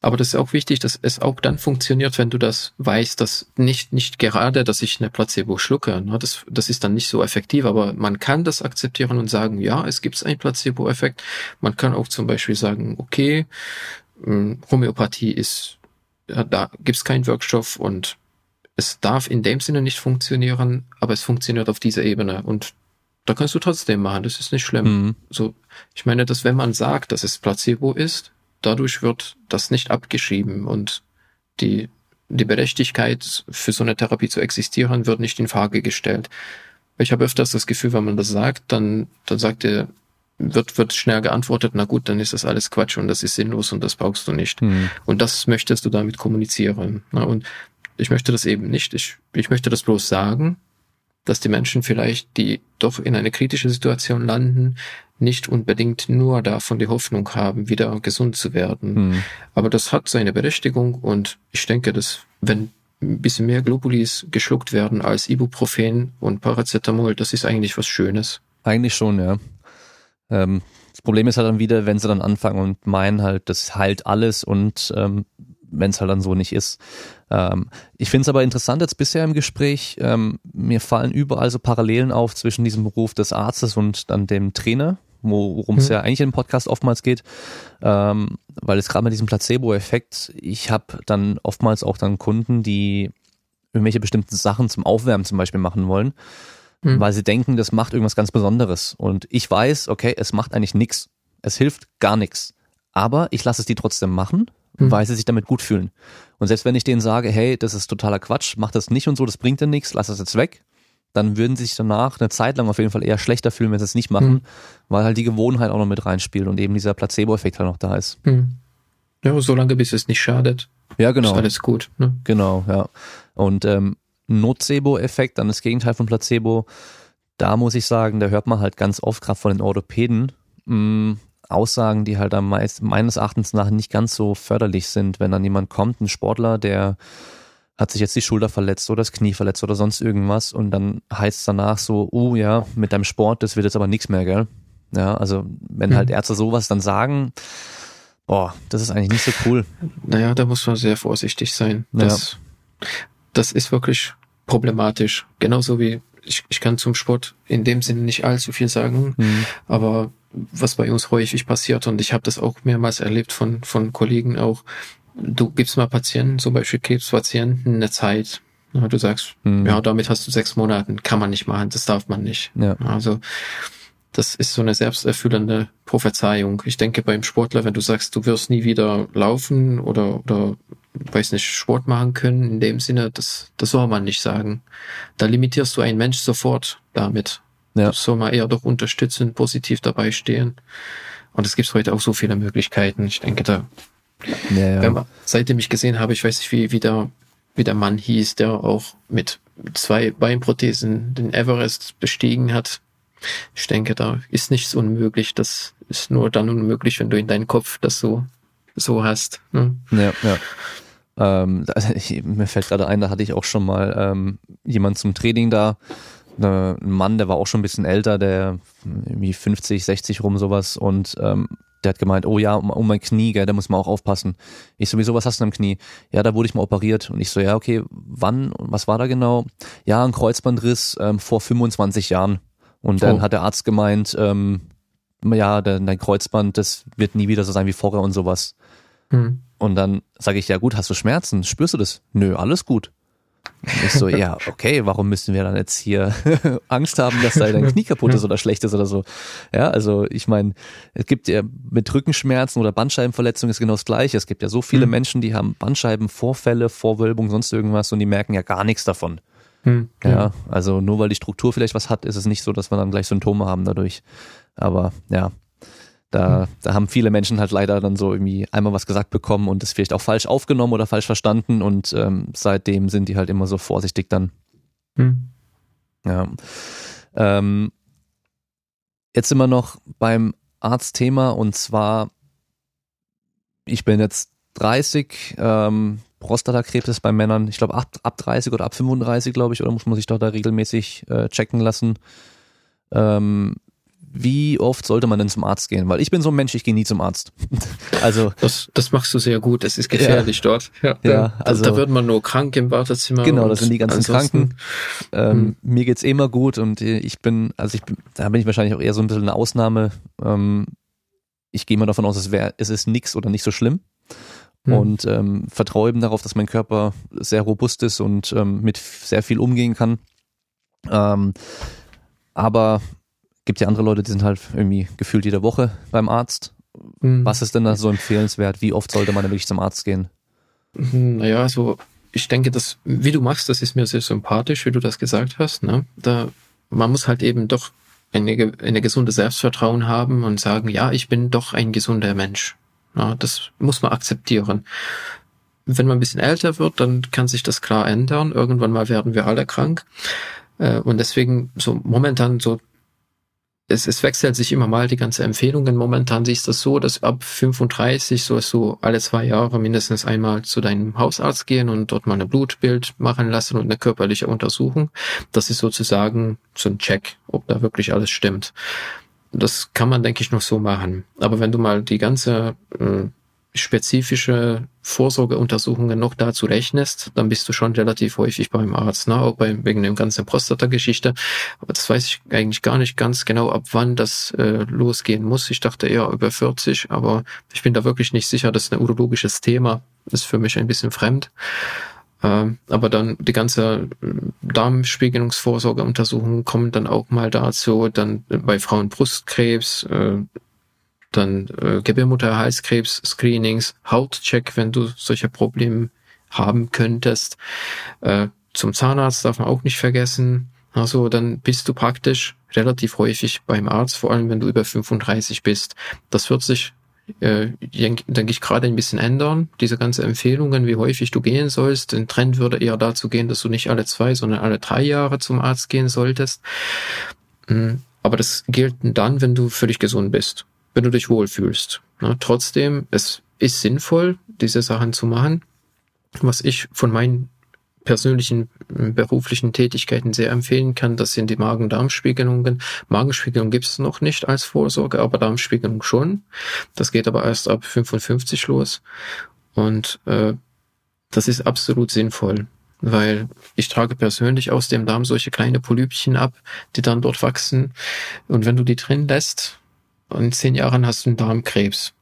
[SPEAKER 2] aber das ist auch wichtig, dass es auch dann funktioniert, wenn du das weißt, dass nicht, nicht gerade, dass ich eine Placebo schlucke. Ne? Das, das ist dann nicht so effektiv, aber man kann das akzeptieren und sagen, ja, es gibt einen Placebo-Effekt. Man kann auch zum Beispiel sagen, okay, hm, Homöopathie ist, da gibt's keinen Wirkstoff und es darf in dem Sinne nicht funktionieren, aber es funktioniert auf dieser Ebene und da kannst du trotzdem machen, das ist nicht schlimm. Mhm. So, ich meine, dass wenn man sagt, dass es Placebo ist, dadurch wird das nicht abgeschrieben und die, die Berechtigkeit für so eine Therapie zu existieren wird nicht in Frage gestellt. Ich habe öfters das Gefühl, wenn man das sagt, dann, dann sagt er, wird, wird schnell geantwortet, na gut, dann ist das alles Quatsch und das ist sinnlos und das brauchst du nicht. Mhm. Und das möchtest du damit kommunizieren. Und ich möchte das eben nicht. Ich, ich möchte das bloß sagen, dass die Menschen vielleicht, die doch in eine kritische Situation landen, nicht unbedingt nur davon die Hoffnung haben, wieder gesund zu werden. Hm. Aber das hat seine Berechtigung und ich denke, dass wenn ein bisschen mehr Globulis geschluckt werden als Ibuprofen und Paracetamol, das ist eigentlich was Schönes.
[SPEAKER 1] Eigentlich schon, ja. Ähm, das Problem ist halt dann wieder, wenn sie dann anfangen und meinen halt, das heilt alles und ähm, wenn es halt dann so nicht ist. Ähm, ich finde es aber interessant jetzt bisher im Gespräch, ähm, mir fallen überall so Parallelen auf zwischen diesem Beruf des Arztes und dann dem Trainer, worum es mhm. ja eigentlich im Podcast oftmals geht, ähm, weil es gerade mit diesem Placebo-Effekt, ich habe dann oftmals auch dann Kunden, die irgendwelche bestimmten Sachen zum Aufwärmen zum Beispiel machen wollen, mhm. weil sie denken, das macht irgendwas ganz Besonderes. Und ich weiß, okay, es macht eigentlich nichts. Es hilft gar nichts. Aber ich lasse es die trotzdem machen, mhm. weil sie sich damit gut fühlen. Und selbst wenn ich denen sage, hey, das ist totaler Quatsch, mach das nicht und so, das bringt dir nichts, lass das jetzt weg, dann würden sie sich danach eine Zeit lang auf jeden Fall eher schlechter fühlen, wenn sie es nicht machen, mhm. weil halt die Gewohnheit auch noch mit reinspielt und eben dieser Placebo-Effekt halt noch da ist. Mhm.
[SPEAKER 2] Ja, solange bis es nicht schadet.
[SPEAKER 1] Ja, genau. Ist
[SPEAKER 2] alles gut. Ne?
[SPEAKER 1] Genau, ja. Und ähm, Nocebo-Effekt, dann das Gegenteil von Placebo, da muss ich sagen, da hört man halt ganz oft gerade von den Orthopäden mh, mm, Aussagen, die halt am meisten, meines Erachtens nach nicht ganz so förderlich sind, wenn dann jemand kommt, ein Sportler, der hat sich jetzt die Schulter verletzt oder das Knie verletzt oder sonst irgendwas und dann heißt es danach so, oh ja, mit deinem Sport, das wird jetzt aber nichts mehr, gell? Ja, also wenn halt mhm. Ärzte sowas dann sagen, boah, das ist eigentlich nicht so cool.
[SPEAKER 2] Naja, da muss man sehr vorsichtig sein. Das, ja. das ist wirklich problematisch. Genauso wie ich, ich kann zum Sport in dem Sinne nicht allzu viel sagen, mhm. aber was bei uns häufig passiert und ich habe das auch mehrmals erlebt von, von Kollegen auch, du gibst mal Patienten, zum Beispiel Krebspatienten, eine Zeit. Du sagst, mhm. ja, damit hast du sechs Monaten, kann man nicht machen, das darf man nicht. Ja. Also das ist so eine selbsterfüllende Prophezeiung. Ich denke beim Sportler, wenn du sagst, du wirst nie wieder laufen oder, oder weiß nicht, Sport machen können. In dem Sinne, das, das soll man nicht sagen. Da limitierst du einen Mensch sofort damit. Ja. Das soll man eher doch unterstützen, positiv dabei stehen. Und es gibt heute auch so viele Möglichkeiten. Ich denke, da, ja, ja. Man, seitdem ich gesehen habe, ich weiß nicht, wie, wie der, wie der Mann hieß, der auch mit zwei Beinprothesen den Everest bestiegen hat. Ich denke, da ist nichts unmöglich. Das ist nur dann unmöglich, wenn du in deinen Kopf das so, so hast.
[SPEAKER 1] Ne? Ja, ja. Ähm, also ich, mir fällt gerade ein, da hatte ich auch schon mal ähm, jemand zum Training da. Ein Mann, der war auch schon ein bisschen älter, der irgendwie 50, 60 rum sowas und ähm, der hat gemeint, oh ja, um, um mein Knie, gell, da muss man auch aufpassen. Ich sowieso, was hast du am Knie? Ja, da wurde ich mal operiert. Und ich so, ja, okay, wann und was war da genau? Ja, ein Kreuzbandriss ähm, vor 25 Jahren. Und dann oh. hat der Arzt gemeint, ähm, ja, dein, dein Kreuzband, das wird nie wieder so sein wie vorher und sowas. Hm. Und dann sage ich, ja gut, hast du Schmerzen? Spürst du das? Nö, alles gut. Und ich so, ja, okay, warum müssen wir dann jetzt hier Angst haben, dass da dein Knie kaputt ist oder schlecht ist oder so? Ja, also ich meine, es gibt ja mit Rückenschmerzen oder Bandscheibenverletzungen ist genau das Gleiche. Es gibt ja so viele mhm. Menschen, die haben Bandscheibenvorfälle, Vorwölbung, sonst irgendwas und die merken ja gar nichts davon. Mhm. Ja, also nur weil die Struktur vielleicht was hat, ist es nicht so, dass wir dann gleich Symptome haben dadurch. Aber ja, da, hm. da haben viele Menschen halt leider dann so irgendwie einmal was gesagt bekommen und es vielleicht auch falsch aufgenommen oder falsch verstanden und ähm, seitdem sind die halt immer so vorsichtig dann. Hm. Ja. Ähm, jetzt wir noch beim Arztthema und zwar, ich bin jetzt 30, ähm, Prostatakrebs ist bei Männern, ich glaube ab, ab 30 oder ab 35, glaube ich, oder muss man sich doch da regelmäßig äh, checken lassen. Ähm, wie oft sollte man denn zum Arzt gehen? Weil ich bin so ein Mensch, ich gehe nie zum Arzt.
[SPEAKER 2] also das, das machst du sehr gut. Es ist gefährlich ja, dort. Ja, ja also da, wird man nur krank im Wartezimmer.
[SPEAKER 1] Genau, das sind die ganzen Kranken. Ähm, hm. Mir geht's immer gut und ich bin, also ich bin, da bin ich wahrscheinlich auch eher so ein bisschen eine Ausnahme. Ähm, ich gehe mal davon aus, es wäre, es ist nix oder nicht so schlimm. Hm. Und ähm, vertraue eben darauf, dass mein Körper sehr robust ist und ähm, mit sehr viel umgehen kann. Ähm, aber gibt ja andere Leute, die sind halt irgendwie gefühlt jede Woche beim Arzt. Mhm. Was ist denn da so empfehlenswert? Wie oft sollte man denn wirklich zum Arzt gehen?
[SPEAKER 2] Mhm, naja, also ich denke, dass, wie du machst, das ist mir sehr sympathisch, wie du das gesagt hast. Ne? Da, man muss halt eben doch eine, eine gesunde Selbstvertrauen haben und sagen, ja, ich bin doch ein gesunder Mensch. Ja, das muss man akzeptieren. Wenn man ein bisschen älter wird, dann kann sich das klar ändern. Irgendwann mal werden wir alle krank. Äh, und deswegen so momentan so es, es wechselt sich immer mal die ganze Empfehlungen. Momentan du das so, dass ab 35 sollst du alle zwei Jahre mindestens einmal zu deinem Hausarzt gehen und dort mal ein Blutbild machen lassen und eine körperliche Untersuchung. Das ist sozusagen so ein Check, ob da wirklich alles stimmt. Das kann man, denke ich, noch so machen. Aber wenn du mal die ganze äh, spezifische Vorsorgeuntersuchungen noch dazu rechnest, dann bist du schon relativ häufig beim Arzt, ne? auch bei, wegen dem ganzen Prostata-Geschichte. Aber das weiß ich eigentlich gar nicht ganz genau, ab wann das äh, losgehen muss. Ich dachte eher über 40, aber ich bin da wirklich nicht sicher. Das ist ein urologisches Thema, ist für mich ein bisschen fremd. Ähm, aber dann die ganze äh, Darmspiegelungsvorsorgeuntersuchungen kommen dann auch mal dazu, dann bei Frauen Brustkrebs, äh, dann äh, Gebärmutterhalskrebs-Screenings, Hautcheck, wenn du solche Probleme haben könntest. Äh, zum Zahnarzt darf man auch nicht vergessen. Also dann bist du praktisch relativ häufig beim Arzt, vor allem wenn du über 35 bist. Das wird sich, äh, denke ich, gerade ein bisschen ändern. Diese ganzen Empfehlungen, wie häufig du gehen sollst. Den Trend würde eher dazu gehen, dass du nicht alle zwei, sondern alle drei Jahre zum Arzt gehen solltest. Hm, aber das gilt dann, wenn du völlig gesund bist wenn du dich wohlfühlst. Ja, trotzdem, es ist sinnvoll, diese Sachen zu machen. Was ich von meinen persönlichen äh, beruflichen Tätigkeiten sehr empfehlen kann, das sind die Magen-Darm-Spiegelungen. Magenspiegelung gibt es noch nicht als Vorsorge, aber Darmspiegelung schon. Das geht aber erst ab 55 los. Und äh, das ist absolut sinnvoll, weil ich trage persönlich aus dem Darm solche kleine Polypchen ab, die dann dort wachsen. Und wenn du die drin lässt, und in zehn Jahren hast du einen Darmkrebs.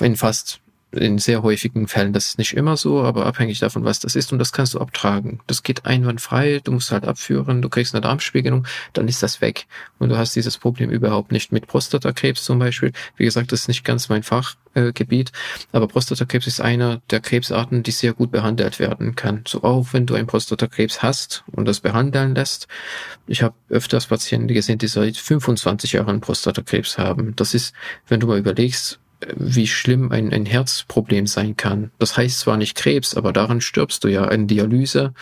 [SPEAKER 2] In fast in sehr häufigen Fällen. Das ist nicht immer so, aber abhängig davon, was das ist. Und das kannst du abtragen. Das geht einwandfrei. Du musst halt abführen. Du kriegst eine Darmspiegelung. Dann ist das weg. Und du hast dieses Problem überhaupt nicht mit Prostatakrebs zum Beispiel. Wie gesagt, das ist nicht ganz mein Fachgebiet. Äh, aber Prostatakrebs ist einer der Krebsarten, die sehr gut behandelt werden kann. So auch wenn du einen Prostatakrebs hast und das behandeln lässt. Ich habe öfters Patienten gesehen, die seit 25 Jahren Prostatakrebs haben. Das ist, wenn du mal überlegst, wie schlimm ein, ein Herzproblem sein kann. Das heißt zwar nicht Krebs, aber daran stirbst du ja. Eine Dialyse,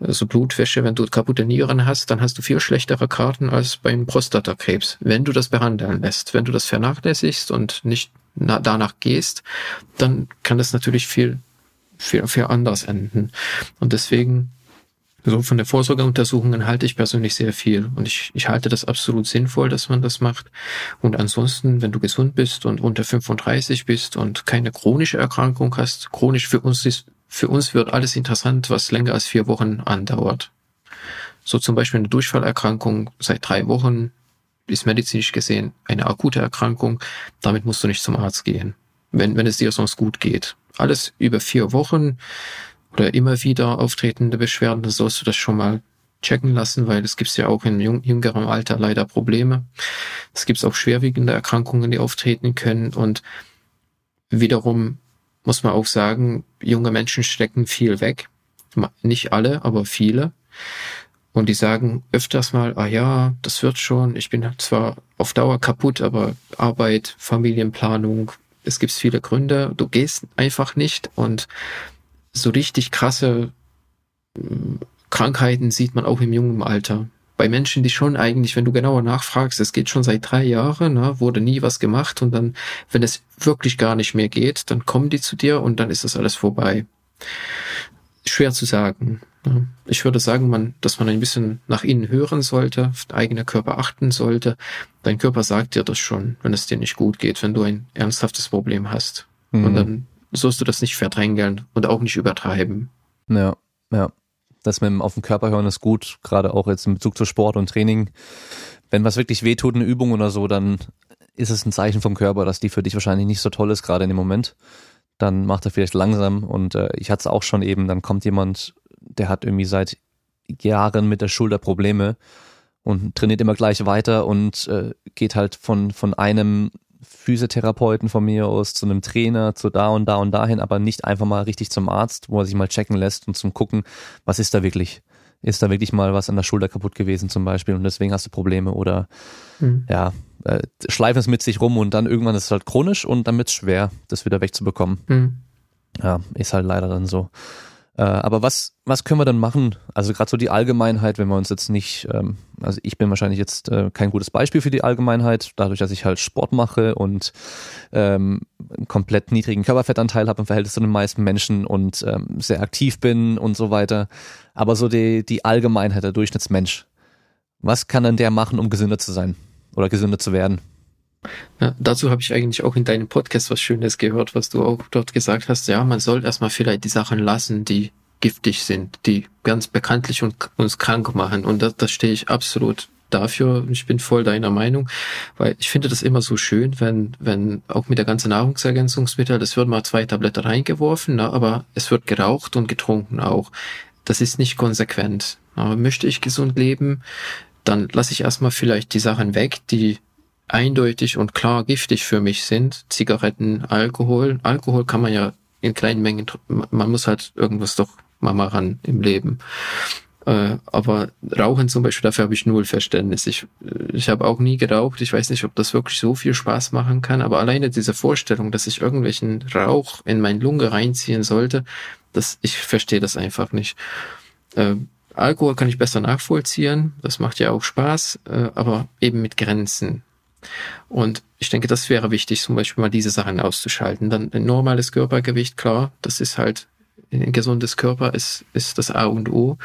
[SPEAKER 2] also Blutwäsche, wenn du kaputte Nieren hast, dann hast du viel schlechtere Karten als beim Prostatakrebs, wenn du das behandeln lässt. Wenn du das vernachlässigst und nicht danach gehst, dann kann das natürlich viel, viel, viel anders enden. Und deswegen so von der Vorsorgeuntersuchungen halte ich persönlich sehr viel und ich, ich halte das absolut sinnvoll, dass man das macht. Und ansonsten, wenn du gesund bist und unter 35 bist und keine chronische Erkrankung hast, chronisch für uns ist, für uns wird alles interessant, was länger als vier Wochen andauert. So zum Beispiel eine Durchfallerkrankung seit drei Wochen ist medizinisch gesehen eine akute Erkrankung. Damit musst du nicht zum Arzt gehen, wenn, wenn es dir sonst gut geht. Alles über vier Wochen oder immer wieder auftretende Beschwerden, dann sollst du das schon mal checken lassen, weil es gibt ja auch in jüngerem Alter leider Probleme. Es gibt auch schwerwiegende Erkrankungen, die auftreten können und wiederum muss man auch sagen, junge Menschen stecken viel weg. Nicht alle, aber viele. Und die sagen öfters mal, ah ja, das wird schon, ich bin zwar auf Dauer kaputt, aber Arbeit, Familienplanung, es gibt viele Gründe, du gehst einfach nicht und so richtig krasse äh, Krankheiten sieht man auch im jungen Alter. Bei Menschen, die schon eigentlich, wenn du genauer nachfragst, es geht schon seit drei Jahren, ne, wurde nie was gemacht und dann, wenn es wirklich gar nicht mehr geht, dann kommen die zu dir und dann ist das alles vorbei. Schwer zu sagen. Ne. Ich würde sagen, man, dass man ein bisschen nach innen hören sollte, auf den eigenen Körper achten sollte. Dein Körper sagt dir das schon, wenn es dir nicht gut geht, wenn du ein ernsthaftes Problem hast. Mhm. Und dann sollst du das nicht verdrängeln und auch nicht übertreiben.
[SPEAKER 1] Ja, ja. Das mit dem auf den Körper hören ist gut, gerade auch jetzt in Bezug zu Sport und Training. Wenn was wirklich wehtut, eine Übung oder so, dann ist es ein Zeichen vom Körper, dass die für dich wahrscheinlich nicht so toll ist, gerade in dem Moment. Dann macht er vielleicht langsam und äh, ich hatte es auch schon eben, dann kommt jemand, der hat irgendwie seit Jahren mit der Schulter Probleme und trainiert immer gleich weiter und äh, geht halt von, von einem Physiotherapeuten von mir aus, zu einem Trainer, zu da und da und dahin, aber nicht einfach mal richtig zum Arzt, wo er sich mal checken lässt und zum gucken, was ist da wirklich? Ist da wirklich mal was an der Schulter kaputt gewesen zum Beispiel und deswegen hast du Probleme oder mhm. ja, äh, schleifen es mit sich rum und dann irgendwann ist es halt chronisch und dann wird es schwer, das wieder wegzubekommen. Mhm. Ja, ist halt leider dann so. Äh, aber was, was können wir dann machen? Also gerade so die Allgemeinheit, wenn wir uns jetzt nicht, ähm, also ich bin wahrscheinlich jetzt äh, kein gutes Beispiel für die Allgemeinheit, dadurch, dass ich halt Sport mache und ähm, einen komplett niedrigen Körperfettanteil habe im Verhältnis zu den meisten Menschen und ähm, sehr aktiv bin und so weiter. Aber so die, die Allgemeinheit, der Durchschnittsmensch, was kann denn der machen, um gesünder zu sein oder gesünder zu werden?
[SPEAKER 2] Ja, dazu habe ich eigentlich auch in deinem Podcast was Schönes gehört, was du auch dort gesagt hast. Ja, man soll erstmal vielleicht die Sachen lassen, die giftig sind, die ganz bekanntlich uns krank machen. Und das, das stehe ich absolut dafür. Ich bin voll deiner Meinung, weil ich finde das immer so schön, wenn, wenn auch mit der ganzen Nahrungsergänzungsmittel, das wird mal zwei Tabletten reingeworfen, ne, aber es wird geraucht und getrunken auch. Das ist nicht konsequent. Aber möchte ich gesund leben, dann lasse ich erstmal vielleicht die Sachen weg, die eindeutig und klar giftig für mich sind. Zigaretten, Alkohol. Alkohol kann man ja in kleinen Mengen, man muss halt irgendwas doch mal machen im Leben. Äh, aber Rauchen zum Beispiel, dafür habe ich null Verständnis. Ich, ich habe auch nie geraucht. Ich weiß nicht, ob das wirklich so viel Spaß machen kann. Aber alleine diese Vorstellung, dass ich irgendwelchen Rauch in meine Lunge reinziehen sollte, das, ich verstehe das einfach nicht. Äh, Alkohol kann ich besser nachvollziehen. Das macht ja auch Spaß, äh, aber eben mit Grenzen. Und ich denke, das wäre wichtig, zum Beispiel mal diese Sachen auszuschalten. Dann ein normales Körpergewicht, klar, das ist halt ein gesundes Körper ist, ist das A und O.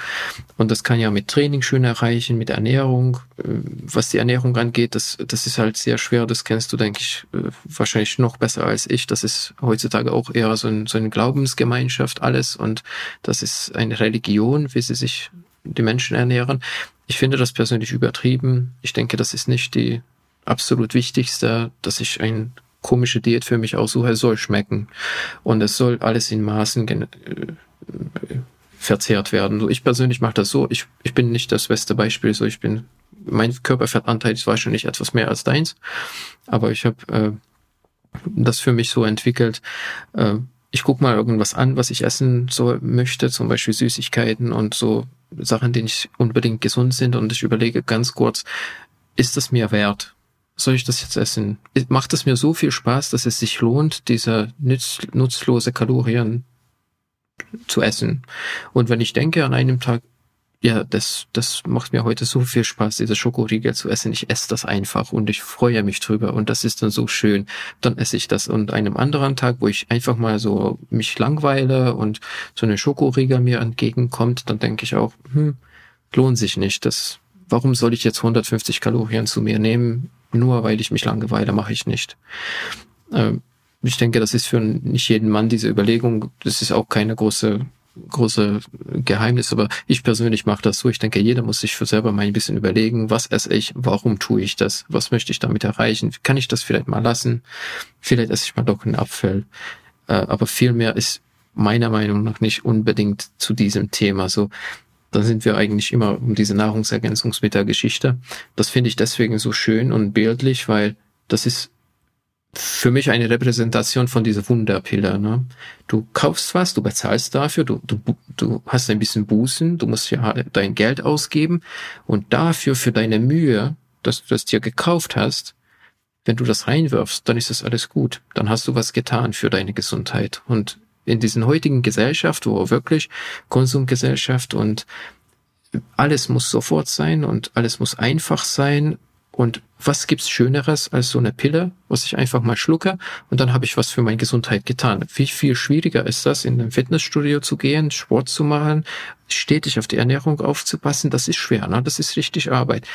[SPEAKER 2] Und das kann ja mit Training schön erreichen, mit Ernährung. Äh, was die Ernährung angeht, das, das ist halt sehr schwer. Das kennst du, denke ich, äh, wahrscheinlich noch besser als ich. Das ist heutzutage auch eher so, ein, so eine Glaubensgemeinschaft alles. Und das ist eine Religion, wie sie sich die Menschen ernähren. Ich finde das persönlich übertrieben. Ich denke, das ist nicht die absolut Wichtigste, dass ich ein komische Diät für mich aussuche, es soll schmecken. Und es soll alles in Maßen äh, verzehrt werden. So, ich persönlich mache das so, ich, ich bin nicht das beste Beispiel, so ich bin, mein Körperfettanteil ist wahrscheinlich etwas mehr als deins, aber ich habe äh, das für mich so entwickelt, äh, ich guck mal irgendwas an, was ich essen so möchte, zum Beispiel Süßigkeiten und so Sachen, die nicht unbedingt gesund sind und ich überlege ganz kurz, ist das mir wert? Soll ich das jetzt essen? Macht es mir so viel Spaß, dass es sich lohnt, diese nutz, nutzlose Kalorien zu essen? Und wenn ich denke an einem Tag, ja, das, das macht mir heute so viel Spaß, diese Schokoriegel zu essen. Ich esse das einfach und ich freue mich drüber und das ist dann so schön. Dann esse ich das und einem anderen Tag, wo ich einfach mal so mich langweile und so eine Schokoriegel mir entgegenkommt, dann denke ich auch, hm, lohnt sich nicht. Das, warum soll ich jetzt 150 Kalorien zu mir nehmen? Nur weil ich mich langweile, mache ich nicht. Ähm, ich denke, das ist für nicht jeden Mann diese Überlegung. Das ist auch keine große große Geheimnis, aber ich persönlich mache das so. Ich denke, jeder muss sich für selber mal ein bisschen überlegen, was esse ich, warum tue ich das, was möchte ich damit erreichen, kann ich das vielleicht mal lassen, vielleicht esse ich mal doch einen Apfel, äh, aber viel mehr ist meiner Meinung nach nicht unbedingt zu diesem Thema so. Dann sind wir eigentlich immer um diese Nahrungsergänzungsmittelgeschichte. Das finde ich deswegen so schön und bildlich, weil das ist für mich eine Repräsentation von dieser Wunderpille. Ne? Du kaufst was, du bezahlst dafür, du, du, du hast ein bisschen Bußen, du musst ja dein Geld ausgeben und dafür, für deine Mühe, dass du das dir gekauft hast, wenn du das reinwirfst, dann ist das alles gut. Dann hast du was getan für deine Gesundheit. Und in diesen heutigen Gesellschaft, wo wirklich Konsumgesellschaft und alles muss sofort sein und alles muss einfach sein und was gibt's Schöneres als so eine Pille, was ich einfach mal schlucke und dann habe ich was für meine Gesundheit getan. Wie viel schwieriger ist das, in ein Fitnessstudio zu gehen, Sport zu machen, stetig auf die Ernährung aufzupassen? Das ist schwer, ne? Das ist richtig Arbeit.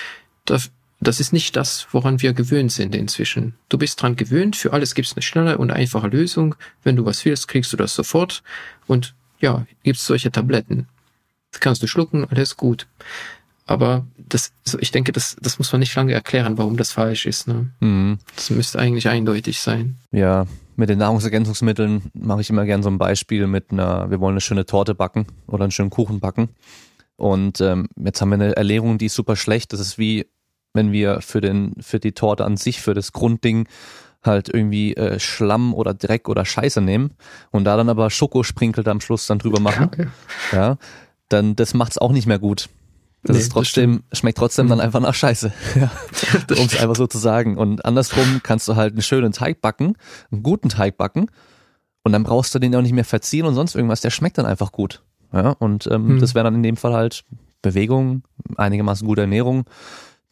[SPEAKER 2] Das, das ist nicht das, woran wir gewöhnt sind inzwischen. Du bist dran gewöhnt, für alles gibt's eine schnelle und einfache Lösung. Wenn du was willst, kriegst du das sofort. Und ja, gibt's solche Tabletten. Das kannst du schlucken, alles gut. Aber das, ich denke, das, das muss man nicht lange erklären, warum das falsch ist. Ne? Mhm. Das müsste eigentlich eindeutig sein.
[SPEAKER 1] Ja, mit den Nahrungsergänzungsmitteln mache ich immer gern so ein Beispiel mit einer, wir wollen eine schöne Torte backen oder einen schönen Kuchen backen. Und ähm, jetzt haben wir eine Erlegung, die ist super schlecht. Das ist wie, wenn wir für den, für die Torte an sich, für das Grundding halt irgendwie äh, Schlamm oder Dreck oder Scheiße nehmen und da dann aber Schokosprinkel am Schluss dann drüber machen. Ja, dann das macht's auch nicht mehr gut. Das nee, ist trotzdem, das schmeckt trotzdem dann einfach nach Scheiße. ja, um es einfach so zu sagen. Und andersrum kannst du halt einen schönen Teig backen, einen guten Teig backen, und dann brauchst du den auch nicht mehr verziehen und sonst irgendwas, der schmeckt dann einfach gut. Ja, und ähm, hm. das wäre dann in dem Fall halt Bewegung, einigermaßen gute Ernährung.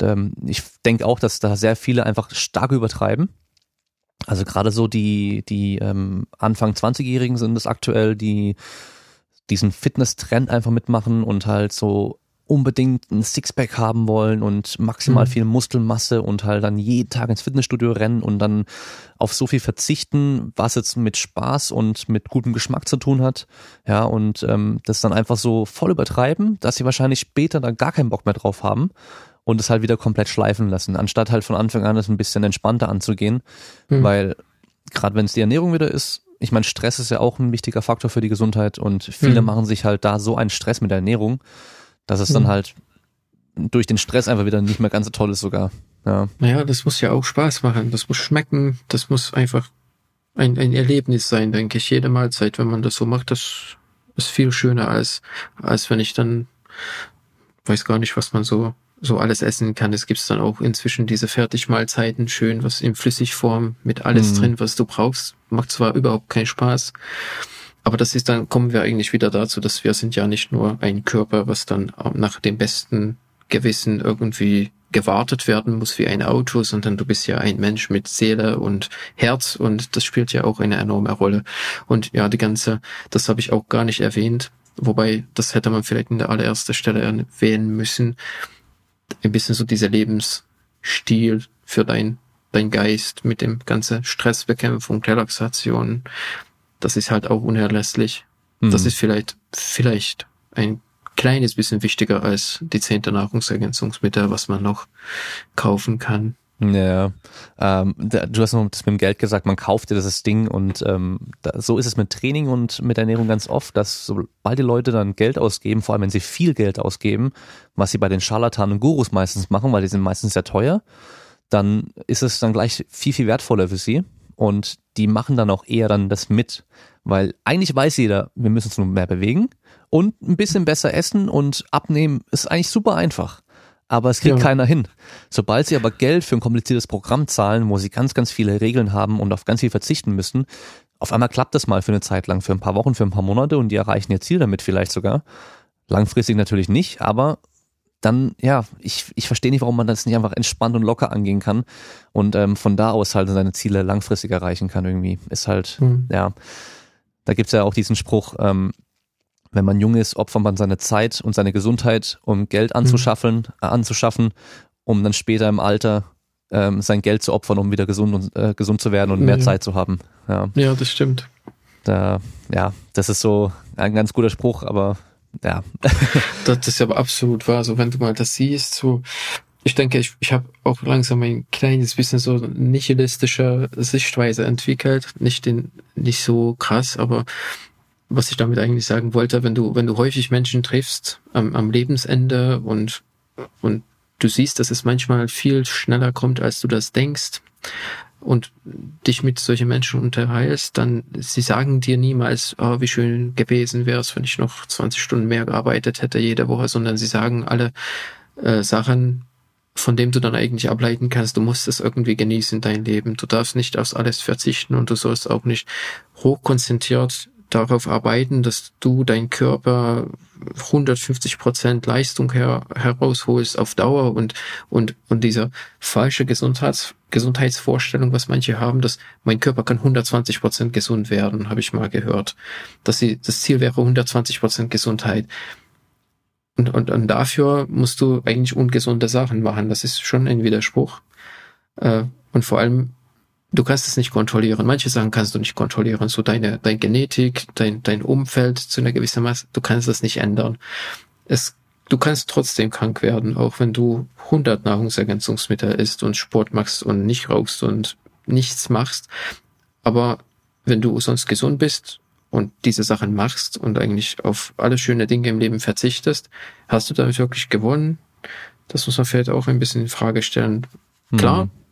[SPEAKER 1] Ähm, ich denke auch, dass da sehr viele einfach stark übertreiben. Also gerade so die, die ähm, Anfang 20-Jährigen sind es aktuell, die diesen Fitness-Trend einfach mitmachen und halt so unbedingt ein Sixpack haben wollen und maximal mhm. viel Muskelmasse und halt dann jeden Tag ins Fitnessstudio rennen und dann auf so viel verzichten, was jetzt mit Spaß und mit gutem Geschmack zu tun hat. Ja, und ähm, das dann einfach so voll übertreiben, dass sie wahrscheinlich später dann gar keinen Bock mehr drauf haben und es halt wieder komplett schleifen lassen, anstatt halt von Anfang an das ein bisschen entspannter anzugehen, mhm. weil gerade wenn es die Ernährung wieder ist, ich meine, Stress ist ja auch ein wichtiger Faktor für die Gesundheit und viele mhm. machen sich halt da so einen Stress mit der Ernährung, dass es dann hm. halt durch den Stress einfach wieder nicht mehr ganz so toll ist sogar. Ja.
[SPEAKER 2] Naja, das muss ja auch Spaß machen. Das muss schmecken. Das muss einfach ein, ein Erlebnis sein, denke ich. Jede Mahlzeit, wenn man das so macht, das ist viel schöner als, als wenn ich dann weiß gar nicht, was man so, so alles essen kann. Es gibt dann auch inzwischen diese Fertigmahlzeiten, schön was in Flüssigform mit alles mhm. drin, was du brauchst. Macht zwar überhaupt keinen Spaß, aber das ist dann, kommen wir eigentlich wieder dazu, dass wir sind ja nicht nur ein Körper, was dann nach dem besten Gewissen irgendwie gewartet werden muss wie ein Auto, sondern du bist ja ein Mensch mit Seele und Herz und das spielt ja auch eine enorme Rolle. Und ja, die ganze, das habe ich auch gar nicht erwähnt, wobei das hätte man vielleicht in der allerersten Stelle erwähnen müssen. Ein bisschen so dieser Lebensstil für dein, dein Geist mit dem ganze Stressbekämpfung, Relaxation, das ist halt auch unerlässlich. Mhm. Das ist vielleicht, vielleicht ein kleines bisschen wichtiger als die zehnte Nahrungsergänzungsmittel, was man noch kaufen kann.
[SPEAKER 1] Ja, ähm, du hast noch das mit dem Geld gesagt, man kauft dir das Ding und ähm, da, so ist es mit Training und mit Ernährung ganz oft, dass sobald die Leute dann Geld ausgeben, vor allem wenn sie viel Geld ausgeben, was sie bei den Scharlatanen und Gurus meistens machen, weil die sind meistens sehr teuer, dann ist es dann gleich viel, viel wertvoller für sie und die machen dann auch eher dann das mit, weil eigentlich weiß jeder, wir müssen uns nur mehr bewegen und ein bisschen besser essen und abnehmen ist eigentlich super einfach aber es kriegt ja. keiner hin. Sobald sie aber Geld für ein kompliziertes Programm zahlen, wo sie ganz, ganz viele Regeln haben und auf ganz viel verzichten müssen, auf einmal klappt das mal für eine Zeit lang, für ein paar Wochen, für ein paar Monate und die erreichen ihr Ziel damit vielleicht sogar. Langfristig natürlich nicht, aber dann, ja, ich, ich verstehe nicht, warum man das nicht einfach entspannt und locker angehen kann und ähm, von da aus halt seine Ziele langfristig erreichen kann irgendwie. Ist halt, mhm. ja, da gibt's ja auch diesen Spruch, ähm, wenn man jung ist, opfert man seine Zeit und seine Gesundheit, um Geld anzuschaffen, mhm. äh, anzuschaffen, um dann später im Alter ähm, sein Geld zu opfern, um wieder gesund und äh, gesund zu werden und mehr ja. Zeit zu haben.
[SPEAKER 2] Ja. ja, das stimmt.
[SPEAKER 1] Da, ja, das ist so ein ganz guter Spruch, aber ja.
[SPEAKER 2] das ist aber absolut wahr. So, wenn du mal das siehst, so, ich denke, ich, ich habe auch langsam ein kleines bisschen so nihilistische Sichtweise entwickelt. Nicht den, nicht so krass, aber was ich damit eigentlich sagen wollte, wenn du, wenn du häufig Menschen triffst am, am Lebensende und, und du siehst, dass es manchmal viel schneller kommt, als du das denkst und dich mit solchen Menschen unterhältst, dann sie sagen dir niemals, oh, wie schön gewesen wäre es, wenn ich noch 20 Stunden mehr gearbeitet hätte jede Woche, sondern sie sagen alle äh, Sachen, von dem du dann eigentlich ableiten kannst, du musst es irgendwie genießen, dein Leben. Du darfst nicht auf alles verzichten und du sollst auch nicht hochkonzentriert darauf arbeiten, dass du dein Körper 150 Prozent Leistung her, herausholst auf Dauer und, und, und diese falsche Gesundheits, Gesundheitsvorstellung, was manche haben, dass mein Körper kann 120 Prozent gesund werden, habe ich mal gehört. Dass sie, das Ziel wäre 120 Prozent Gesundheit. Und, und, und dafür musst du eigentlich ungesunde Sachen machen. Das ist schon ein Widerspruch. Äh, und vor allem du kannst es nicht kontrollieren. Manche Sachen kannst du nicht kontrollieren. So deine, deine Genetik, dein, dein Umfeld zu einer gewissen Masse, du kannst das nicht ändern. Es, du kannst trotzdem krank werden, auch wenn du 100 Nahrungsergänzungsmittel isst und Sport machst und nicht rauchst und nichts machst. Aber wenn du sonst gesund bist und diese Sachen machst und eigentlich auf alle schöne Dinge im Leben verzichtest, hast du damit wirklich gewonnen? Das muss man vielleicht auch ein bisschen in Frage stellen. Klar, mhm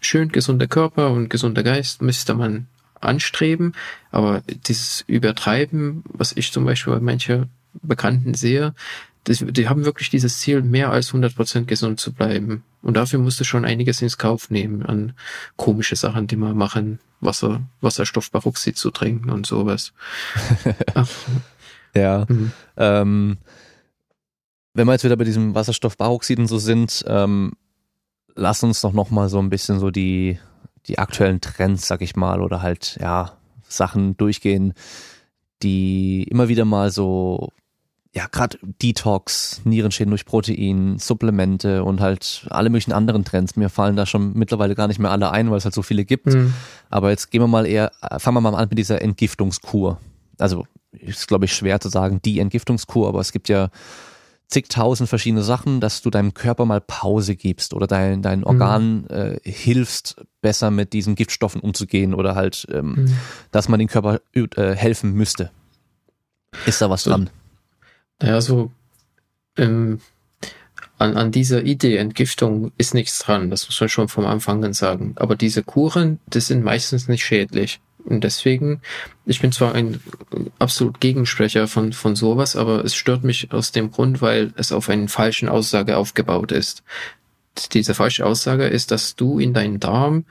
[SPEAKER 2] schön gesunder Körper und gesunder Geist müsste man anstreben, aber dieses Übertreiben, was ich zum Beispiel bei manchen Bekannten sehe, das, die haben wirklich dieses Ziel, mehr als 100% gesund zu bleiben. Und dafür musst du schon einiges ins Kauf nehmen an komische Sachen, die man machen, Wasser, Wasserstoffperoxid zu trinken und sowas.
[SPEAKER 1] ja. Mhm. Ähm, wenn wir jetzt wieder bei diesem Wasserstoffperoxid und so sind, ähm, lass uns doch noch mal so ein bisschen so die, die aktuellen Trends, sag ich mal, oder halt, ja, Sachen durchgehen, die immer wieder mal so, ja, gerade Detox, Nierenschäden durch Protein, Supplemente und halt alle möglichen anderen Trends. Mir fallen da schon mittlerweile gar nicht mehr alle ein, weil es halt so viele gibt. Mhm. Aber jetzt gehen wir mal eher, fangen wir mal an mit dieser Entgiftungskur. Also, ist glaube ich schwer zu sagen, die Entgiftungskur, aber es gibt ja zigtausend verschiedene Sachen, dass du deinem Körper mal Pause gibst oder dein, dein Organ mhm. äh, hilfst, besser mit diesen Giftstoffen umzugehen oder halt, ähm, mhm. dass man den Körper äh, helfen müsste. Ist da was so, dran?
[SPEAKER 2] Naja, so ähm, an, an dieser Idee Entgiftung ist nichts dran, das muss man schon vom Anfang an sagen. Aber diese Kuren, das sind meistens nicht schädlich. Und deswegen, ich bin zwar ein absolut Gegensprecher von, von sowas, aber es stört mich aus dem Grund, weil es auf einen falschen Aussage aufgebaut ist. Diese falsche Aussage ist, dass du in deinen Darm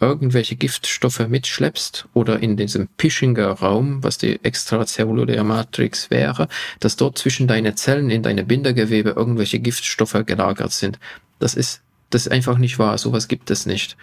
[SPEAKER 2] irgendwelche Giftstoffe mitschleppst oder in diesem Pischinger Raum, was die extrazelluläre Matrix wäre, dass dort zwischen deine Zellen in deine Bindergewebe irgendwelche Giftstoffe gelagert sind. Das ist, das ist einfach nicht wahr. Sowas gibt es nicht.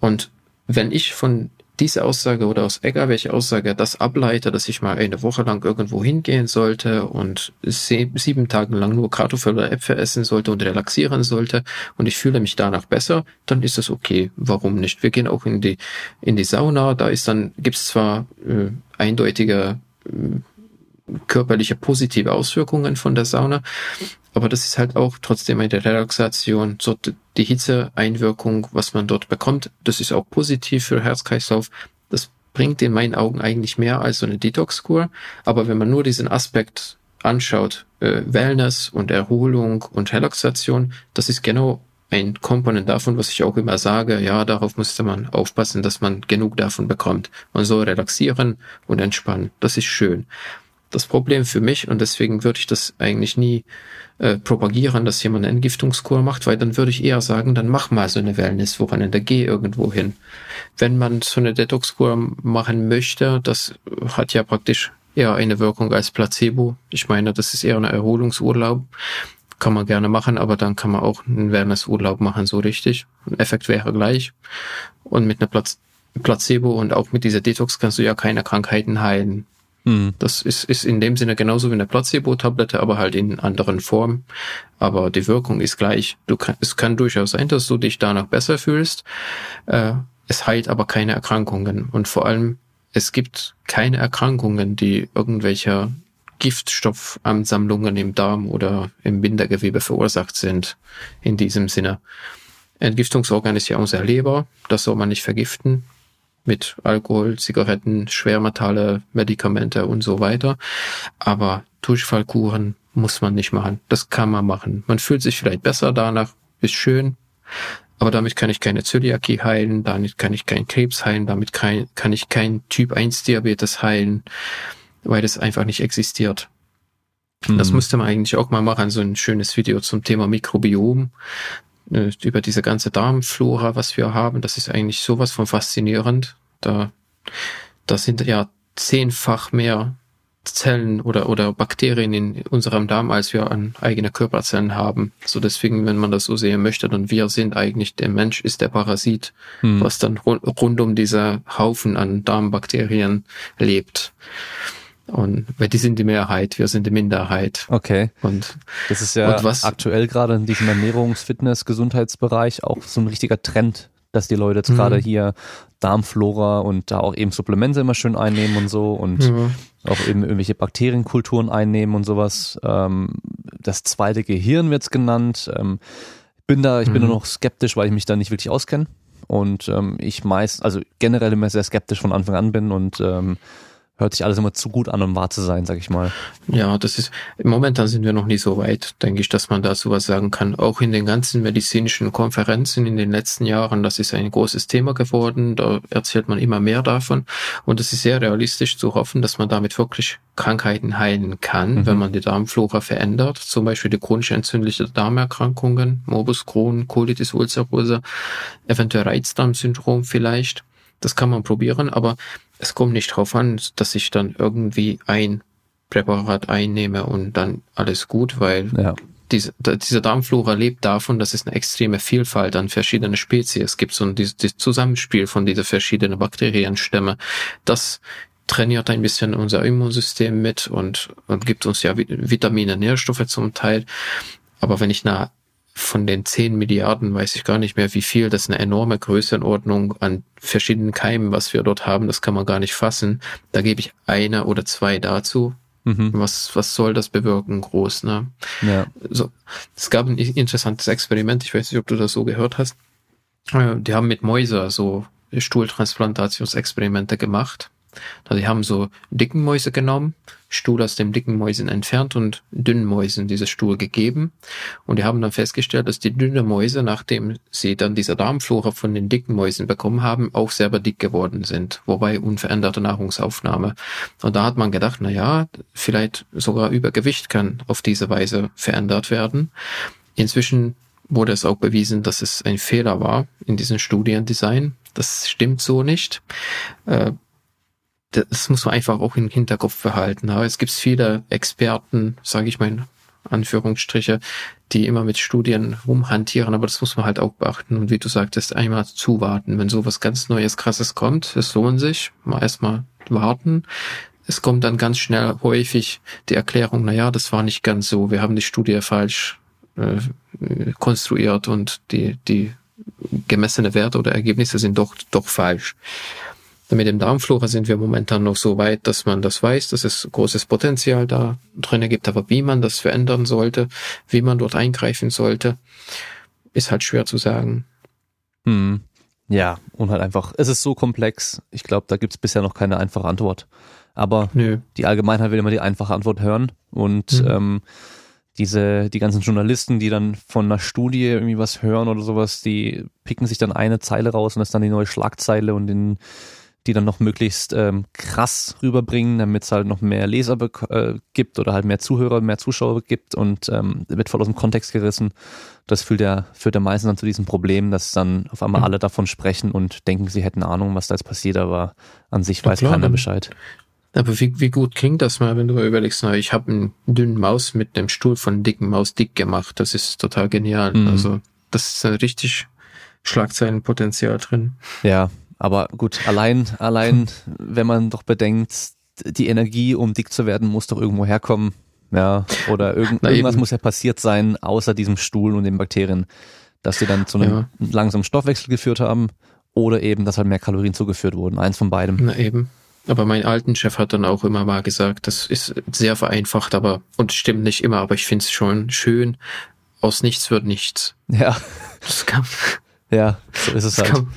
[SPEAKER 2] Und wenn ich von diese Aussage oder aus egal welche Aussage das ableite, dass ich mal eine Woche lang irgendwo hingehen sollte und sieben Tagen lang nur Kartoffeln oder Äpfel essen sollte und relaxieren sollte und ich fühle mich danach besser, dann ist das okay. Warum nicht? Wir gehen auch in die in die Sauna. Da ist dann gibt's zwar äh, eindeutige äh, körperliche positive Auswirkungen von der Sauna, aber das ist halt auch trotzdem eine Relaxation. So die Hitzeeinwirkung, was man dort bekommt, das ist auch positiv für Herzkreislauf. Das bringt in meinen Augen eigentlich mehr als so eine Detox-Kur. Aber wenn man nur diesen Aspekt anschaut, äh, Wellness und Erholung und Relaxation, das ist genau ein Komponent davon, was ich auch immer sage, ja, darauf musste man aufpassen, dass man genug davon bekommt. Man soll relaxieren und entspannen. Das ist schön. Das Problem für mich, und deswegen würde ich das eigentlich nie äh, propagieren, dass jemand eine Entgiftungskur macht, weil dann würde ich eher sagen, dann mach mal so eine Wellness-Wochenende, geh irgendwo hin. Wenn man so eine Detox-Kur machen möchte, das hat ja praktisch eher eine Wirkung als Placebo. Ich meine, das ist eher ein Erholungsurlaub. Kann man gerne machen, aber dann kann man auch einen Wellnessurlaub machen, so richtig. Ein Effekt wäre gleich. Und mit einer Placebo und auch mit dieser Detox kannst du ja keine Krankheiten heilen. Mhm. Das ist, ist in dem Sinne genauso wie eine Placebo-Tablette, aber halt in anderen Formen. Aber die Wirkung ist gleich. Du kann, es kann durchaus sein, dass du dich danach besser fühlst. Äh, es heilt aber keine Erkrankungen. Und vor allem, es gibt keine Erkrankungen, die irgendwelche Giftstoffansammlungen im Darm oder im Bindegewebe verursacht sind. In diesem Sinne. Entgiftungsorgan ist ja unser Leber. Das soll man nicht vergiften mit Alkohol, Zigaretten, Schwermetalle, Medikamente und so weiter. Aber Durchfallkuren muss man nicht machen. Das kann man machen. Man fühlt sich vielleicht besser danach, ist schön. Aber damit kann ich keine Zöliakie heilen, damit kann ich keinen Krebs heilen, damit kann, kann ich kein Typ 1 Diabetes heilen, weil das einfach nicht existiert. Das müsste man eigentlich auch mal machen, so ein schönes Video zum Thema Mikrobiom. Äh, über diese ganze Darmflora, was wir haben, das ist eigentlich sowas von faszinierend. Da, da sind ja zehnfach mehr Zellen oder, oder Bakterien in unserem Darm, als wir an eigene Körperzellen haben. So deswegen, wenn man das so sehen möchte, dann wir sind eigentlich, der Mensch ist der Parasit, hm. was dann rund, rund um dieser Haufen an Darmbakterien lebt. Und weil die sind die Mehrheit, wir sind die Minderheit.
[SPEAKER 1] Okay.
[SPEAKER 2] Und
[SPEAKER 1] das ist ja was, aktuell gerade in diesem Ernährungs-, Fitness-, Gesundheitsbereich auch so ein richtiger Trend, dass die Leute jetzt mhm. gerade hier Darmflora und da auch eben Supplemente immer schön einnehmen und so und mhm. auch eben irgendwelche Bakterienkulturen einnehmen und sowas. Ähm, das zweite Gehirn wird's genannt. Ähm, bin da, ich bin mhm. nur noch skeptisch, weil ich mich da nicht wirklich auskenne und ähm, ich meist, also generell immer sehr skeptisch von Anfang an bin und ähm, hört sich alles immer zu gut an, um wahr zu sein, sag ich mal.
[SPEAKER 2] Ja, das ist, momentan sind wir noch nicht so weit, denke ich, dass man dazu was sagen kann. Auch in den ganzen medizinischen Konferenzen in den letzten Jahren, das ist ein großes Thema geworden, da erzählt man immer mehr davon. Und es ist sehr realistisch zu hoffen, dass man damit wirklich Krankheiten heilen kann, mhm. wenn man die Darmflora verändert, zum Beispiel die chronisch entzündliche Darmerkrankungen, Morbus Crohn, Colitis ulcerosa, eventuell Reizdarmsyndrom vielleicht. Das kann man probieren, aber es kommt nicht drauf an, dass ich dann irgendwie ein Präparat einnehme und dann alles gut, weil ja. diese, diese Darmflora lebt davon, dass es eine extreme Vielfalt an verschiedenen Spezies gibt und dieses, dieses Zusammenspiel von dieser verschiedenen Bakterienstämme, das trainiert ein bisschen unser Immunsystem mit und, und gibt uns ja Vitamine, Nährstoffe zum Teil. Aber wenn ich eine von den zehn Milliarden weiß ich gar nicht mehr, wie viel. Das ist eine enorme Größenordnung an verschiedenen Keimen, was wir dort haben. Das kann man gar nicht fassen. Da gebe ich eine oder zwei dazu. Mhm. Was, was soll das bewirken? Groß, ne? Ja. So, es gab ein interessantes Experiment. Ich weiß nicht, ob du das so gehört hast. Äh, die haben mit Mäuse so Stuhltransplantationsexperimente gemacht. Also die haben so dicken Mäuse genommen, Stuhl aus dem dicken Mäusen entfernt und dünnen Mäusen dieses Stuhl gegeben. Und die haben dann festgestellt, dass die dünnen Mäuse, nachdem sie dann diese Darmflora von den dicken Mäusen bekommen haben, auch selber dick geworden sind. Wobei unveränderte Nahrungsaufnahme. Und da hat man gedacht, na ja, vielleicht sogar Übergewicht kann auf diese Weise verändert werden. Inzwischen wurde es auch bewiesen, dass es ein Fehler war in diesem Studiendesign. Das stimmt so nicht. Das muss man einfach auch im Hinterkopf behalten. Aber es gibt viele Experten, sage ich mal Anführungsstriche, die immer mit Studien rumhantieren, aber das muss man halt auch beachten. Und wie du sagtest, einmal zuwarten. Wenn sowas ganz Neues, Krasses kommt, es lohnt sich, mal erstmal warten. Es kommt dann ganz schnell häufig die Erklärung, na ja, das war nicht ganz so, wir haben die Studie falsch äh, konstruiert und die, die gemessene Werte oder Ergebnisse sind doch, doch falsch. Mit dem Darmflora sind wir momentan noch so weit, dass man das weiß, dass es großes Potenzial da drinnen gibt, aber wie man das verändern sollte, wie man dort eingreifen sollte, ist halt schwer zu sagen.
[SPEAKER 1] Hm. Ja, und halt einfach, es ist so komplex. Ich glaube, da gibt's bisher noch keine einfache Antwort. Aber Nö. die Allgemeinheit will immer die einfache Antwort hören. Und mhm. ähm, diese, die ganzen Journalisten, die dann von einer Studie irgendwie was hören oder sowas, die picken sich dann eine Zeile raus und das ist dann die neue Schlagzeile und den, die dann noch möglichst ähm, krass rüberbringen, damit es halt noch mehr Leser äh, gibt oder halt mehr Zuhörer, mehr Zuschauer gibt und ähm, wird voll aus dem Kontext gerissen. Das führt ja, führt ja meistens dann zu diesem Problem, dass dann auf einmal mhm. alle davon sprechen und denken, sie hätten Ahnung, was da jetzt passiert, aber an sich ja, weiß klar, keiner Bescheid.
[SPEAKER 2] Aber wie, wie gut klingt das mal, wenn du mal überlegst, na, ich habe einen dünnen Maus mit einem Stuhl von dicken Maus dick gemacht. Das ist total genial. Mhm. Also das ist ein richtig Schlagzeilenpotenzial drin.
[SPEAKER 1] Ja, aber gut, allein, allein, wenn man doch bedenkt, die Energie, um dick zu werden, muss doch irgendwo herkommen. Ja, oder irgend, irgendwas eben. muss ja passiert sein, außer diesem Stuhl und den Bakterien, dass sie dann zu einem ja. langsamen Stoffwechsel geführt haben oder eben, dass halt mehr Kalorien zugeführt wurden. Eins von beidem.
[SPEAKER 2] Na eben. Aber mein alten Chef hat dann auch immer mal gesagt, das ist sehr vereinfacht, aber und stimmt nicht immer, aber ich finde es schon schön. Aus nichts wird nichts.
[SPEAKER 1] Ja. Das kann, ja, so ist es halt. Kann,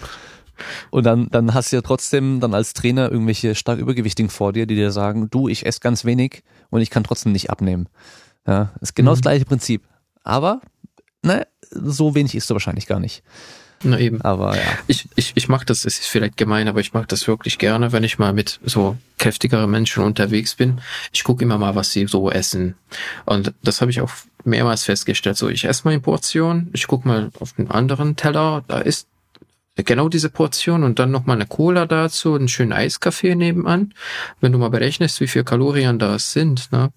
[SPEAKER 1] und dann, dann hast du ja trotzdem dann als Trainer irgendwelche stark Übergewichtigen vor dir, die dir sagen, du, ich esse ganz wenig und ich kann trotzdem nicht abnehmen. Ja, ist genau mhm. das gleiche Prinzip. Aber, ne, so wenig isst du wahrscheinlich gar nicht.
[SPEAKER 2] Na eben.
[SPEAKER 1] Aber ja.
[SPEAKER 2] Ich, ich, ich mag das, es ist vielleicht gemein, aber ich mag das wirklich gerne, wenn ich mal mit so kräftigeren Menschen unterwegs bin. Ich gucke immer mal, was sie so essen. Und das habe ich auch mehrmals festgestellt. So, ich esse mal in Portion, ich gucke mal auf den anderen Teller, da ist genau diese Portion und dann nochmal eine Cola dazu, einen schönen Eiskaffee nebenan. Wenn du mal berechnest, wie viel Kalorien da sind, ne,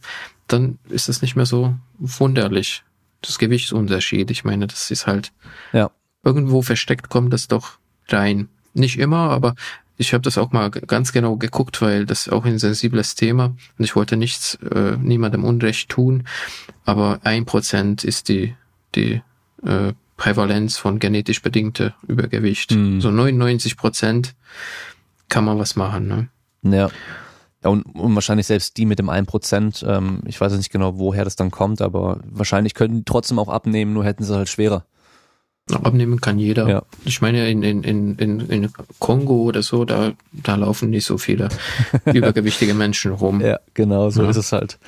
[SPEAKER 2] dann ist das nicht mehr so wunderlich. Das Gewichtsunterschied. Ich meine, das ist halt ja irgendwo versteckt kommt das doch rein. Nicht immer, aber ich habe das auch mal ganz genau geguckt, weil das ist auch ein sensibles Thema und ich wollte nichts, äh, niemandem Unrecht tun. Aber ein Prozent ist die, die äh, Prävalenz von genetisch bedingter Übergewicht. Mhm. So 99 Prozent kann man was machen. Ne?
[SPEAKER 1] Ja. Ja, und, und wahrscheinlich selbst die mit dem 1%, ähm, ich weiß nicht genau, woher das dann kommt, aber wahrscheinlich könnten die trotzdem auch abnehmen, nur hätten sie halt schwerer.
[SPEAKER 2] Abnehmen kann jeder. Ja. Ich meine, in, in, in, in Kongo oder so, da, da laufen nicht so viele übergewichtige Menschen rum.
[SPEAKER 1] Ja, genau, so ja. ist es halt.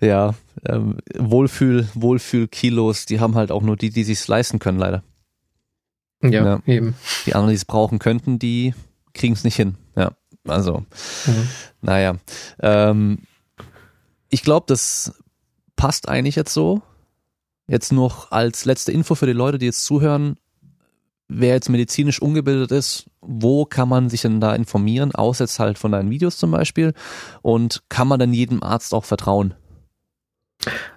[SPEAKER 1] Ja, ähm, Wohlfühl, Wohlfühl-Kilos, die haben halt auch nur die, die sich's leisten können, leider.
[SPEAKER 2] Ja, ja. eben.
[SPEAKER 1] Die anderen, die es brauchen könnten, die kriegen es nicht hin. Ja, also, mhm. naja. Ähm, ich glaube, das passt eigentlich jetzt so. Jetzt noch als letzte Info für die Leute, die jetzt zuhören, wer jetzt medizinisch ungebildet ist, wo kann man sich denn da informieren, außer jetzt halt von deinen Videos zum Beispiel? Und kann man denn jedem Arzt auch vertrauen?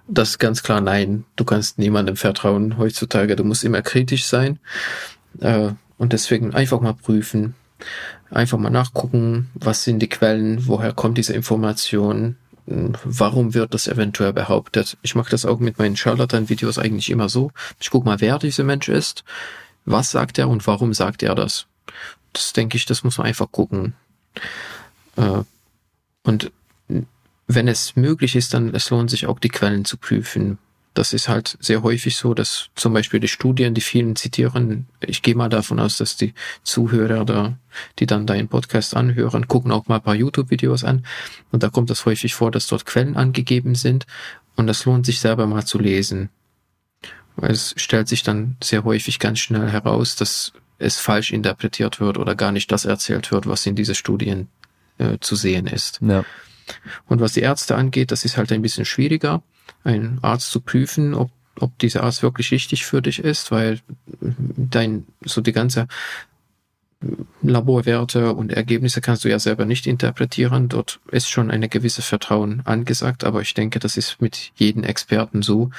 [SPEAKER 2] Das ist ganz klar nein. Du kannst niemandem vertrauen heutzutage. Du musst immer kritisch sein. Äh, und deswegen einfach mal prüfen. Einfach mal nachgucken, was sind die Quellen, woher kommt diese Information, warum wird das eventuell behauptet. Ich mache das auch mit meinen Charlatan-Videos eigentlich immer so. Ich gucke mal, wer dieser Mensch ist, was sagt er und warum sagt er das. Das denke ich, das muss man einfach gucken. Äh, und wenn es möglich ist, dann es lohnt sich auch die Quellen zu prüfen das ist halt sehr häufig so, dass zum Beispiel die Studien, die vielen zitieren, ich gehe mal davon aus, dass die Zuhörer da, die dann deinen Podcast anhören, gucken auch mal ein paar YouTube-Videos an. Und da kommt es häufig vor, dass dort Quellen angegeben sind. Und das lohnt sich selber mal zu lesen. Weil es stellt sich dann sehr häufig ganz schnell heraus, dass es falsch interpretiert wird oder gar nicht das erzählt wird, was in diese Studien äh, zu sehen ist. Ja. Und was die Ärzte angeht, das ist halt ein bisschen schwieriger einen Arzt zu prüfen, ob, ob dieser Arzt wirklich richtig für dich ist, weil dein, so die ganze Laborwerte und Ergebnisse kannst du ja selber nicht interpretieren. Dort ist schon eine gewisse Vertrauen angesagt, aber ich denke, das ist mit jedem Experten so.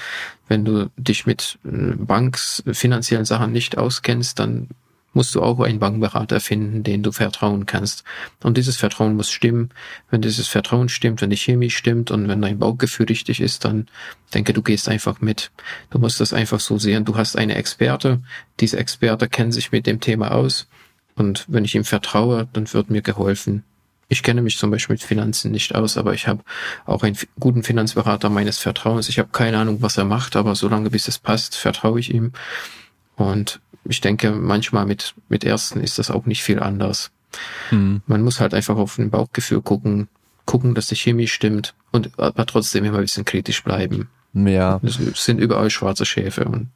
[SPEAKER 2] Wenn du dich mit äh, Banks, finanziellen Sachen nicht auskennst, dann musst du auch einen Bankberater finden, den du vertrauen kannst. Und dieses Vertrauen muss stimmen. Wenn dieses Vertrauen stimmt, wenn die Chemie stimmt und wenn dein Bauchgefühl richtig ist, dann denke, du gehst einfach mit. Du musst das einfach so sehen. Du hast eine Experte. Diese Experte kennt sich mit dem Thema aus. Und wenn ich ihm vertraue, dann wird mir geholfen. Ich kenne mich zum Beispiel mit Finanzen nicht aus, aber ich habe auch einen guten Finanzberater meines Vertrauens. Ich habe keine Ahnung, was er macht, aber solange bis es passt, vertraue ich ihm. Und ich denke, manchmal mit, mit Ersten ist das auch nicht viel anders. Hm. Man muss halt einfach auf ein Bauchgefühl gucken, gucken, dass die Chemie stimmt und aber trotzdem immer ein bisschen kritisch bleiben.
[SPEAKER 1] Ja.
[SPEAKER 2] Es sind überall schwarze Schäfe und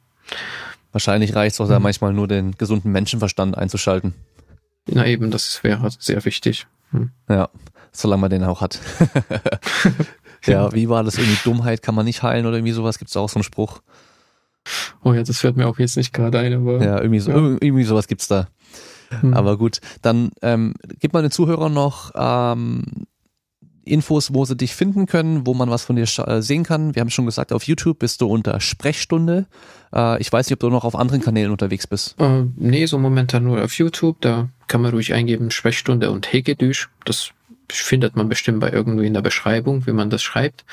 [SPEAKER 1] Wahrscheinlich reicht es auch da hm. manchmal nur den gesunden Menschenverstand einzuschalten.
[SPEAKER 2] Na eben, das wäre sehr wichtig.
[SPEAKER 1] Hm. Ja, solange man den auch hat. ja, wie war das irgendwie? Dummheit kann man nicht heilen oder irgendwie sowas? Gibt es auch so einen Spruch?
[SPEAKER 2] Oh ja, das fällt mir auch jetzt nicht gerade ein, aber.
[SPEAKER 1] Ja, irgendwie, so, ja. irgendwie sowas gibt's da. Hm. Aber gut, dann ähm, gib mal den Zuhörern noch ähm, Infos, wo sie dich finden können, wo man was von dir äh, sehen kann. Wir haben schon gesagt, auf YouTube bist du unter Sprechstunde. Äh, ich weiß nicht, ob du noch auf anderen Kanälen unterwegs bist.
[SPEAKER 2] Äh, nee, so momentan nur auf YouTube. Da kann man ruhig eingeben Sprechstunde und Hegedüsch. Das findet man bestimmt bei irgendwie in der Beschreibung, wie man das schreibt.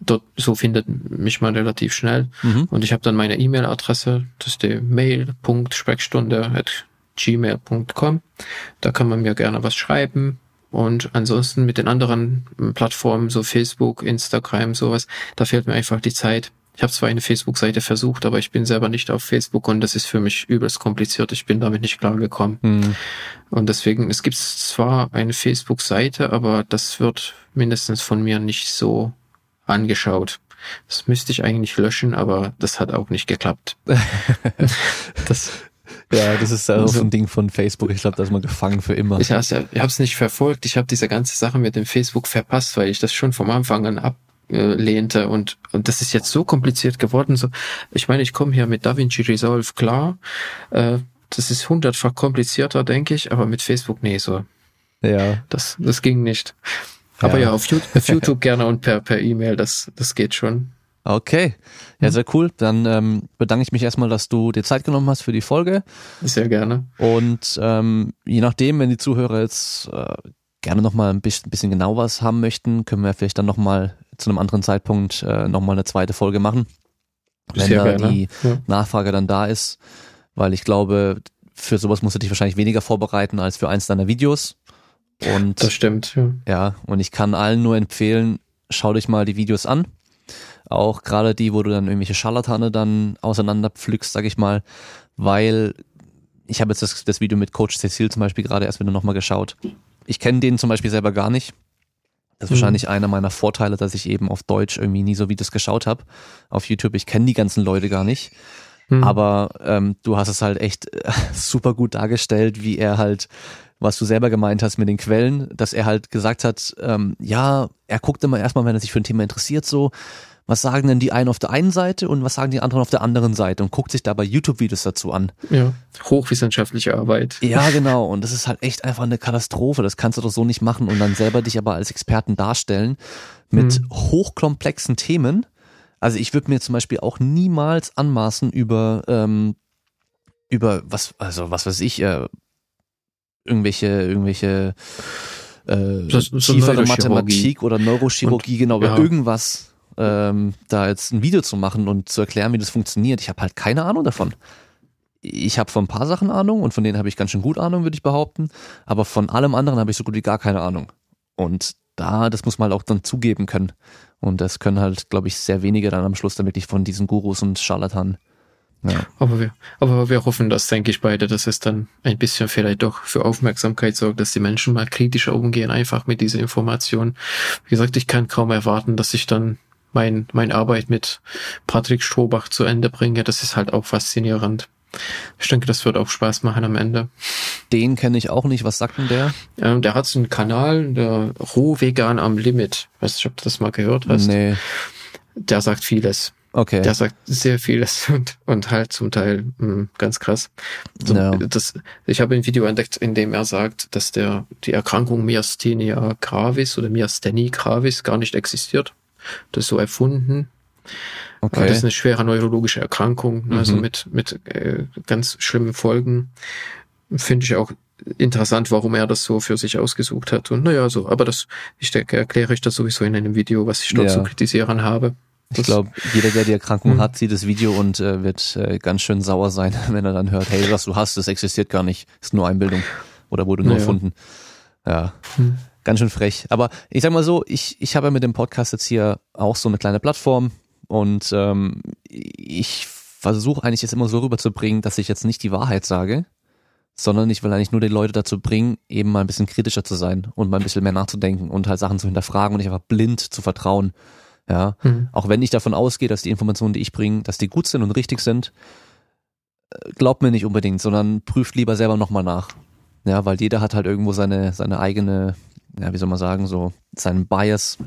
[SPEAKER 2] Dort so findet mich man relativ schnell. Mhm. Und ich habe dann meine E-Mail-Adresse, das ist die mail.sprechstunde@gmail.com. Da kann man mir gerne was schreiben. Und ansonsten mit den anderen Plattformen, so Facebook, Instagram, sowas, da fehlt mir einfach die Zeit. Ich habe zwar eine Facebook-Seite versucht, aber ich bin selber nicht auf Facebook und das ist für mich übelst kompliziert. Ich bin damit nicht klargekommen. Mhm. Und deswegen, es gibt zwar eine Facebook-Seite, aber das wird mindestens von mir nicht so angeschaut. Das müsste ich eigentlich löschen, aber das hat auch nicht geklappt.
[SPEAKER 1] das, ja, das ist auch so ein Ding von Facebook. Ich glaube, da ist man gefangen für immer.
[SPEAKER 2] Ich, ich habe es nicht verfolgt. Ich habe diese ganze Sache mit dem Facebook verpasst, weil ich das schon vom Anfang an ab lehnte und, und das ist jetzt so kompliziert geworden. So, ich meine, ich komme hier mit DaVinci Resolve klar. Äh, das ist hundertfach komplizierter, denke ich, aber mit Facebook, nee, so.
[SPEAKER 1] Ja.
[SPEAKER 2] Das, das ging nicht. Aber ja, ja auf, YouTube, auf YouTube gerne und per, per E-Mail, das, das geht schon.
[SPEAKER 1] Okay, ja, sehr cool. Dann ähm, bedanke ich mich erstmal, dass du dir Zeit genommen hast für die Folge.
[SPEAKER 2] Sehr gerne.
[SPEAKER 1] Und ähm, je nachdem, wenn die Zuhörer jetzt äh, gerne nochmal ein bisschen, bisschen genau was haben möchten, können wir vielleicht dann nochmal zu einem anderen Zeitpunkt äh, nochmal eine zweite Folge machen, wenn Sehr da gerne. die ja. Nachfrage dann da ist, weil ich glaube, für sowas musst du dich wahrscheinlich weniger vorbereiten als für eins deiner Videos. Und
[SPEAKER 2] das stimmt. Ja,
[SPEAKER 1] ja und ich kann allen nur empfehlen, schau dich mal die Videos an. Auch gerade die, wo du dann irgendwelche Scharlatane dann auseinanderpflückst, sag ich mal, weil ich habe jetzt das, das Video mit Coach Cecil zum Beispiel gerade erst wieder nochmal geschaut. Ich kenne den zum Beispiel selber gar nicht. Das ist mhm. wahrscheinlich einer meiner Vorteile, dass ich eben auf Deutsch irgendwie nie so Videos geschaut habe. Auf YouTube, ich kenne die ganzen Leute gar nicht. Mhm. Aber ähm, du hast es halt echt äh, super gut dargestellt, wie er halt, was du selber gemeint hast mit den Quellen, dass er halt gesagt hat, ähm, ja, er guckt immer erstmal, wenn er sich für ein Thema interessiert, so, was sagen denn die einen auf der einen Seite und was sagen die anderen auf der anderen Seite und guckt sich dabei YouTube-Videos dazu an.
[SPEAKER 2] Ja, hochwissenschaftliche Arbeit.
[SPEAKER 1] Ja, genau. Und das ist halt echt einfach eine Katastrophe. Das kannst du doch so nicht machen und dann selber dich aber als Experten darstellen mit mhm. hochkomplexen Themen. Also ich würde mir zum Beispiel auch niemals anmaßen über ähm, über was also was weiß ich äh, irgendwelche irgendwelche äh, so, so tiefere Mathematik oder Neurochirurgie und, genau ja. oder irgendwas ähm, da jetzt ein Video zu machen und zu erklären, wie das funktioniert. Ich habe halt keine Ahnung davon. Ich habe von ein paar Sachen Ahnung und von denen habe ich ganz schön gut Ahnung, würde ich behaupten. Aber von allem anderen habe ich so gut wie gar keine Ahnung. Und da, das muss man halt auch dann zugeben können. Und das können halt, glaube ich, sehr wenige dann am Schluss damit ich von diesen Gurus und Scharlatanen.
[SPEAKER 2] Ja. Aber wir, aber wir hoffen das, denke ich beide, dass es dann ein bisschen vielleicht doch für Aufmerksamkeit sorgt, dass die Menschen mal kritischer umgehen, einfach mit dieser Information. Wie gesagt, ich kann kaum erwarten, dass ich dann mein, meine Arbeit mit Patrick Strohbach zu Ende bringe. Das ist halt auch faszinierend. Ich denke, das wird auch Spaß machen am Ende.
[SPEAKER 1] Den kenne ich auch nicht. Was sagt denn der?
[SPEAKER 2] Ähm, der hat so einen Kanal, der Rohvegan am Limit. Weißt du, ob du das mal gehört hast?
[SPEAKER 1] Nee.
[SPEAKER 2] Der sagt vieles.
[SPEAKER 1] Okay.
[SPEAKER 2] Der sagt sehr vieles und, und halt zum Teil mh, hm, ganz krass. So, no. das, ich habe ein Video entdeckt, in dem er sagt, dass der die Erkrankung Myasthenia gravis oder Myasthenie gravis gar nicht existiert das so erfunden. Okay. Das ist eine schwere neurologische Erkrankung, mhm. also mit, mit äh, ganz schlimmen Folgen. Finde ich auch interessant, warum er das so für sich ausgesucht hat. Und naja, so, aber das, ich denke, erkläre ich das sowieso in einem Video, was ich dort ja. zu kritisieren habe.
[SPEAKER 1] Das, ich glaube, jeder, der die Erkrankung mh. hat, sieht das Video und äh, wird äh, ganz schön sauer sein, wenn er dann hört, hey, was du hast, das existiert gar nicht, ist nur Einbildung. oder wurde nur
[SPEAKER 2] Naja.
[SPEAKER 1] erfunden. Ja,
[SPEAKER 2] Hm.
[SPEAKER 1] Ganz schön frech. Aber ich sag mal so, ich, ich habe ja mit dem Podcast jetzt hier auch so eine kleine Plattform und ähm, ich versuche eigentlich jetzt immer so rüberzubringen, dass ich jetzt nicht die Wahrheit sage, sondern ich will eigentlich nur die Leute dazu bringen, eben mal ein bisschen kritischer zu sein und mal ein bisschen mehr nachzudenken und halt Sachen zu hinterfragen und nicht einfach blind zu vertrauen. Ja,
[SPEAKER 2] Hm.
[SPEAKER 1] auch wenn ich davon ausgehe, dass die Informationen, die ich bringe, dass die gut sind und richtig sind, äh, glaubt mir nicht unbedingt, sondern prüft lieber selber nochmal nach. Ja, weil jeder hat halt irgendwo seine, seine eigene, ja, wie soll man sagen, so seinen Bias,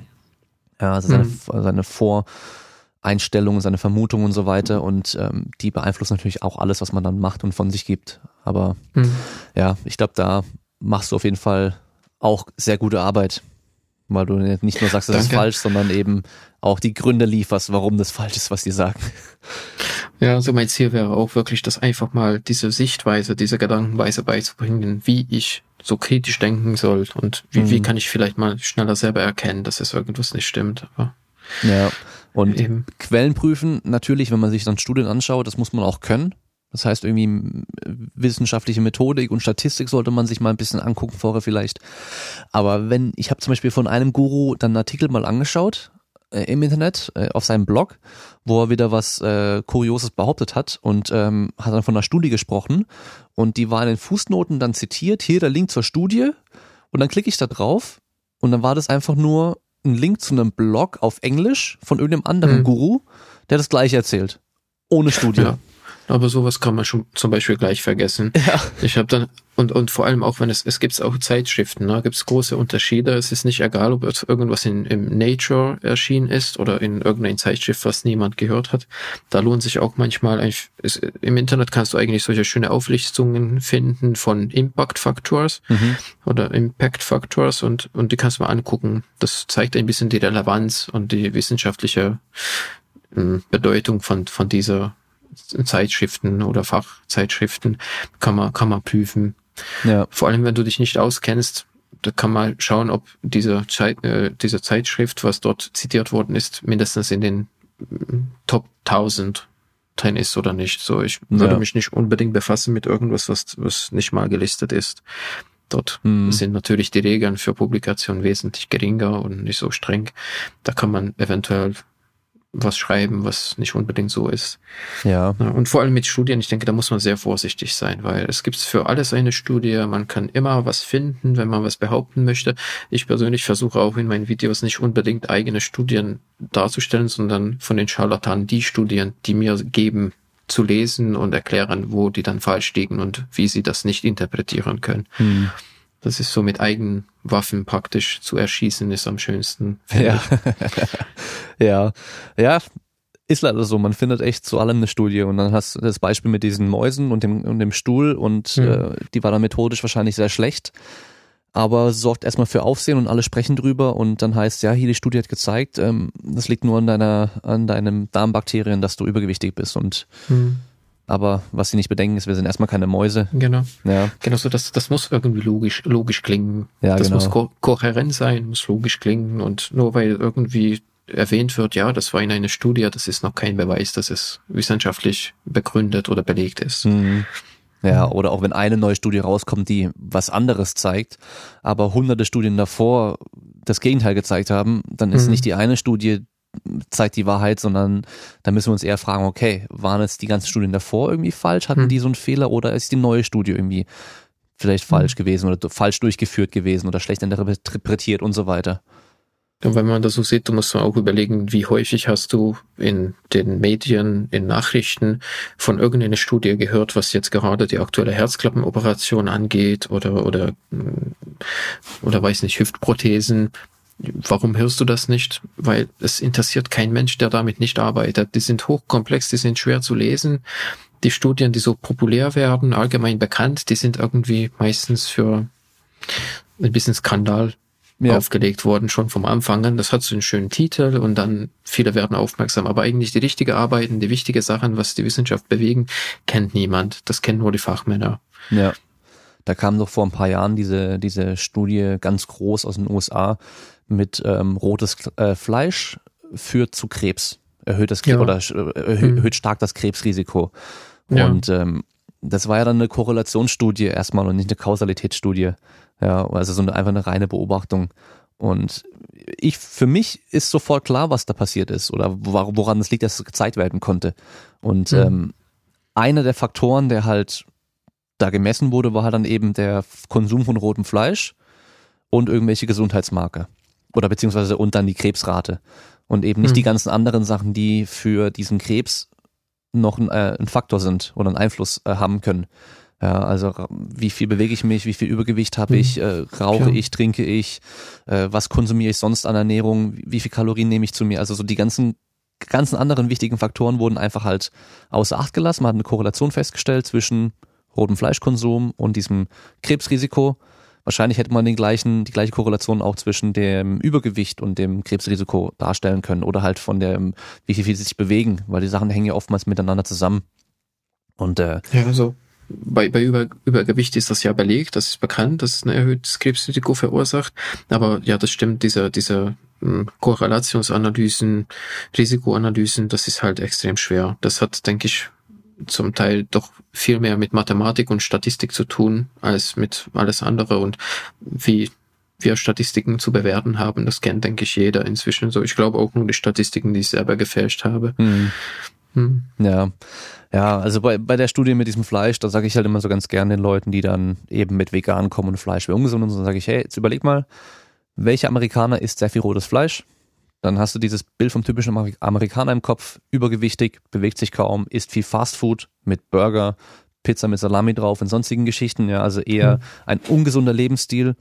[SPEAKER 1] ja, also seine,
[SPEAKER 2] Mhm.
[SPEAKER 1] seine Voreinstellungen, seine Vermutungen und so weiter und ähm, die beeinflussen natürlich auch alles, was man dann macht und von sich gibt. Aber
[SPEAKER 2] Hm.
[SPEAKER 1] ja, ich glaube, da machst du auf jeden Fall auch sehr gute Arbeit. Weil du nicht nur sagst, das ist
[SPEAKER 2] Danke.
[SPEAKER 1] falsch, sondern eben auch die Gründe lieferst, warum das falsch ist, was die sagen.
[SPEAKER 2] Ja, also mein Ziel wäre auch wirklich, das einfach mal diese Sichtweise, diese Gedankenweise beizubringen, wie ich so kritisch denken soll und wie,
[SPEAKER 1] Mhm.
[SPEAKER 2] wie kann ich vielleicht mal schneller selber erkennen, dass es irgendwas nicht stimmt. Aber
[SPEAKER 1] Ja. Und
[SPEAKER 2] eben,
[SPEAKER 1] Quellen prüfen, natürlich, wenn man sich dann Studien anschaut, das muss man auch können. Das heißt, irgendwie wissenschaftliche Methodik und Statistik sollte man sich mal ein bisschen angucken vorher vielleicht. Aber wenn, ich habe zum Beispiel von einem Guru dann einen Artikel mal angeschaut äh, im Internet, äh, auf seinem Blog, wo er wieder was äh, Kurioses behauptet hat und ähm, hat dann von einer Studie gesprochen und die war in den Fußnoten dann zitiert, hier der Link zur Studie und dann klicke ich da drauf und dann war das einfach nur ein Link zu einem Blog auf Englisch von irgendeinem anderen
[SPEAKER 2] Mhm.
[SPEAKER 1] Guru, der das gleiche erzählt. Ohne Studie.
[SPEAKER 2] ja. Aber sowas kann man schon zum Beispiel gleich vergessen.
[SPEAKER 1] Ja.
[SPEAKER 2] Ich habe dann und und vor allem auch wenn es es gibt auch Zeitschriften, ne, gibt es große Unterschiede. Es ist nicht egal, ob irgendwas in im Nature erschienen ist oder in irgendeiner Zeitschrift, was niemand gehört hat. Da lohnt sich auch manchmal es, im Internet kannst du eigentlich solche schöne Auflistungen finden von Impact Factors
[SPEAKER 1] Mhm.
[SPEAKER 2] oder Impact Factors und und die kannst du mal angucken. Das zeigt ein bisschen die Relevanz und die wissenschaftliche ähm, Bedeutung von von dieser Zeitschriften oder Fachzeitschriften kann man, kann man prüfen.
[SPEAKER 1] Ja.
[SPEAKER 2] Vor allem, wenn du dich nicht auskennst, da kann man schauen, ob diese, Zeit, äh, diese Zeitschrift, was dort zitiert worden ist, mindestens in den mm, Top 1000 drin ist oder nicht. So, ich würde
[SPEAKER 1] Ja.
[SPEAKER 2] mich nicht unbedingt befassen mit irgendwas, was, was nicht mal gelistet ist. Dort
[SPEAKER 1] Mhm.
[SPEAKER 2] sind natürlich die Regeln für Publikation wesentlich geringer und nicht so streng. Da kann man eventuell was schreiben, was nicht unbedingt so ist.
[SPEAKER 1] Ja.
[SPEAKER 2] Und vor allem mit Studien, ich denke, da muss man sehr vorsichtig sein, weil es gibt für alles eine Studie, man kann immer was finden, wenn man was behaupten möchte. Ich persönlich versuche auch in meinen Videos nicht unbedingt eigene Studien darzustellen, sondern von den Scharlatanen die Studien, die mir geben, zu lesen und erklären, wo die dann falsch liegen und wie sie das nicht interpretieren können.
[SPEAKER 1] Hm.
[SPEAKER 2] Das ist so mit eigenen Waffen praktisch zu erschießen, ist am schönsten.
[SPEAKER 1] Ja. ja. Ja. Ist leider so, man findet echt zu allem eine Studie und dann hast du das Beispiel mit diesen Mäusen und dem, und dem Stuhl und
[SPEAKER 2] Mhm.
[SPEAKER 1] äh, die war dann methodisch wahrscheinlich sehr schlecht, aber sorgt erstmal für Aufsehen und alle sprechen drüber und dann heißt, ja, hier die Studie hat gezeigt, ähm, das liegt nur an deiner, an deinem Darmbakterien, dass du übergewichtig bist und
[SPEAKER 2] ich.
[SPEAKER 1] Aber was sie nicht bedenken ist, wir sind erstmal keine Mäuse.
[SPEAKER 2] Genau.
[SPEAKER 1] Ja,
[SPEAKER 2] Genau, so das, das muss irgendwie logisch, logisch klingen.
[SPEAKER 1] Ja,
[SPEAKER 2] das
[SPEAKER 1] genau.
[SPEAKER 2] muss ko kohärent sein, muss logisch klingen und nur weil irgendwie erwähnt wird, ja, das war in einer Studie, das ist noch kein Beweis, dass es wissenschaftlich begründet oder belegt ist.
[SPEAKER 1] Mhm. Ja, oder auch wenn eine neue Studie rauskommt, die was anderes zeigt, aber hunderte Studien davor das Gegenteil gezeigt haben, dann ist
[SPEAKER 2] Mhm.
[SPEAKER 1] nicht die eine Studie zeigt die Wahrheit, sondern da müssen wir uns eher fragen, okay, waren jetzt die ganzen Studien davor irgendwie falsch, hatten
[SPEAKER 2] Mhm.
[SPEAKER 1] die so einen Fehler oder ist die neue Studie irgendwie vielleicht falsch gewesen oder falsch durchgeführt gewesen oder schlecht interpretiert und so weiter.
[SPEAKER 2] Und wenn man das so sieht, du musst auch überlegen, wie häufig hast du in den Medien, in Nachrichten von irgendeiner Studie gehört, was jetzt gerade die aktuelle Herzklappenoperation angeht oder, oder, mm, oder weiß nicht, Hüftprothesen. Warum hörst du das nicht? Weil es interessiert kein Mensch, der damit nicht arbeitet. Die sind hochkomplex, die sind schwer zu lesen. Die Studien, die so populär werden, allgemein bekannt, die sind irgendwie meistens für ein bisschen Skandal
[SPEAKER 1] Ja.
[SPEAKER 2] aufgelegt worden, schon vom Anfang an. Das hat so einen schönen Titel und dann viele werden aufmerksam. Aber eigentlich die richtige Arbeiten, die wichtige Sachen, was die Wissenschaft bewegen, kennt niemand. Das kennen nur die Fachmänner.
[SPEAKER 1] Ja. Da kam doch vor ein paar Jahren diese, diese Studie ganz groß aus den USA mit ähm, rotes äh, Fleisch führt zu Krebs. Erhöht das Krebs
[SPEAKER 2] Ja.
[SPEAKER 1] oder
[SPEAKER 2] Mhm.
[SPEAKER 1] erhöht stark das Krebsrisiko.
[SPEAKER 2] Ja.
[SPEAKER 1] Und ähm, das war ja dann eine Korrelationsstudie erstmal und nicht eine Kausalitätsstudie. Ja, also so eine, einfach eine reine Beobachtung. Und ich, für mich ist sofort klar, was da passiert ist oder woran es liegt, dass es gezeigt werden konnte. Und mhm. ähm, einer der Faktoren, der halt da gemessen wurde, war halt dann eben der Konsum von rotem Fleisch und irgendwelche Gesundheitsmarker. Oder beziehungsweise und dann die Krebsrate. Und eben nicht mhm. die ganzen anderen Sachen, die für diesen Krebs noch ein, äh, ein Faktor sind oder einen Einfluss äh, haben können. Ja, also wie viel bewege ich mich, wie viel Übergewicht habe ich, mhm. äh, rauche Klar. ich, trinke ich, äh, was konsumiere ich sonst an Ernährung, wie viel Kalorien nehme ich zu mir. Also so die ganzen ganzen anderen wichtigen Faktoren wurden einfach halt außer Acht gelassen. Man hat eine Korrelation festgestellt zwischen rotem Fleischkonsum und diesem Krebsrisiko. Wahrscheinlich hätte man den gleichen, die gleiche Korrelation auch zwischen dem Übergewicht und dem Krebsrisiko darstellen können oder halt von dem, wie viel sie sich bewegen, weil die Sachen hängen ja oftmals miteinander zusammen. Und äh,
[SPEAKER 2] ja, also bei, bei Über, Übergewicht ist das ja belegt, das ist bekannt, dass es ein erhöhtes Krebsrisiko verursacht. Aber ja, das stimmt, diese, diese hm, Korrelationsanalysen, Risikoanalysen, das ist halt extrem schwer. Das hat, denke ich, zum Teil doch viel mehr mit Mathematik und Statistik zu tun als mit alles andere und wie wir Statistiken zu bewerten haben, das kennt, denke ich, jeder inzwischen so. Ich glaube auch nur die Statistiken, die ich selber gefälscht habe.
[SPEAKER 1] Hm. Hm. Ja. Ja, also bei, bei der Studie mit diesem Fleisch, da sage ich halt immer so ganz gern den Leuten, die dann eben mit vegan kommen und Fleisch wäre ungesund und so, dann sage ich, hey, jetzt überleg mal, welcher Amerikaner isst sehr viel rotes Fleisch? Dann hast du dieses Bild vom typischen Amerikaner im Kopf, übergewichtig, bewegt sich kaum, isst viel Fastfood mit Burger, Pizza mit Salami drauf und sonstigen Geschichten, ja, also eher mhm. ein ungesunder Lebensstil.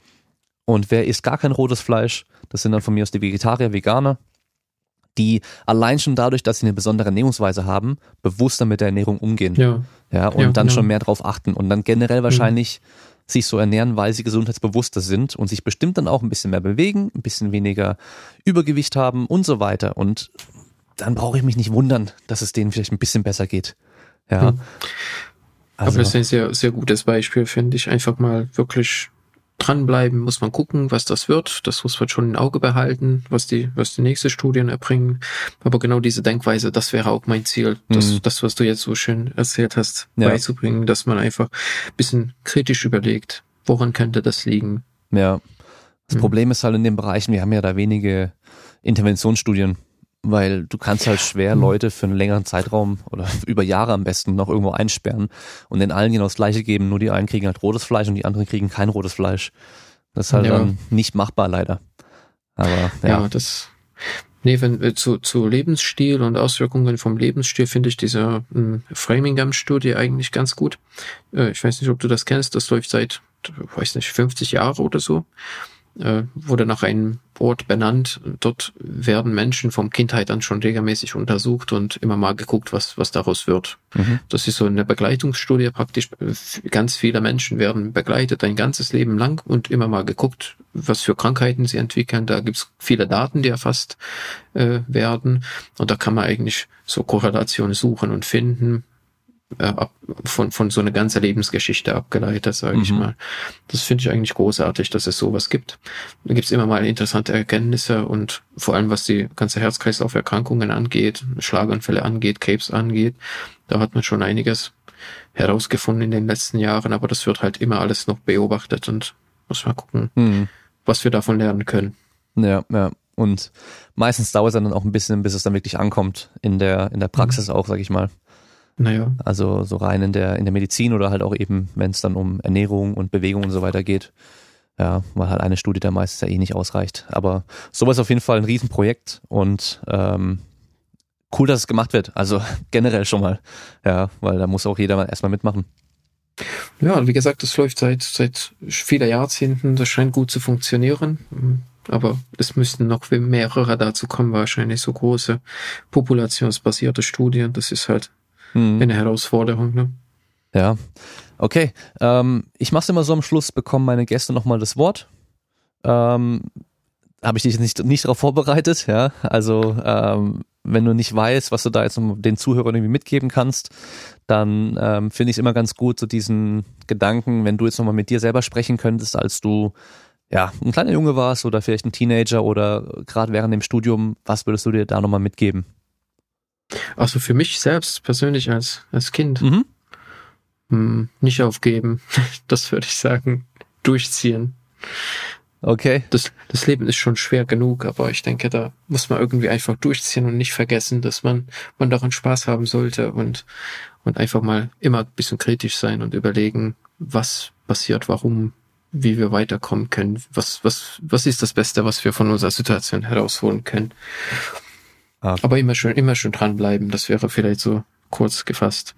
[SPEAKER 1] Und wer isst gar kein rotes Fleisch? Das sind dann von mir aus die Vegetarier, Veganer, die allein schon dadurch, dass sie eine besondere Ernährungsweise haben, bewusster mit der Ernährung umgehen. Ja. Ja, und ja, dann genau. schon mehr drauf achten und dann generell wahrscheinlich mhm sich so ernähren, weil sie gesundheitsbewusster sind und sich bestimmt dann auch ein bisschen mehr bewegen, ein bisschen weniger Übergewicht haben und so weiter. Und dann brauche ich mich nicht wundern, dass es denen vielleicht ein bisschen besser geht. Ja.
[SPEAKER 2] Mhm. Also. Aber das ist ein sehr, sehr gutes Beispiel, finde ich. Einfach mal wirklich dranbleiben, muss man gucken, was das wird. Das muss man schon im Auge behalten, was die, was die nächste Studien erbringen. Aber genau diese Denkweise, das wäre auch mein Ziel, das, mhm. das was du jetzt so schön erzählt hast, ja. beizubringen, dass man einfach ein bisschen kritisch überlegt, woran könnte das liegen.
[SPEAKER 1] Ja. Das mhm. Problem ist halt in den Bereichen, wir haben ja da wenige Interventionsstudien weil du kannst halt schwer mhm. Leute für einen längeren Zeitraum oder über Jahre am besten noch irgendwo einsperren und den allen genau das Gleiche geben, nur die einen kriegen halt rotes Fleisch und die anderen kriegen kein rotes Fleisch. Das ist halt ja. dann nicht machbar leider. Aber ja,
[SPEAKER 2] ja das Nee, wenn äh, zu, zu Lebensstil und Auswirkungen vom Lebensstil finde ich diese äh, Framingham-Studie eigentlich ganz gut. Äh, ich weiß nicht, ob du das kennst, das läuft seit, weiß nicht, 50 Jahre oder so äh, wurde nach einem Ort benannt. Dort werden Menschen vom Kindheit an schon regelmäßig untersucht und immer mal geguckt, was, was daraus wird. Mhm. Das ist so eine Begleitungsstudie praktisch. Ganz viele Menschen werden begleitet ein ganzes Leben lang und immer mal geguckt, was für Krankheiten sie entwickeln. Da gibt's viele Daten, die erfasst äh, werden. Und da kann man eigentlich so Korrelationen suchen und finden äh, von, von so einer ganzen Lebensgeschichte abgeleitet, sage mhm. ich mal. Das finde ich eigentlich großartig, dass es sowas gibt. Da gibt es immer mal interessante Erkenntnisse und vor allem was die ganze Herz-Kreislauf-Erkrankungen angeht, Schlaganfälle angeht, Krebs angeht, da hat man schon einiges herausgefunden in den letzten Jahren, aber das wird halt immer alles noch beobachtet und muss mal gucken, mhm. was wir davon lernen können.
[SPEAKER 1] Ja, ja. Und meistens dauert es dann auch ein bisschen, bis es dann wirklich ankommt in der, in der Praxis mhm. auch, sag ich mal. Naja. Also so rein in der, in der Medizin oder halt auch eben, wenn es dann um Ernährung und Bewegung und so weiter geht. Ja, weil halt eine Studie da meistens ja eh nicht ausreicht. Aber sowas auf jeden Fall ein Riesenprojekt und ähm, cool, dass es gemacht wird. Also generell schon mal. Ja, weil da muss auch jeder mal erstmal mitmachen.
[SPEAKER 2] Ja, wie gesagt, das läuft seit, seit vieler Jahrzehnten. Das scheint gut zu funktionieren. Aber es müssten noch mehrere dazu kommen, wahrscheinlich so große populationsbasierte Studien. Das ist halt mhm. eine Herausforderung. Ne?
[SPEAKER 1] Ja, okay. Ähm, ich mache es immer so am Schluss, bekommen meine Gäste nochmal das Wort. Ähm, Habe ich dich nicht, nicht darauf vorbereitet, ja. Also ähm, wenn du nicht weißt, was du da jetzt den Zuhörern irgendwie mitgeben kannst, dann ähm, finde ich es immer ganz gut, so diesen Gedanken, wenn du jetzt nochmal mit dir selber sprechen könntest, als du ja ein kleiner Junge warst oder vielleicht ein Teenager oder gerade während dem Studium, was würdest du dir da nochmal mitgeben?
[SPEAKER 2] Also für mich selbst persönlich als, als Kind. Mhm. hm, nicht aufgeben. Das würde ich sagen. Durchziehen.
[SPEAKER 1] Okay.
[SPEAKER 2] Das, das Leben ist schon schwer genug, aber ich denke, da muss man irgendwie einfach durchziehen und nicht vergessen, dass man, man daran Spaß haben sollte und, und einfach mal immer ein bisschen kritisch sein und überlegen, was passiert, warum, wie wir weiterkommen können, was, was, was ist das Beste, was wir von unserer Situation herausholen können. Okay. Aber immer schön, immer schön dranbleiben, das wäre vielleicht so kurz gefasst.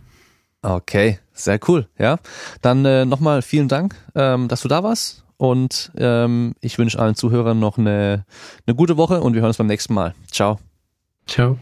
[SPEAKER 1] Okay, sehr cool, ja. Dann äh, nochmal vielen Dank, ähm, dass du da warst und ähm, ich wünsche allen Zuhörern noch eine, eine gute Woche und wir hören uns beim nächsten Mal. Ciao.
[SPEAKER 2] Ciao.